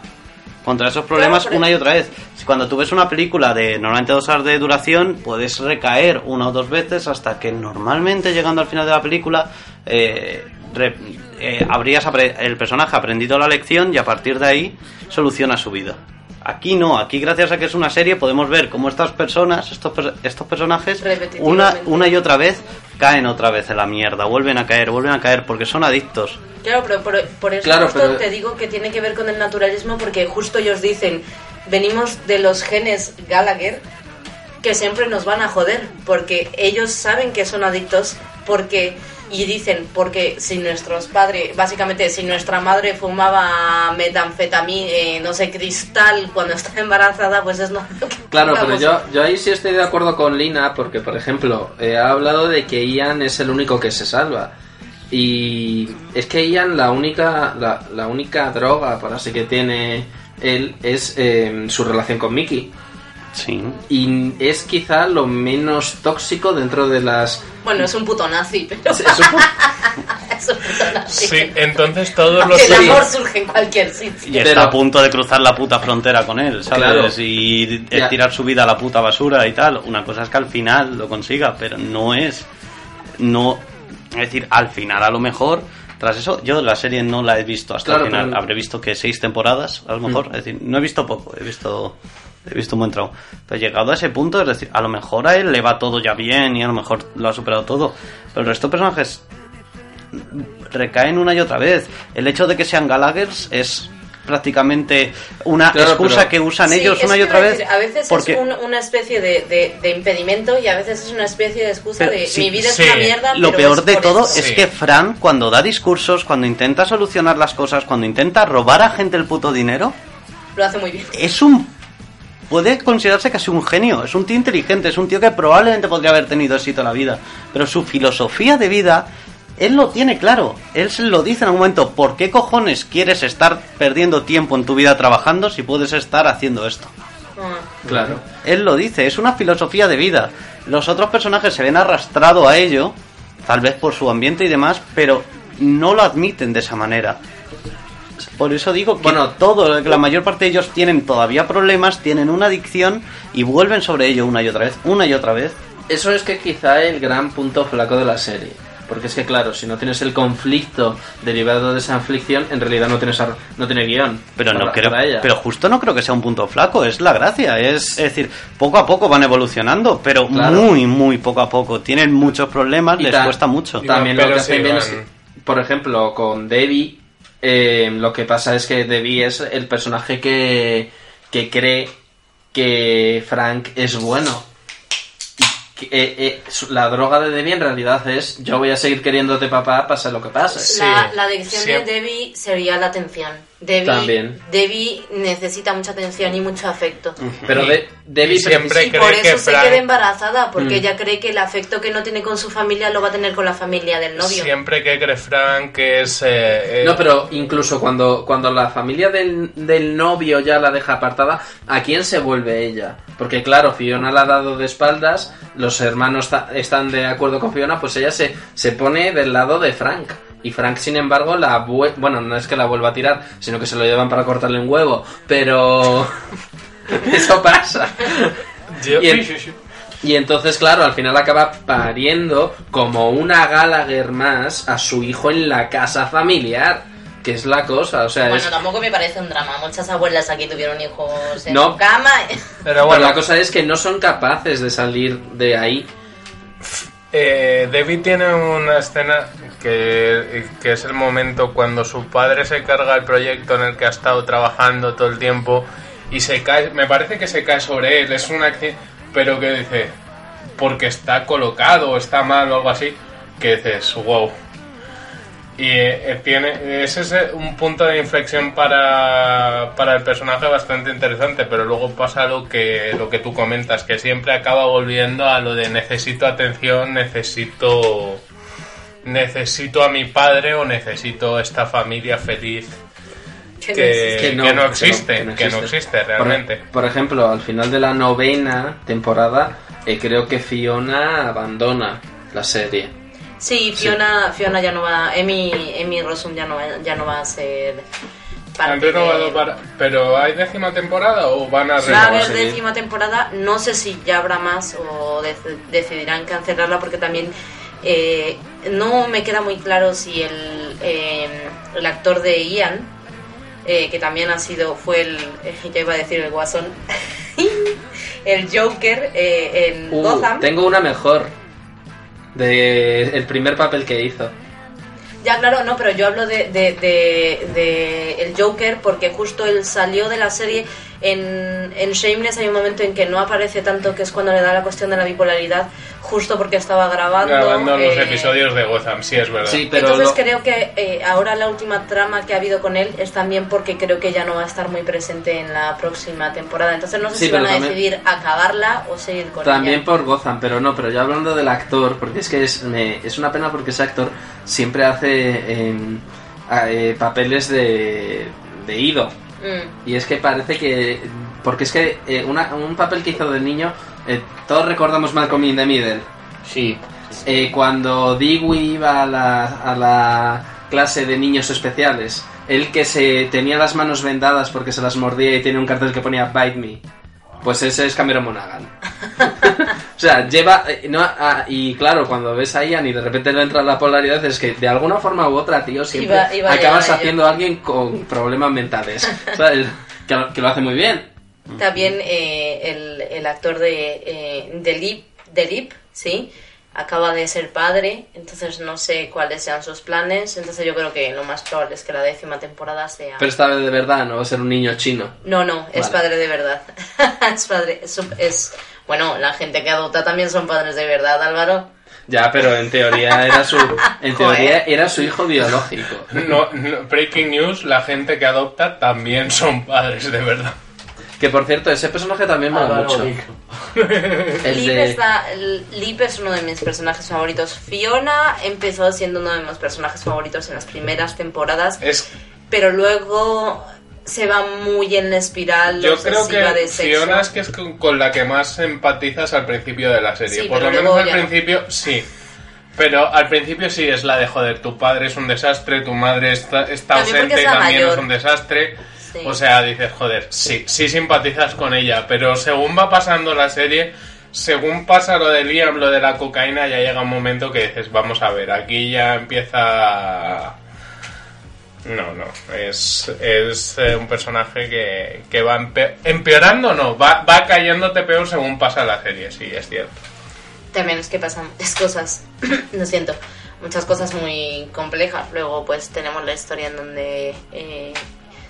contra esos problemas una y otra vez. Si Cuando tú ves una película de normalmente dos horas de duración, puedes recaer una o dos veces hasta que normalmente llegando al final de la película eh, re- eh, habrías el personaje ha aprendido la lección y a partir de ahí soluciona su vida. Aquí no, aquí gracias a que es una serie podemos ver cómo estas personas, estos, per- estos personajes, una, una y otra vez caen otra vez en la mierda, vuelven a caer, vuelven a caer porque son adictos. Claro, pero por, por eso Claro, justo pero- te digo que tiene que ver con el naturalismo porque justo ellos dicen, venimos de los genes Gallagher que siempre nos van a joder porque ellos saben que son adictos porque y dicen porque si nuestros padres básicamente si nuestra madre fumaba metanfetamina eh, no sé cristal cuando está embarazada pues es no Claro, pero yo, yo ahí sí estoy de acuerdo con Lina, porque, por ejemplo, eh, ha hablado de que Ian es el único que se salva. Y es que Ian, la única, la, la única droga, por así que tiene él, es eh, su relación con Mickey. Sí. Y es quizá lo menos tóxico dentro de las... bueno es un puto nazi pero es un- es un puto nazi Sí, entonces todos los... El amor surge en cualquier sitio Y está Pero- a punto de cruzar la puta frontera con él, ¿sabes? Claro. Y Ya. tirar su vida a la puta basura y tal. Una cosa es que al final lo consiga, pero no es. No. Es decir, al final a lo mejor. Tras eso, yo la serie no la he visto hasta Claro, el final. pero- Habré visto que seis temporadas, a lo mejor. Es decir, no he visto poco, he visto. He visto un buen tramo. Pero llegado a ese punto, es decir, a lo mejor a él le va todo ya bien y a lo mejor lo ha superado todo. Pero el resto de personajes recaen una y otra vez. El hecho de que sean Gallaghers es prácticamente una Claro, excusa pero- que usan Sí, ellos eso una y otra vez. a veces porque es un- una especie de, de- de impedimento y a veces es una especie de excusa Pero de sí, mi vida sí. es una mierda. lo pero peor de todo esto". es Sí. que Fran, cuando da discursos, cuando intenta solucionar las cosas, cuando intenta robar a gente el puto dinero, Lo hace muy bien. es un. Puede considerarse casi un genio, es un tío inteligente, es un tío que probablemente podría haber tenido éxito en la vida, pero su filosofía de vida, él lo tiene claro, él se lo dice en un momento, ¿por qué cojones quieres estar perdiendo tiempo en tu vida trabajando si puedes estar haciendo esto? Claro. Él lo dice, es una filosofía de vida. Los otros personajes se ven arrastrados a ello, tal vez por su ambiente y demás, pero no lo admiten de esa manera. Por eso digo que Bueno, todo, la mayor parte de ellos tienen todavía problemas, tienen una adicción y vuelven sobre ello una y otra vez, una y otra vez. Eso es que quizá el gran punto flaco de la serie. Porque es que, claro, si no tienes el conflicto derivado de esa aflicción, en realidad no tienes, ar- no tiene guion. Pero no creo, pero justo no creo que sea un punto flaco, es la gracia, es, es decir, poco a poco van evolucionando, pero Claro. muy, muy poco a poco. Tienen muchos problemas, Y les ta- cuesta mucho. También lo que sí hacen bien es que, por ejemplo, con Debbie, eh, lo que pasa es que Debbie es el personaje que, que cree que Frank es bueno. Eh, eh, la droga de Debbie en realidad es yo voy a seguir queriéndote papá, pase lo que pase. Sí, La, la adicción de Debbie sería la atención. Debbie, También. Debbie necesita mucha atención y mucho afecto. Pero de, Debbie y siempre Y cree por eso que se Frank- queda embarazada, porque Mm. ella cree que el afecto que no tiene con su familia lo va a tener con la familia del novio. Siempre que cree Frank que es... eh, eh, No, pero incluso cuando, cuando la familia del, del novio ya la deja apartada, ¿a quién se vuelve ella? Porque claro, Fiona la ha dado de espaldas, los hermanos están de acuerdo con Fiona, pues ella se, se pone del lado de Frank. Y Frank, sin embargo, la bueno, no es que la vuelva a tirar, sino que se lo llevan para cortarle un huevo, pero eso pasa. y en- Y entonces, claro, al final acaba pariendo como una Gallagher más a su hijo en la casa familiar. Que es la cosa, o sea, Bueno, es... tampoco me parece un drama. Muchas abuelas aquí tuvieron hijos en No. su cama. Pero Pero bueno, la cosa es que no son capaces de salir de ahí. Eh, Debbie tiene una escena que, que es el momento cuando su padre se carga el proyecto en el que ha estado trabajando todo el tiempo y se cae, me parece que se cae sobre él, es un accidente, pero que dice, porque está colocado está mal o algo así, que dices, wow. Y eh, tiene, ese es un punto de inflexión para, para el personaje bastante interesante, pero luego pasa lo que, lo que tú comentas, que siempre acaba volviendo a lo de necesito atención, necesito, necesito a mi padre o necesito esta familia feliz que, que no, existe, que no, existe Por- realmente. Por, ejemplo, al final de la novena temporada, eh, creo que Fiona abandona la serie. Sí, Fiona, Fiona ya no va, Emi, Emi Rossum ya no, va- ya no va a ser parte Han renovado de- para... ¿Pero hay décima temporada o van a Va a renovar? haber décima temporada, no sé si ya habrá más o dec- decidirán cancelarla porque también eh, no me queda muy claro si el, eh, el actor de Ian, eh, que también ha sido, fue el, ya iba a decir el guasón, el Joker eh, en Uh, Gotham. tengo una mejor. De el primer papel que hizo. Ya, claro, no, pero yo hablo de, de, de- de el Joker porque justo él salió de la serie. En, en Shameless hay un momento en que no aparece tanto, que es cuando le da la cuestión de la bipolaridad, justo porque estaba grabando. Grabando los eh, episodios de Gotham, sí, es verdad. Sí, pero Entonces lo- creo que eh, ahora la última trama que ha habido con él es también porque creo que ya no va a estar muy presente en la próxima temporada. Entonces no sé Sí, si van a también- decidir acabarla o seguir con También ella. por Gotham, pero no, pero ya hablando del actor, porque es que es, me- es una pena porque ese actor siempre hace em, eh, papeles de, de ido. Mm. Y es que parece que. Porque es que eh, una- un papel que hizo de niño. eh, todos recordamos Malcolm in the Middle. Sí. Eh, cuando Dewey iba a la, a la clase de niños especiales, él que se tenía las manos vendadas porque se las mordía y tiene un cartel que ponía Bite Me, pues ese es Cameron Monaghan. o sea, lleva... eh, no, ah, y claro, cuando ves a Ian y de repente le entra la polaridad, es que de alguna forma u otra, tío, siempre Iba- iba acabas haciendo a alguien con problemas mentales. ¿sabes? Que, lo- que lo hace muy bien. También eh, el, el actor de, eh, de, Lip, de Lip, ¿sí? Acaba de ser padre, entonces no sé cuáles sean sus planes. Entonces yo creo que lo más probable es que la décima temporada sea... Pero esta vez de verdad, no va a ser un niño chino. No, no, es padre de verdad. es padre, es, es- Bueno, la gente que adopta también son padres de verdad, Álvaro. Ya, pero en teoría era su, en teoría era su hijo biológico. No, no, breaking news, la gente que adopta también son padres de verdad. Que por cierto, ese personaje también mola Álvaro mucho. Dick. El Lip, de- está- Lip es uno de mis personajes favoritos. Fiona empezó siendo uno de mis personajes favoritos en las primeras temporadas, Es, pero luego se va muy en la espiral yo creo que de sexo. Fiona es que es con, con la que más empatizas al principio de la serie. Sí, Por lo menos al no. principio, sí. Pero al principio sí es la de joder, tu padre es un desastre, tu madre está, está También ausente también mayor. es un desastre. Sí. O sea, dices, joder, sí, sí simpatizas con ella, pero según va pasando la serie, según pasa lo de Liam, lo de la cocaína, ya llega un momento que dices, vamos a ver, aquí ya empieza... No, no, es, es eh, un personaje que, que va empe- empeorando, no, va, va cayéndote peor según pasa la serie, sí, es cierto. También es que pasan muchas cosas, lo siento, muchas cosas muy complejas. Luego pues tenemos la historia en donde eh,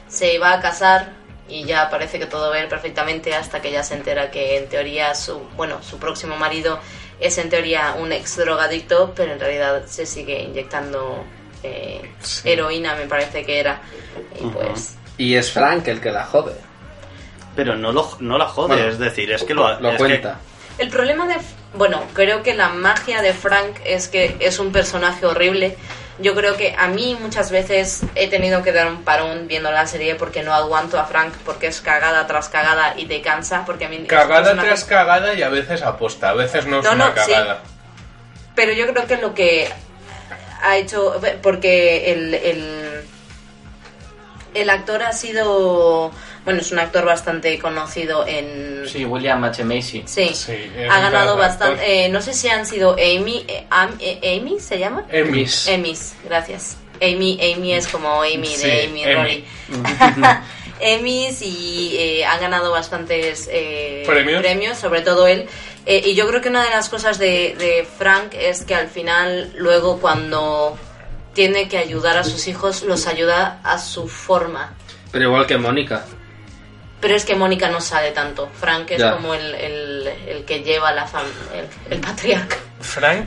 se va a casar y ya parece que todo va a ir perfectamente hasta que ya se entera que en teoría su, bueno, su próximo marido es en teoría un ex drogadicto, pero en realidad se sigue inyectando eh, Sí. heroína, me parece que era. Y pues... Y es Frank el que la jode. Pero no, lo, no la jode, Bueno, es decir, es que lo, Lo es que- cuenta. El problema de... Bueno, creo que la magia de Frank es que es un personaje horrible. Yo creo que a mí muchas veces he tenido que dar un parón viendo la serie porque no aguanto a Frank porque es cagada tras cagada y te cansa porque a mí... Cagada tras cagada y a veces aposta, a veces no es una no, sí. cagada. Pero yo creo que lo que ha hecho... Porque el... el el actor ha sido... Bueno, es un actor bastante conocido en... Sí, William H. Macy. Sí, ha ganado bastante. eh, no sé si han sido Amy. eh, Am- eh, ¿Amy se llama? Emmys. Emmys, gracias. Amy, Amy es como Amy Sí, de Amy, Amy. Rory. Emmys y eh, ha ganado bastantes eh, ¿Premios? sobre todo él. Eh, y yo creo que una de las cosas de, de Frank es que al final, luego cuando tiene que ayudar a sus hijos, los ayuda a su forma. Pero igual que Mónica. Pero es que Mónica no sabe tanto. Frank es Ya. como el, el, el que lleva la fam el, el patriarca. Frank,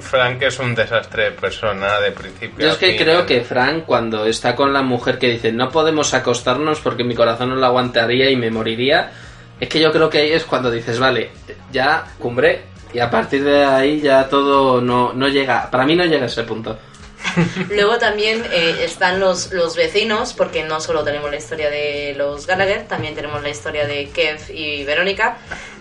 Frank es un desastre de persona de principio. Yo es que fin. creo que Frank, cuando está con la mujer que dice no podemos acostarnos porque mi corazón no lo aguantaría y me moriría, es que yo creo que ahí es cuando dices, vale, ya cumbre, y a partir de ahí ya todo no, no llega, para mí no llega a ese punto. Luego también eh, están los, los vecinos, porque no solo tenemos la historia de los Gallagher, también tenemos la historia de Kev y Verónica,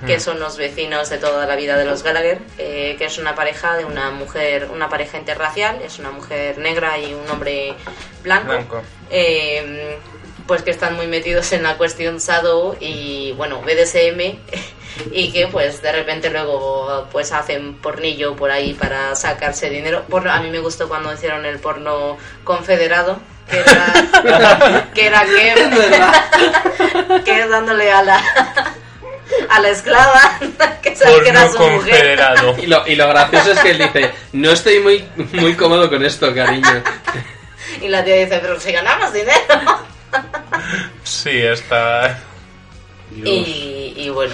que son los vecinos de toda la vida de los Gallagher, eh, que es una pareja de una mujer, una pareja interracial, es una mujer negra y un hombre blanco. Blanco. Eh, pues que están muy metidos en la cuestión Shadow y bueno, BDSM y que pues de repente luego pues hacen pornillo por ahí para sacarse dinero. Porno, a mí me gustó cuando hicieron el porno confederado, que era que, era que, que dándole a la a la esclava que sabía que era su mujer. confederado. Y lo, y lo gracioso es que él dice, no estoy muy, muy cómodo con esto, cariño. Y la tía dice, pero si ganamos dinero. Sí, está. Y, y bueno,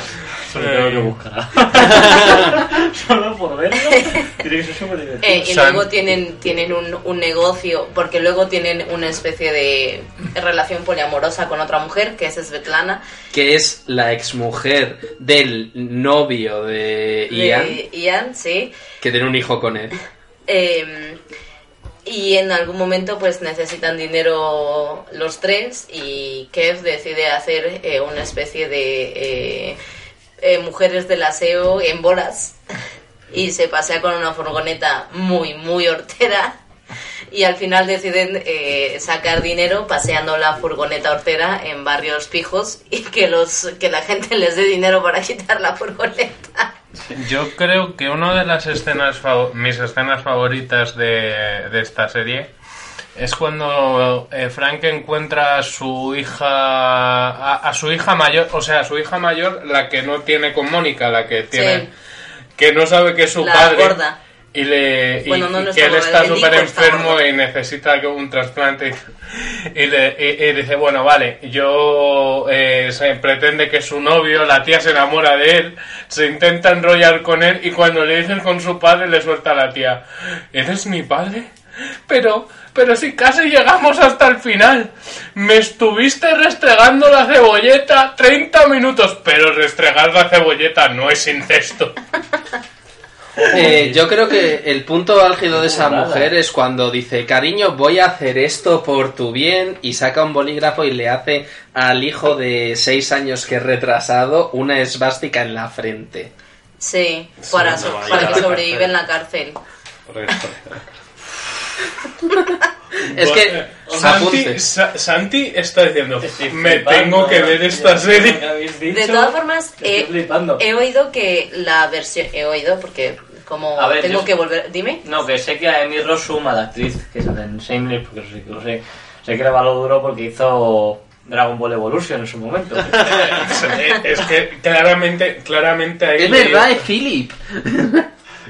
Solo tengo que buscar. Solo por verlo. Tiene que ser súper divertido. Eh, y San- luego tienen, tienen un, un negocio, porque luego tienen una especie de relación poliamorosa con otra mujer, que es Svetlana. Que es la exmujer del novio de Ian, de Ian, sí. que tiene un hijo con él. Eh, y en algún momento pues necesitan dinero los tres y Kev decide hacer eh, una especie de eh, eh, mujeres del aseo en bolas y se pasea con una furgoneta muy muy hortera y al final deciden eh, sacar dinero paseando la furgoneta hortera en barrios pijos y que los que la gente les dé dinero para quitar la furgoneta. Yo creo que una de las escenas, mis escenas favoritas de, de esta serie es cuando eh, Frank encuentra a su hija, a, a su hija mayor, o sea, a su hija mayor, la que no tiene con Mónica, la que tiene, Sí. que no sabe que es su La padre. gorda. Y, le, y- Bueno, no, y que está él está súper está enfermo y necesita un trasplante. Y, le, y- y dice, bueno, vale, yo eh, se pretende que es su novio, la tía se enamora de él, se intenta enrollar con él y cuando le dicen con su padre le suelta a la tía, ¿eres mi padre? Pero, pero si casi llegamos hasta el final. Me estuviste restregando la cebolleta 30 minutos, pero restregar la cebolleta no es incesto. Eh, yo creo que el punto álgido de esa mujer es cuando dice, cariño, voy a hacer esto por tu bien, y saca un bolígrafo y le hace al hijo de seis años que es retrasado una esvástica en la frente. Sí, para, so- para que cárcel. en la cárcel. Es que, Bueno, Santi, apunte. Sa- Santi está diciendo, Estoy me flipando. tengo que ver esta serie. De todas formas, eh, he oído que la versión... He oído porque como A ver, tengo yo- que volver... Dime. No, que sé que a Amy Rossum, a la actriz que sale en Shameless, porque lo sé que le való duro porque hizo Dragon Ball Evolution en su momento. es que claramente, claramente ahí... Es verdad, es Philip.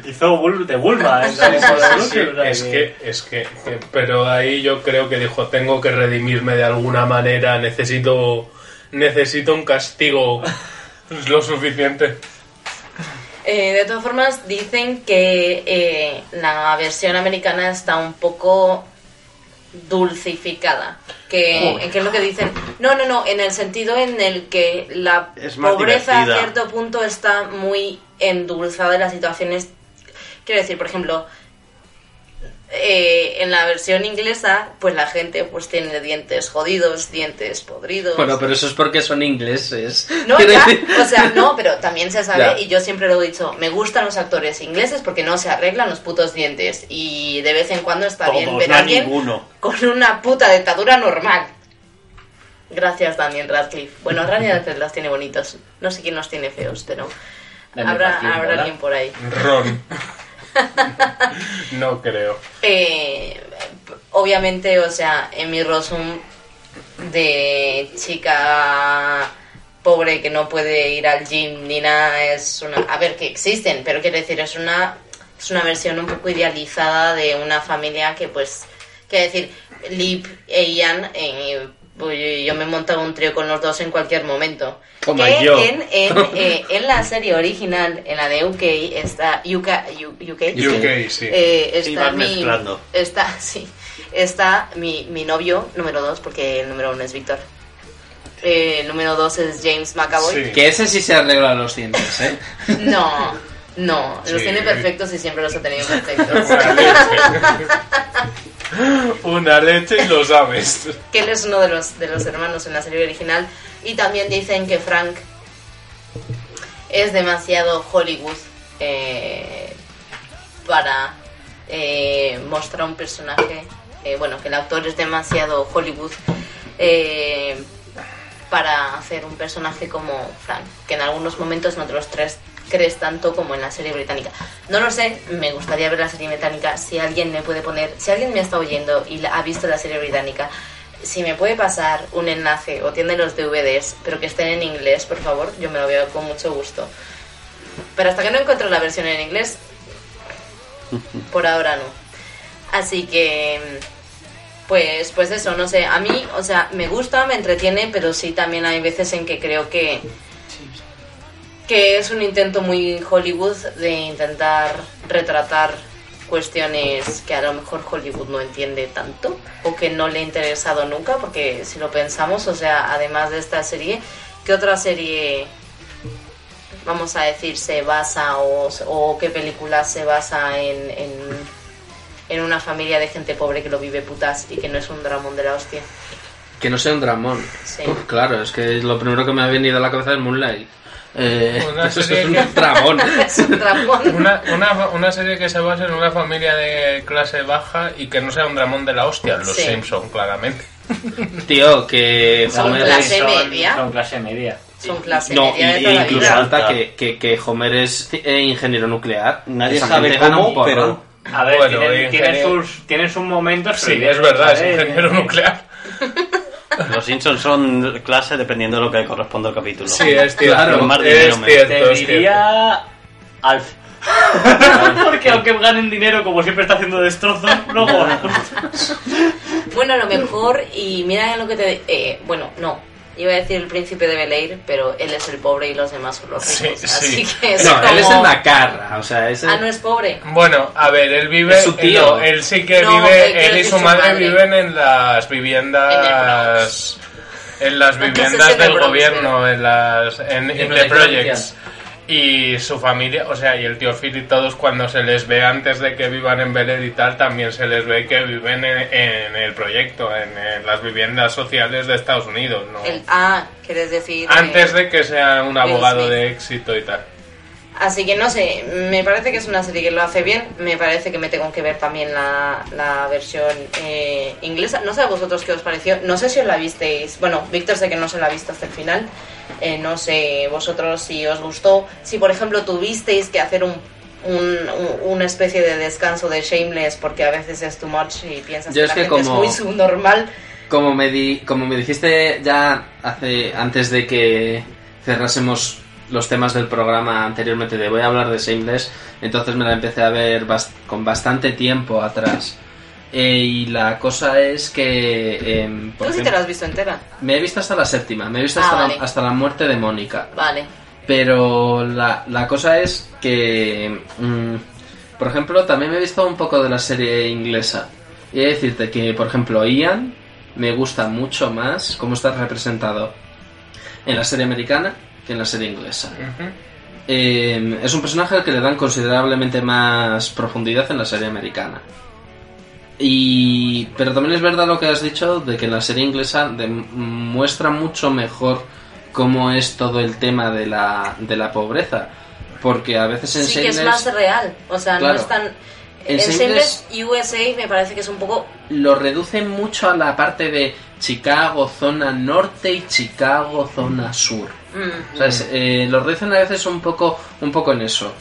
Hizo de Bulma Sí, sea es que, es que, que- pero ahí yo creo que dijo, tengo que redimirme de alguna manera, necesito, necesito un castigo lo suficiente. Eh, de todas formas, dicen que eh, la versión americana está un poco dulcificada. Que. ¿Qué es lo que dicen? No, no, no, en el sentido en el que la Es pobreza divertida. a cierto punto está muy endulzada en las situaciones. Quiero decir, por ejemplo, eh, en la versión inglesa, pues la gente pues tiene dientes jodidos, dientes podridos. Bueno, pero eso es porque son ingleses. No, ya, o sea, no, pero también se sabe, Ya. y yo siempre lo he dicho, me gustan los actores ingleses porque no se arreglan los putos dientes, y de vez en cuando está bien ver no a alguien ninguno. con una puta dentadura normal. Gracias, Daniel Radcliffe. Bueno, Daniel Radcliffe los tiene bonitos. No sé quién los tiene feos, pero Daniel habrá, Radcliffe, habrá alguien por ahí. Ron. no creo. Eh, obviamente, o sea, Amy Rossum de chica pobre que no puede ir al gym ni nada es una a ver que existen pero quiero decir es una es una versión un poco idealizada de una familia que pues quiero decir Lip e Ian eh, pues yo me he montado un trío con los dos en cualquier momento. Como que yo. En, en, eh, en la serie original, en la de UK, está UK, UK, UK, sí. eh, Sí, está vas mi, mezclando. está, sí, está mi, mi novio número dos, porque el número uno es Víctor. Eh, el número dos es James McAvoy. Sí. Que ese sí se arregla los dientes, ¿eh? No, no, los Sí. tiene perfectos y siempre los ha tenido perfectos. Una leche. Una leche y lo sabes. que él es uno de los, de los hermanos en la serie original. Y también dicen que Frank es demasiado Hollywood eh, para eh, mostrar un personaje. eh, bueno, que el actor es demasiado Hollywood eh, para hacer un personaje como Frank. Que en algunos momentos no te los tres crees tanto como en la serie británica. No lo sé, me gustaría ver la serie británica. Si alguien me puede poner, si alguien me está oyendo y ha visto la serie británica, si me puede pasar un enlace o tiene los DVDs, pero que estén en inglés, por favor, yo me lo veo con mucho gusto. Pero hasta que no encuentro la versión en inglés, por ahora no. Así que, pues, pues eso, no sé. A mí, o sea, me gusta, me entretiene, pero sí también hay veces en que creo que que es un intento muy Hollywood de intentar retratar cuestiones que a lo mejor Hollywood no entiende tanto o que no le ha interesado nunca, porque si lo pensamos, o sea, además de esta serie, ¿qué otra serie, vamos a decir, se basa o, o qué película se basa en, en, en una familia de gente pobre que lo vive putas y que no es un dramón de la hostia? Que no sea un dramón. Sí. Uf, claro, es que lo primero que me ha venido a la cabeza es Moonlight. Eh, Una serie es un que-. Es un. Una, una, una serie que se basa en una familia de clase baja y que no sea un dramón de la hostia, los Sí. Simpson, claramente. Tío, que Son Homer clase. Son- media. Son clase media. Son clase No, y, media la incluso alta que, que, que Homer es eh, ingeniero nuclear. Nadie sabe cómo, pero A ver, Bueno, tienen, tienen ingeniero- sus, tienen sus momentos. Sí, es verdad, es ingeniero nuclear. Los Simpsons son clase dependiendo de lo que corresponda al capítulo. Sí, es cierto. Claro, más dinero cierto, Te es cierto. diría Alf. Porque aunque ganen dinero, como siempre está haciendo destrozos, luego... Bueno, a lo mejor, y mira lo que te... eh, bueno, no, iba a decir el príncipe de Bel-Air, pero él es el pobre y los demás son los ricos. sí. Así que es No, como... él es el macarra, o sea, es el- Ah, no es pobre. Bueno, a ver, él vive. Es su tío. no, él sí que No, vive. él y su su madre, madre. viven en las viviendas. En las viviendas en el del gobierno, en las. En, The Projects. Y su familia, o sea, y el tío Phil y todos cuando se les ve antes de que vivan en Bel Air y tal, también se les ve que viven en, en el proyecto, en, en las viviendas sociales de Estados Unidos, ¿no? El, ah, quieres decir... Antes eh, de que sea un abogado de éxito y tal. Así que no sé, me parece que es una serie que lo hace bien, me parece que me tengo que ver también la, la versión eh, inglesa. No sé a vosotros qué os pareció, no sé si os la visteis, bueno, Víctor sé que no se la ha visto hasta el final, Eh, no sé vosotros si os gustó, si por ejemplo tuvisteis que hacer un, un- un- una especie de descanso de Shameless porque a veces es too much y piensas Yo que es la que gente es como- muy subnormal. Como me, di, como me dijiste ya hace antes de que cerrásemos los temas del programa anteriormente de voy a hablar de Shameless, entonces me la empecé a ver bas- con bastante tiempo atrás. Eh, y la cosa es que... em, por Tú sí te la has visto entera. me he visto hasta la séptima, me he visto Ah, hasta, vale. la, hasta la muerte de Mónica. Vale. Pero la, la cosa es que, mm, por ejemplo, también me he visto un poco de la serie inglesa. Y he de decirte que, por ejemplo, Ian me gusta mucho más cómo está representado en la serie americana en la serie inglesa. Eh, es un personaje al que le dan considerablemente más profundidad en la serie americana. Y, pero también es verdad lo que has dicho de que en la serie inglesa muestra mucho mejor cómo es todo el tema de la, de la pobreza. Porque a veces en Sí, que es más real. O sea, Claro. no es tan. En En USA me parece que es un poco. lo reducen mucho a la parte de Chicago zona norte y Chicago zona sur. mm, O sea, es- eh, lo reducen a veces un poco, un poco en eso.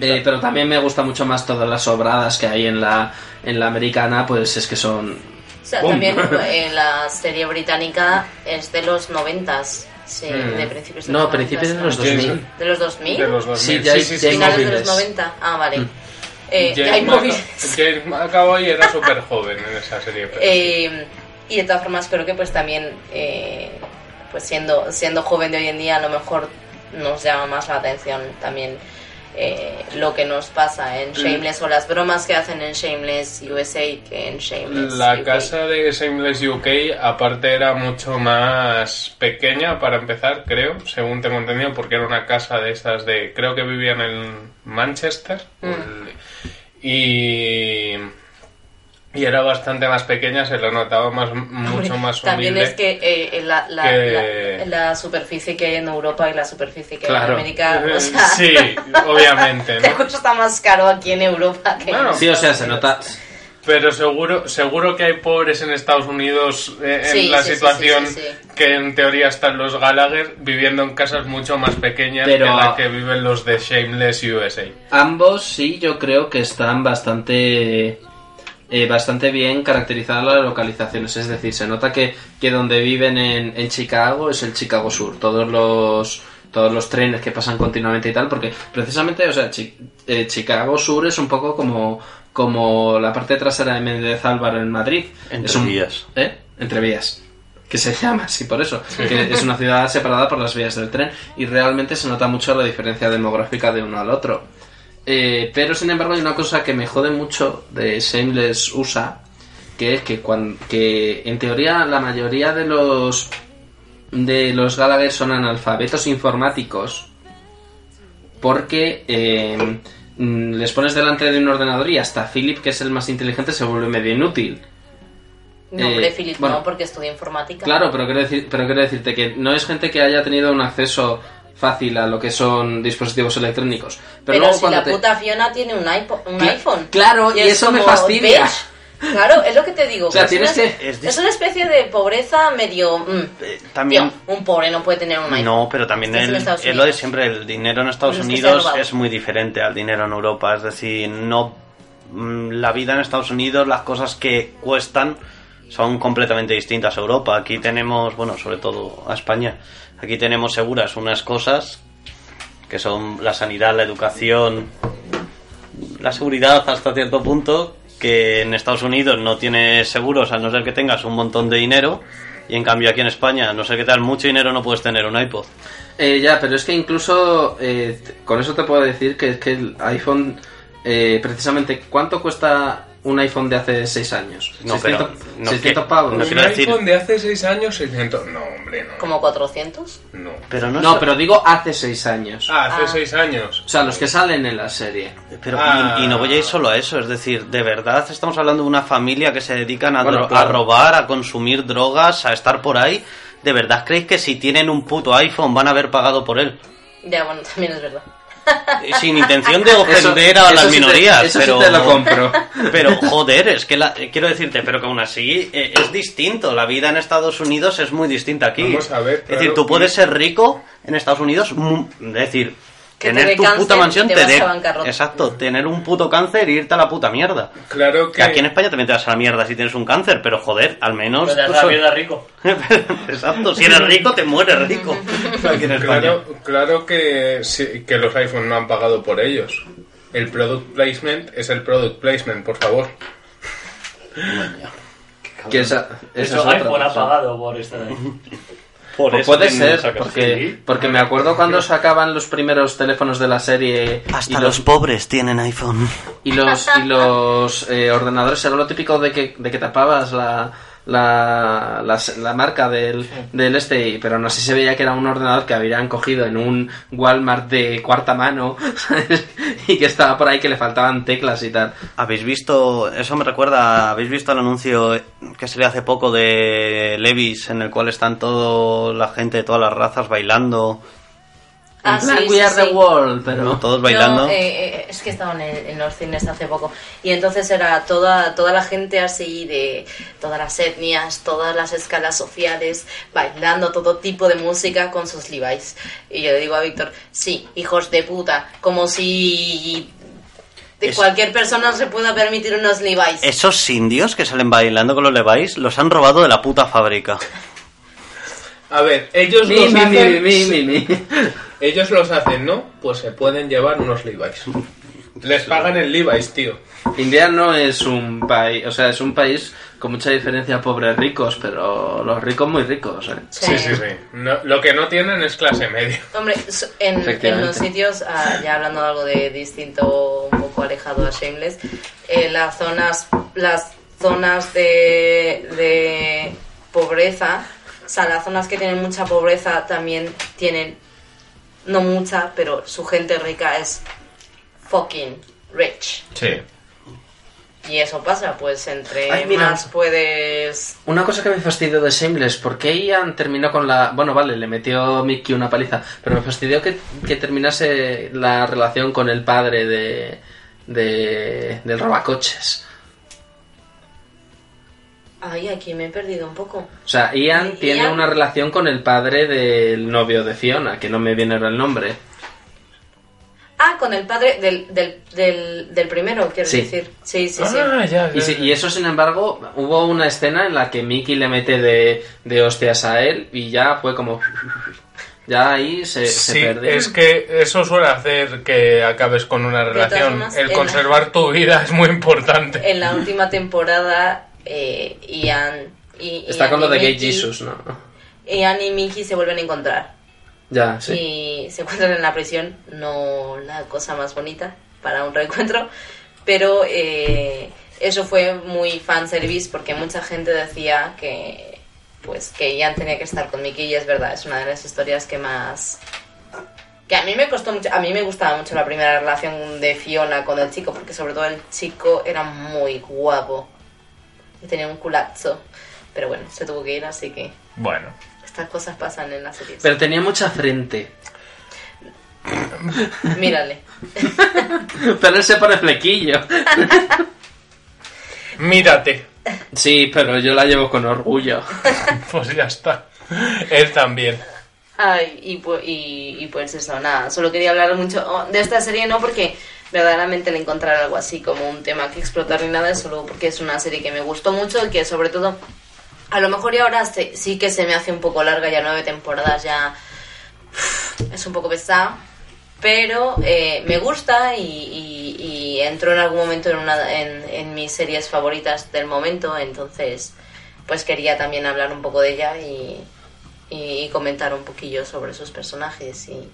Eh, pero también me gusta mucho más todas las sobradas que hay en la, en la americana, pues es que son... O sea, ¡Bum! también eh, la serie británica es de los noventas. Sí, Mm. de principios de No, los principios de los 90. 2000. ¿De los 2000? De los 2000. Sí, ya hay- ya hay Finales de los 90. Ah, vale. Mm. Eh, ya hay James McAvoy era súper joven en esa serie. pero sí. Eh, Y de todas formas creo que pues también, eh, pues siendo, siendo joven de hoy en día, a lo mejor nos llama más la atención también eh, lo que nos pasa en Shameless o las bromas que hacen en Shameless USA que en Shameless La UK. casa de Shameless UK, aparte, era mucho más pequeña para empezar, creo, según tengo entendido, porque era una casa de esas de. Creo que vivían en Manchester. Mm. Y. Y era bastante más pequeña, se lo notaba más, mucho más También humilde. es que eh, la, la, que- la- la superficie que hay en Europa y la superficie que hay en América, o Eh, sea, Sí, obviamente, te ¿no? cuesta más caro aquí en Europa que Bueno, en Sí, o sea, se nota. Pero seguro, seguro que hay pobres en Estados Unidos eh, en Sí, la sí, sí, situación sí, sí, sí. que en teoría están los Gallagher viviendo en casas mucho más pequeñas Pero- que la que viven los de Shameless USA. Ambos sí, yo creo que están bastante eh, bastante bien caracterizadas las localizaciones. Es decir, se nota que, que donde viven en, en Chicago es el Chicago Sur. Todos los todos los trenes que pasan continuamente y tal, porque precisamente, o sea, Chi- eh, Chicago Sur es un poco como, como la parte trasera de Méndez Álvaro en Madrid. Entre es un, vías. ¿Eh? Entre vías. Que se llama así por eso. Que es una ciudad separada por las vías del tren. Y realmente se nota mucho la diferencia demográfica de uno al otro. Eh, pero sin embargo hay una cosa que me jode mucho de Shameless USA. Que es que, cuan- que en teoría la mayoría de los de los Gallagher son analfabetos informáticos porque eh, mm, les pones delante de un ordenador y hasta Philip, que es el más inteligente, se vuelve medio inútil. No, hombre, Eh, Philip, bueno. no, porque estudia informática. Claro, pero quiero, decir, pero quiero decirte que no es gente que haya tenido un acceso fácil a lo que son dispositivos electrónicos. Pero, Pero, luego si cuando la te- puta Fiona tiene un, iPo- un Cla- iPhone. claro, y es eso me fastidia. bitch. Claro, es lo que te digo. O sea, es, tienes una, que- es es una especie de pobreza medio... mm, Eh, también- tío, un pobre no puede tener un iPhone. No, pero también el- es lo de siempre, el dinero en Estados Pues es Unidos robado. es muy diferente al dinero en Europa, es decir, no mm, la vida en Estados Unidos, las cosas que cuestan son completamente distintas a Europa. Aquí tenemos, bueno, sobre todo a España, aquí tenemos seguras unas cosas que son la sanidad, la educación, la seguridad hasta cierto punto, que en Estados Unidos no tienes seguros a no ser que tengas un montón de dinero, y en cambio aquí en España, a no ser que tengas mucho dinero, no puedes tener un iPod. Eh, ya, pero es que incluso eh, con eso te puedo decir que que el iPhone, eh, precisamente, ¿cuánto cuesta un iPhone de hace 6 años? No, pero 600, no 600 que- pavos. no Un decir- iPhone de hace 6 años, 600. No, hombre, no. Como 400. No. Pero no, No, es- pero digo hace 6 años. Ah, hace Ah. 6 años. O sea, los que salen en la serie. pero- Ah. y, y no voy a ir solo a eso, es decir, de verdad estamos hablando de una familia que se dedican a, Bueno, claro. a robar, a consumir drogas, a estar por ahí. ¿De verdad creéis que si tienen un puto iPhone van a haber pagado por él? Ya, bueno, también es verdad. Sin intención de ofender a eso las sí te- minorías, eso pero... sí te lo compro. Pero joder, es que la- eh, quiero decirte, pero que aún así eh, es distinto. La vida en Estados Unidos es muy distinta aquí. Vamos a ver, es decir, tú puedes ser rico en Estados Unidos, es decir, Que tener tu cáncer puta mansión te. Exacto, tener un puto cáncer e irte a la puta mierda. Claro Que que. aquí en España también te vas a la mierda si tienes un cáncer, pero joder, al menos. Pero te tú das la soy- mierda rico. Exacto, si eres rico te mueres rico. Aquí en España. Claro, claro que, sí, que los iPhone no han pagado por ellos. El product placement es el product placement, por favor. Que esa, esa Eso es otra iPhone ha pagado por estar ahí. Por Pues eso puede ser, porque, porque me acuerdo cuando sacaban los primeros teléfonos de la serie Hasta y los los, pobres tienen iPhone. y los, y los eh, ordenadores era lo típico de que, de que tapabas la, la, la, la marca del, del este, pero aún así se veía que era un ordenador que habían cogido en un Walmart de cuarta mano ¿sabes? y que estaba por ahí que le faltaban teclas y tal. ¿Habéis visto, eso me recuerda, habéis visto el anuncio que salió hace poco de Levis en el cual están toda la gente de todas las razas bailando, Ah, sí, We sí, are the sí. world, pero... ¿no? todos bailando? Eh, eh, es que estaban en, en los cines hace poco. Y entonces era toda, toda la gente así de todas las etnias, todas las escalas sociales, bailando todo tipo de música con sus Levi's. Y yo le digo a Víctor, sí, hijos de puta, como si de Es- cualquier persona se pueda permitir unos Levi's. Esos indios que salen bailando con los Levi's los han robado de la puta fábrica. A ver, ellos Mi, los mi, hacen. mi, mi, mi, mi. Ellos los hacen, ¿no? Pues se pueden llevar unos Levi's. Les pagan el Levi's, tío. India no es un país, o sea, es un país con mucha diferencia pobres ricos, pero los ricos muy ricos, ¿eh? Sí, sí, sí. No- lo que no tienen es clase media. Hombre, so- en, en los sitios, ah, ya hablando de algo de distinto, un poco alejado a Shameless, eh, las zonas, las zonas de, de pobreza, o sea, las zonas que tienen mucha pobreza también tienen, no mucha, pero su gente rica es fucking rich. Sí. Y eso pasa, pues entre Ay, mira. más puedes... Una cosa que me fastidió de Shameless, ¿por qué Ian terminó con la... Bueno, vale, le metió Mickey una paliza, pero me fastidió que, que terminase la relación con el padre de... de del robacoches. Ay, aquí me he perdido un poco. O sea, Ian ¿Y tiene Ian? una relación con el padre del novio de Fiona, que no me viene ahora el nombre. Ah, con el padre del, del, del, del primero, quiero Sí. decir. Sí, sí, sí. Ah, ya, Y, ya, si- ya. y eso, sin embargo, hubo una escena en la que Mickey le mete de, de hostias a él y ya fue como... Ya ahí se, se Sí, perdió. es que eso suele hacer que acabes con una relación. formas, El conservar tu vida es muy importante. En la última temporada, eh, Ian y... Está con lo de Gay Jesus, ¿no? Ian y Mickey se vuelven a encontrar. Ya, sí. Y se encuentran en la prisión, no la cosa más bonita para un reencuentro, pero eh, eso fue muy fanservice porque mucha gente decía que pues que Ian tenía que estar con Mickey y es verdad, es una de las historias que más que a mí me costó mucho, a mí me gustaba mucho la primera relación de Fiona con el chico porque sobre todo el chico era muy guapo y tenía un culazo, pero bueno, se tuvo que ir así que Bueno, estas cosas pasan en las series. Pero tenía mucha frente. Mírale. Pero él se pone flequillo. mírate. Sí, pero yo la llevo con orgullo. Pues ya está. Él también. Ay, y, pu- y, y pues eso, nada, solo quería hablar mucho oh, de esta serie, no porque verdaderamente le encontrar algo así como un tema que explotar ni nada, solo porque es una serie que me gustó mucho y que sobre todo, a lo mejor y ahora se- sí que se me hace un poco larga, ya nueve temporadas ya es un poco pesada, pero eh, me gusta y, entró en algún momento en, una, en mis series favoritas del momento, entonces pues quería también hablar un poco de ella y, y comentar un poquillo sobre sus personajes y,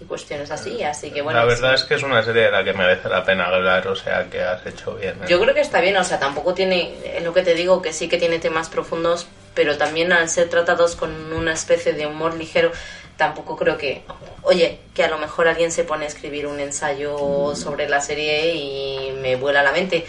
y cuestiones así, así que bueno. la verdad es que es una serie de la que merece la pena hablar, o sea que has hecho bien. ¿eh? Yo creo que está bien, o sea, tampoco tiene, es lo que te digo, que sí que tiene temas profundos, pero también al ser tratados con una especie de humor ligero, tampoco creo que, oye, que a lo mejor alguien se pone a escribir un ensayo sobre la serie y me vuela la mente.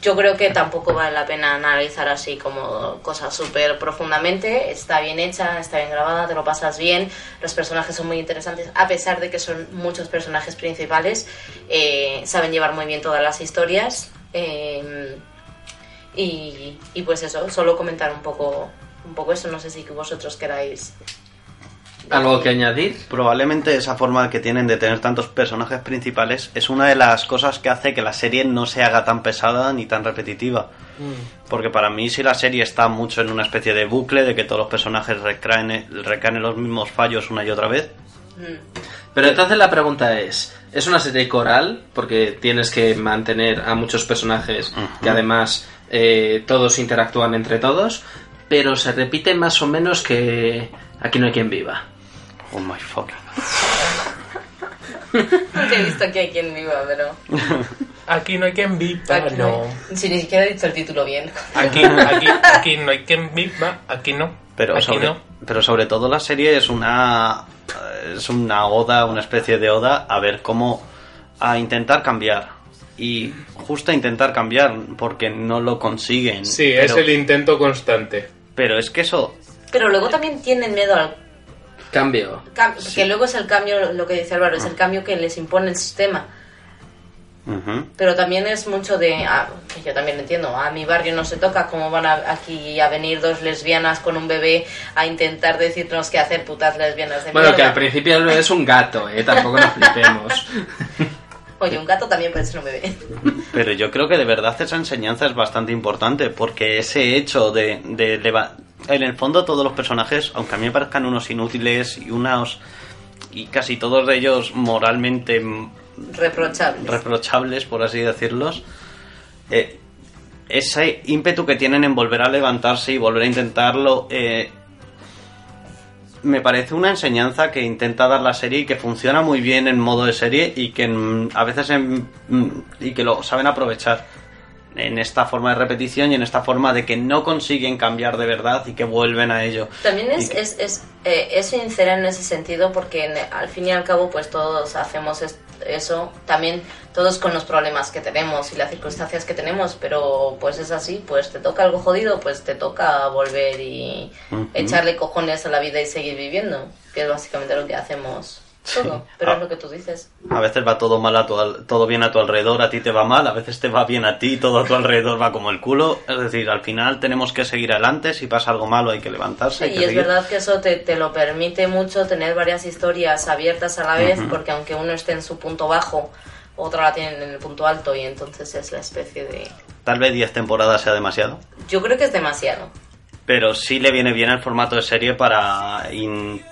Yo creo que tampoco vale la pena analizar así como cosas súper profundamente. Está bien hecha, está bien grabada, te lo pasas bien. Los personajes son muy interesantes, a pesar de que son muchos personajes principales. eh, saben llevar muy bien todas las historias. eh, y, y pues eso, solo comentar un poco, un poco eso. No sé si vosotros queráis. ¿Algo que añadir? Probablemente esa forma que tienen de tener tantos personajes principales es una de las cosas que hace que la serie no se haga tan pesada ni tan repetitiva. Porque para mí si la serie está mucho en una especie de bucle de que todos los personajes recaen, recaen en los mismos fallos una y otra vez, Mm. Pero entonces la pregunta es, ¿es una serie coral? Porque tienes que mantener a muchos personajes que además eh, todos interactúan entre todos, pero se repite más o menos que aquí no hay quien viva. Oh my fucking. Te he visto que hay quien viva, pero. Aquí no hay quien viva, Aquí no. hay- Si ni siquiera he dicho el título bien. Aquí, aquí, aquí no hay quien viva, aquí no. Pero aquí sobre, no. pero sobre todo la serie es una es una oda, una especie de oda a ver cómo a intentar cambiar y justo a intentar cambiar porque no lo consiguen. Sí, pero, es el intento constante. pero es que eso Pero luego también tienen miedo al Cambio. cam- que luego es el cambio, lo que dice Álvaro, Ah. es el cambio que les impone el sistema. ujú. Pero también es mucho de, ah, que yo también entiendo, a mi barrio no se toca, cómo van a- aquí a venir dos lesbianas con un bebé a intentar decirnos qué hacer, putas lesbianas de Bueno, que mierda. al principio el bebé es un gato, ¿eh? Tampoco nos flipemos. Oye, un gato también puede ser un bebé. Pero yo creo que de verdad esa enseñanza es bastante importante, porque ese hecho de, de leva- En el fondo todos los personajes, aunque a mí me parezcan unos inútiles y unos... Y casi todos de ellos moralmente Reprochables. reprochables, por así decirlos, eh, ese ímpetu que tienen en volver a levantarse y volver a intentarlo, eh, me parece una enseñanza que intenta dar la serie y que funciona muy bien en modo de serie y que en- a veces en- mm, y que lo saben aprovechar en esta forma de repetición y en esta forma de que no consiguen cambiar de verdad y que vuelven a ello. También es, que- es, es, eh, es sincera en ese sentido porque en- al fin y al cabo pues todos hacemos es- eso, también todos con los problemas que tenemos y las circunstancias que tenemos, pero pues es así, pues te toca algo jodido, pues te toca volver y echarle cojones a la vida y seguir viviendo, que es básicamente lo que hacemos todo, pero Ah. es lo que tú dices. A veces va todo mal a tu todo bien a tu alrededor, a ti te va mal, a veces te va bien a ti, todo a tu alrededor va como el culo. Es decir, al final tenemos que seguir adelante, si pasa algo malo hay que levantarse. hay Sí, que y es seguir. verdad que eso te, te lo permite mucho tener varias historias abiertas a la vez, Ujú. porque aunque uno esté en su punto bajo, otra la tiene en el punto alto y entonces es la especie de... Tal vez 10 temporadas sea demasiado, Yo creo que es demasiado. pero sí le viene bien el formato de serie para in-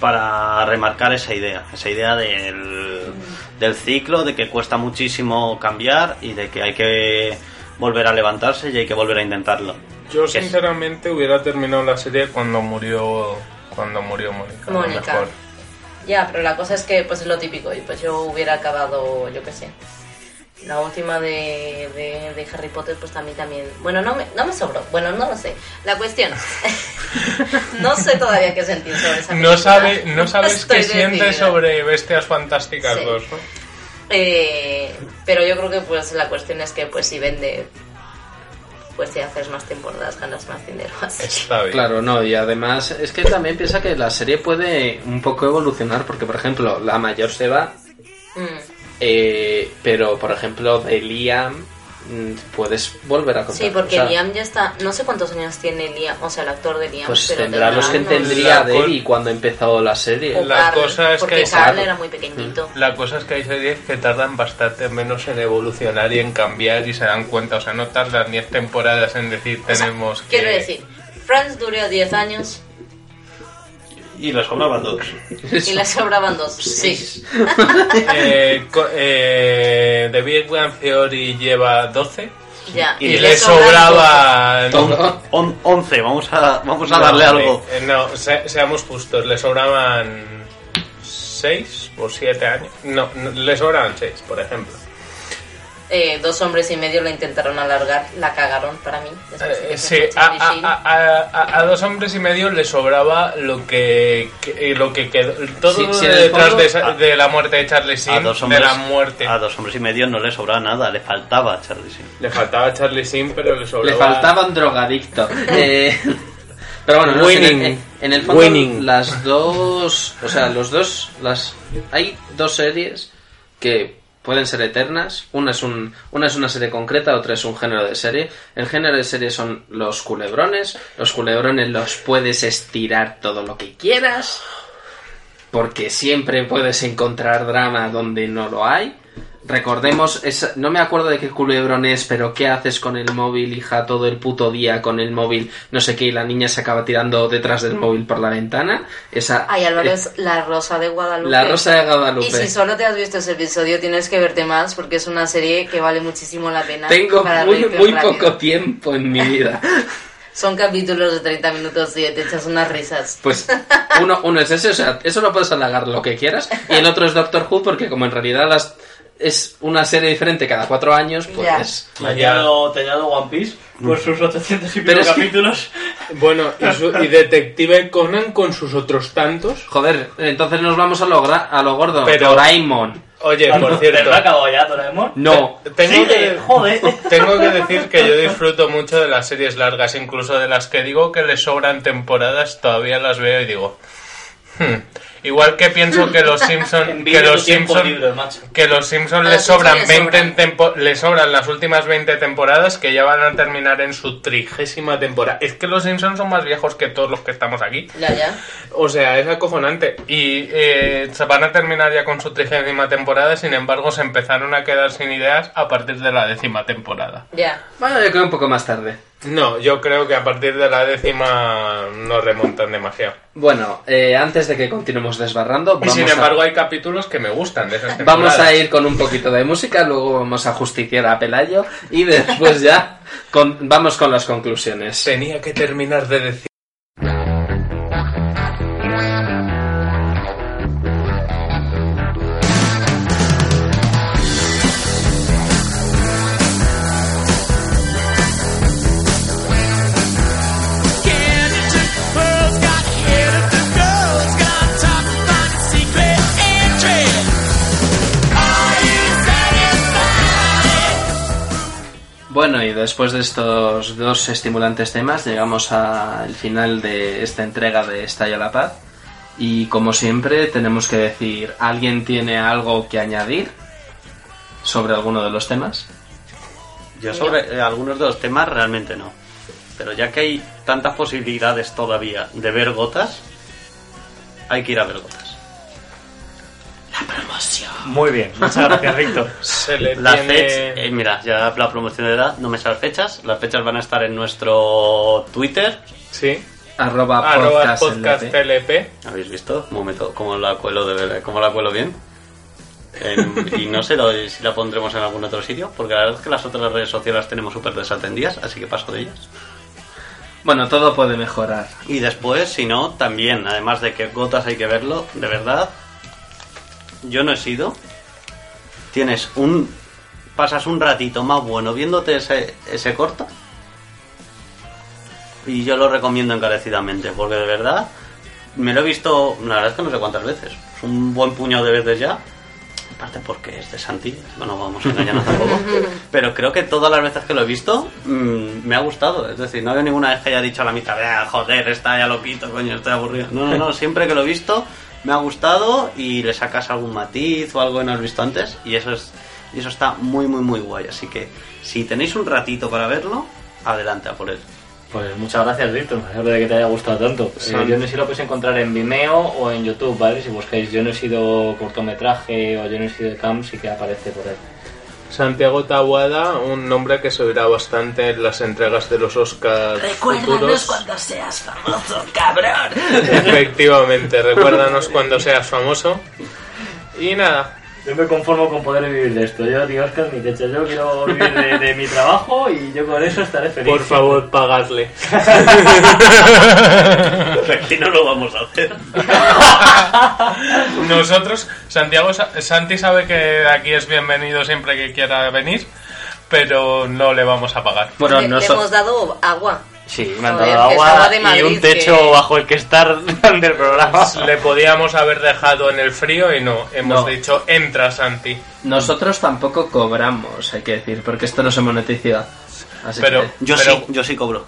para remarcar esa idea, esa idea del, del ciclo, de que cuesta muchísimo cambiar y de que hay que volver a levantarse y hay que volver a intentarlo. Yo es- sinceramente hubiera terminado la serie cuando murió cuando murió Mónica. Mónica. Ya, pero la cosa es que pues es lo típico y pues yo hubiera acabado, yo qué sé. La última de, de, de Harry Potter pues también también... Bueno, no me, no me sobró. Bueno, no lo sé. La cuestión... no sé todavía qué sentir sobre esa película. No, sabe, no sabes Estoy qué sientes sobre Bestias Fantásticas Sí. 2, ¿no? Eh, pero yo creo que pues la cuestión es que pues si vende pues si haces más temporadas ganas más dinero así. Está bien. Claro, no, y además es que también piensa que la serie puede un poco evolucionar, porque por ejemplo, la mayor se va, Mm. Eh, pero por ejemplo, de Liam mm, puedes volver a contar. Sí, porque o sea, Liam ya está, no sé cuántos años tiene Liam, o sea, el actor de Liam, Pues pero tendrá los que tendría co- Debbie cuando empezó la serie. o La Carl, cosa es porque que- Carl claro. era muy pequeñito. La cosa es que hay series que tardan bastante menos en evolucionar y en cambiar y se dan cuenta. O sea, no tardan 10 temporadas en decir O sea, tenemos que... Quiero decir, Friends duró 10 años Y le sobraban dos. y le sobraban dos. Sí. Eh, co- eh, The Big Bang Theory lleva 12 Ya. y, le sobraban... Todo. On- 11, vamos a, vamos a No, darle hombre, algo. eh, no, se- seamos justos, le sobraban 6 o 7 años. No, no, le sobraban 6, por ejemplo. Eh, dos hombres y medio la intentaron alargar, la cagaron para mí. después de que Eh, sí, a, a- a- a- a dos hombres y medio le sobraba lo que, que- lo que quedó. Todo Sí, sí, detrás fondo- de, esa- de la muerte de Charlie A dos, de la muerte. a dos hombres y medio no le sobraba nada, le faltaba a Charlie Sheen. Le faltaba Charlie Sheen, pero le Le sobraba. faltaba un drogadicto. Eh, pero bueno, no sé, en, Winning. el, en el fondo Winning. las dos, o sea, los dos, las hay dos series que pueden ser eternas. Una es un, una es una serie concreta, otra es un género de serie. El género de serie son los culebrones. Los culebrones los puedes estirar todo lo que quieras. Porque siempre puedes encontrar drama donde no lo hay. Recordemos, esa- no me acuerdo de qué culebrón es, pero ¿qué haces con el móvil, hija, todo el puto día con el móvil? No sé qué, y la niña se acaba tirando detrás del móvil por la ventana. Esa, Ay, Álvaro, eh, es La Rosa de Guadalupe. La Rosa de Guadalupe. Y si solo te has visto ese episodio, tienes que verte más porque es una serie que vale muchísimo la pena. Tengo muy, poco tiempo en mi vida. Son capítulos de 30 minutos y te echas unas risas. Pues uno, uno es ese, o sea, eso lo puedes halagar lo que quieras. Y el otro es Doctor Who, porque como en realidad las es una serie diferente cada cuatro años, pues... Te añado, te añado One Piece por sus 800 y pico capítulos. Bueno, y, su- y Detective Conan con sus otros tantos. Joder, entonces nos vamos a lo, gra- a lo gordo. Pero- Doraemon. Oye, por cierto. ¿Verdad acabado ya, Doraemon? No. Tengo, Sí, que, joder. tengo que decir que yo disfruto mucho de las series largas, incluso de las que digo que le sobran temporadas, todavía las veo y digo. "Hmm". Igual que pienso que los Simpson, que los Simpson, que los Simpson A le los Simpson sobran le 20 sobran. tempo- le sobran las últimas 20 temporadas que ya van a terminar en su trigésima temporada. Es que los Simpsons son más viejos que todos los que estamos aquí. Ya, ya. O sea, es acojonante. Y eh, se van a terminar ya con su trigésima temporada, sin embargo, se empezaron a quedar sin ideas a partir de la décima temporada. Ya. Bueno, yo creo un poco más tarde. No, yo creo que a partir de la décima no remontan demasiado. Bueno, eh, antes de que continuemos desbarrando, Y vamos, sin a, embargo hay capítulos que me gustan de esas vamos a ir con un poquito de música, luego vamos a justiciar a Pelayo y después ya con- vamos con las conclusiones. Tenía que terminar de decir. Bueno, y después de estos dos estimulantes temas, llegamos al final de esta entrega de Estalla la Paz. Y como siempre, tenemos que decir, ¿alguien tiene algo que añadir sobre alguno de los temas? Yo sobre eh, algunos de los temas realmente no. Pero ya que hay tantas posibilidades todavía de ver gotas, hay que ir a ver gotas. Muy bien, muchas gracias, Víctor. Se le Las tiene... fech- eh, mira, ya la promoción de edad, no me sé las fechas. Las fechas van a estar en nuestro Twitter. Sí. Arroba, Arroba podcast podcast LP. LP. ¿Habéis visto? Un momento, cómo la cuelo, de, cómo la cuelo bien. En- y no sé lo- si la pondremos en algún otro sitio, porque la verdad es que las otras redes sociales las tenemos súper desatendidas, así que paso de ellas. Bueno, todo puede mejorar. Y después, si no, también, además de que Gotas hay que verlo, de verdad, yo no he sido. Tienes un. Pasas un ratito más bueno viéndote ese, ese corto. Y yo lo recomiendo encarecidamente, porque de verdad me lo he visto, la verdad es que no sé cuántas veces. Es un buen puñado de veces ya. Aparte porque es de Santi, no vamos a engañarnos tampoco. Pero creo que todas las veces que lo he visto mm, me ha gustado. Es decir, no hay ninguna vez que haya dicho a la mitad, "Ah, joder, está ya loquito, coño, estoy aburrido. No, no, no, siempre que lo he visto me ha gustado y le sacas algún matiz o algo que no has visto antes y eso es y eso está muy muy muy guay. Así que si tenéis un ratito para verlo, adelante a por él. Pues muchas gracias, Víctor. Me alegro de que te haya gustado tanto. Eh, yo no sé si lo podéis encontrar en Vimeo o en YouTube, ¿vale? Si buscáis Yo no he sido cortometraje o Yo no he sido de Camp, sí que aparece por ahí. Santiago Tawada, un nombre que se oirá bastante en las entregas de los Oscars futuros. cuando seas famoso, cabrón. Efectivamente, recuérdanos cuando seas famoso. Y nada, Yo me conformo con poder vivir de esto. Yo, tío Oscar, mi techo. Yo quiero vivir de, de mi trabajo y yo con eso estaré feliz. por favor, pagadle. Aquí no lo vamos a hacer. Nosotros, Santiago, Sa- Santi sabe que aquí es bienvenido siempre que quiera venir, pero no le vamos a pagar. Bueno, le, le noso- hemos dado agua. Sí, me han dado agua y un techo que- bajo el que estar del programa. Le podíamos haber dejado en el frío y no. Hemos No. dicho, entra Santi. nosotros tampoco cobramos, hay que decir, porque esto no se monetiza. Así Pero- que- Yo Pero- sí, yo sí cobro.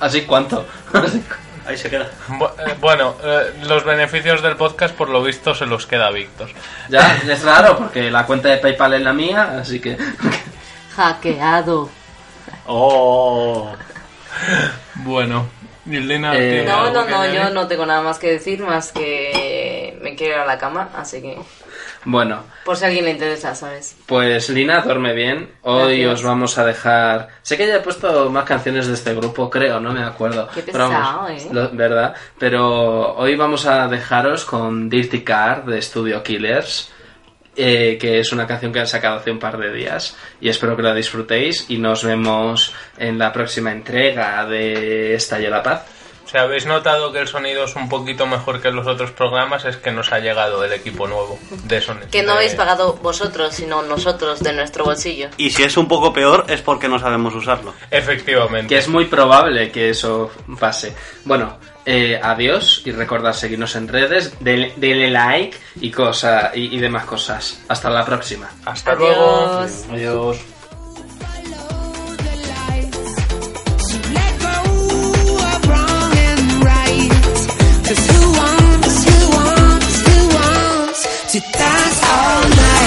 ¿Así cuánto? Ahí se queda. Bu- eh, Bueno, eh, los beneficios del podcast por lo visto se los queda a Víctor. ya, es raro, porque la cuenta de PayPal es la mía, así que... Hackeado. Oh. Bueno, Eh, ¿tiene No, no, no, yo no tengo nada más que decir, más que me quiero ir a la cama, así que Bueno, por si a alguien le interesa, ¿sabes? pues Lina, duerme bien. Hoy Gracias. os vamos a dejar... Sé que ya he puesto más canciones de este grupo, creo, no me acuerdo. Qué Pero vamos, pesado, ¿eh? lo- ¿Verdad? Pero hoy vamos a dejaros con Dirty Car de Studio Killers. Eh, que es una canción que han sacado hace un par de días y espero que la disfrutéis y nos vemos en la próxima entrega de Estalle la Paz. Si habéis notado que el sonido es un poquito mejor que los otros programas, es que nos ha llegado el equipo nuevo de sonido. Que no habéis pagado vosotros, sino nosotros de nuestro bolsillo. Y si es un poco peor es porque no sabemos usarlo. Efectivamente. Que es muy probable que eso pase. Bueno, eh, adiós y recordad seguirnos en redes, denle, denle like y, cosa, y, y demás cosas. Hasta la próxima. Hasta luego. Adiós. Adiós. Let go of wrong and right. 'Cause who wants, who wants, who wants to dance all night?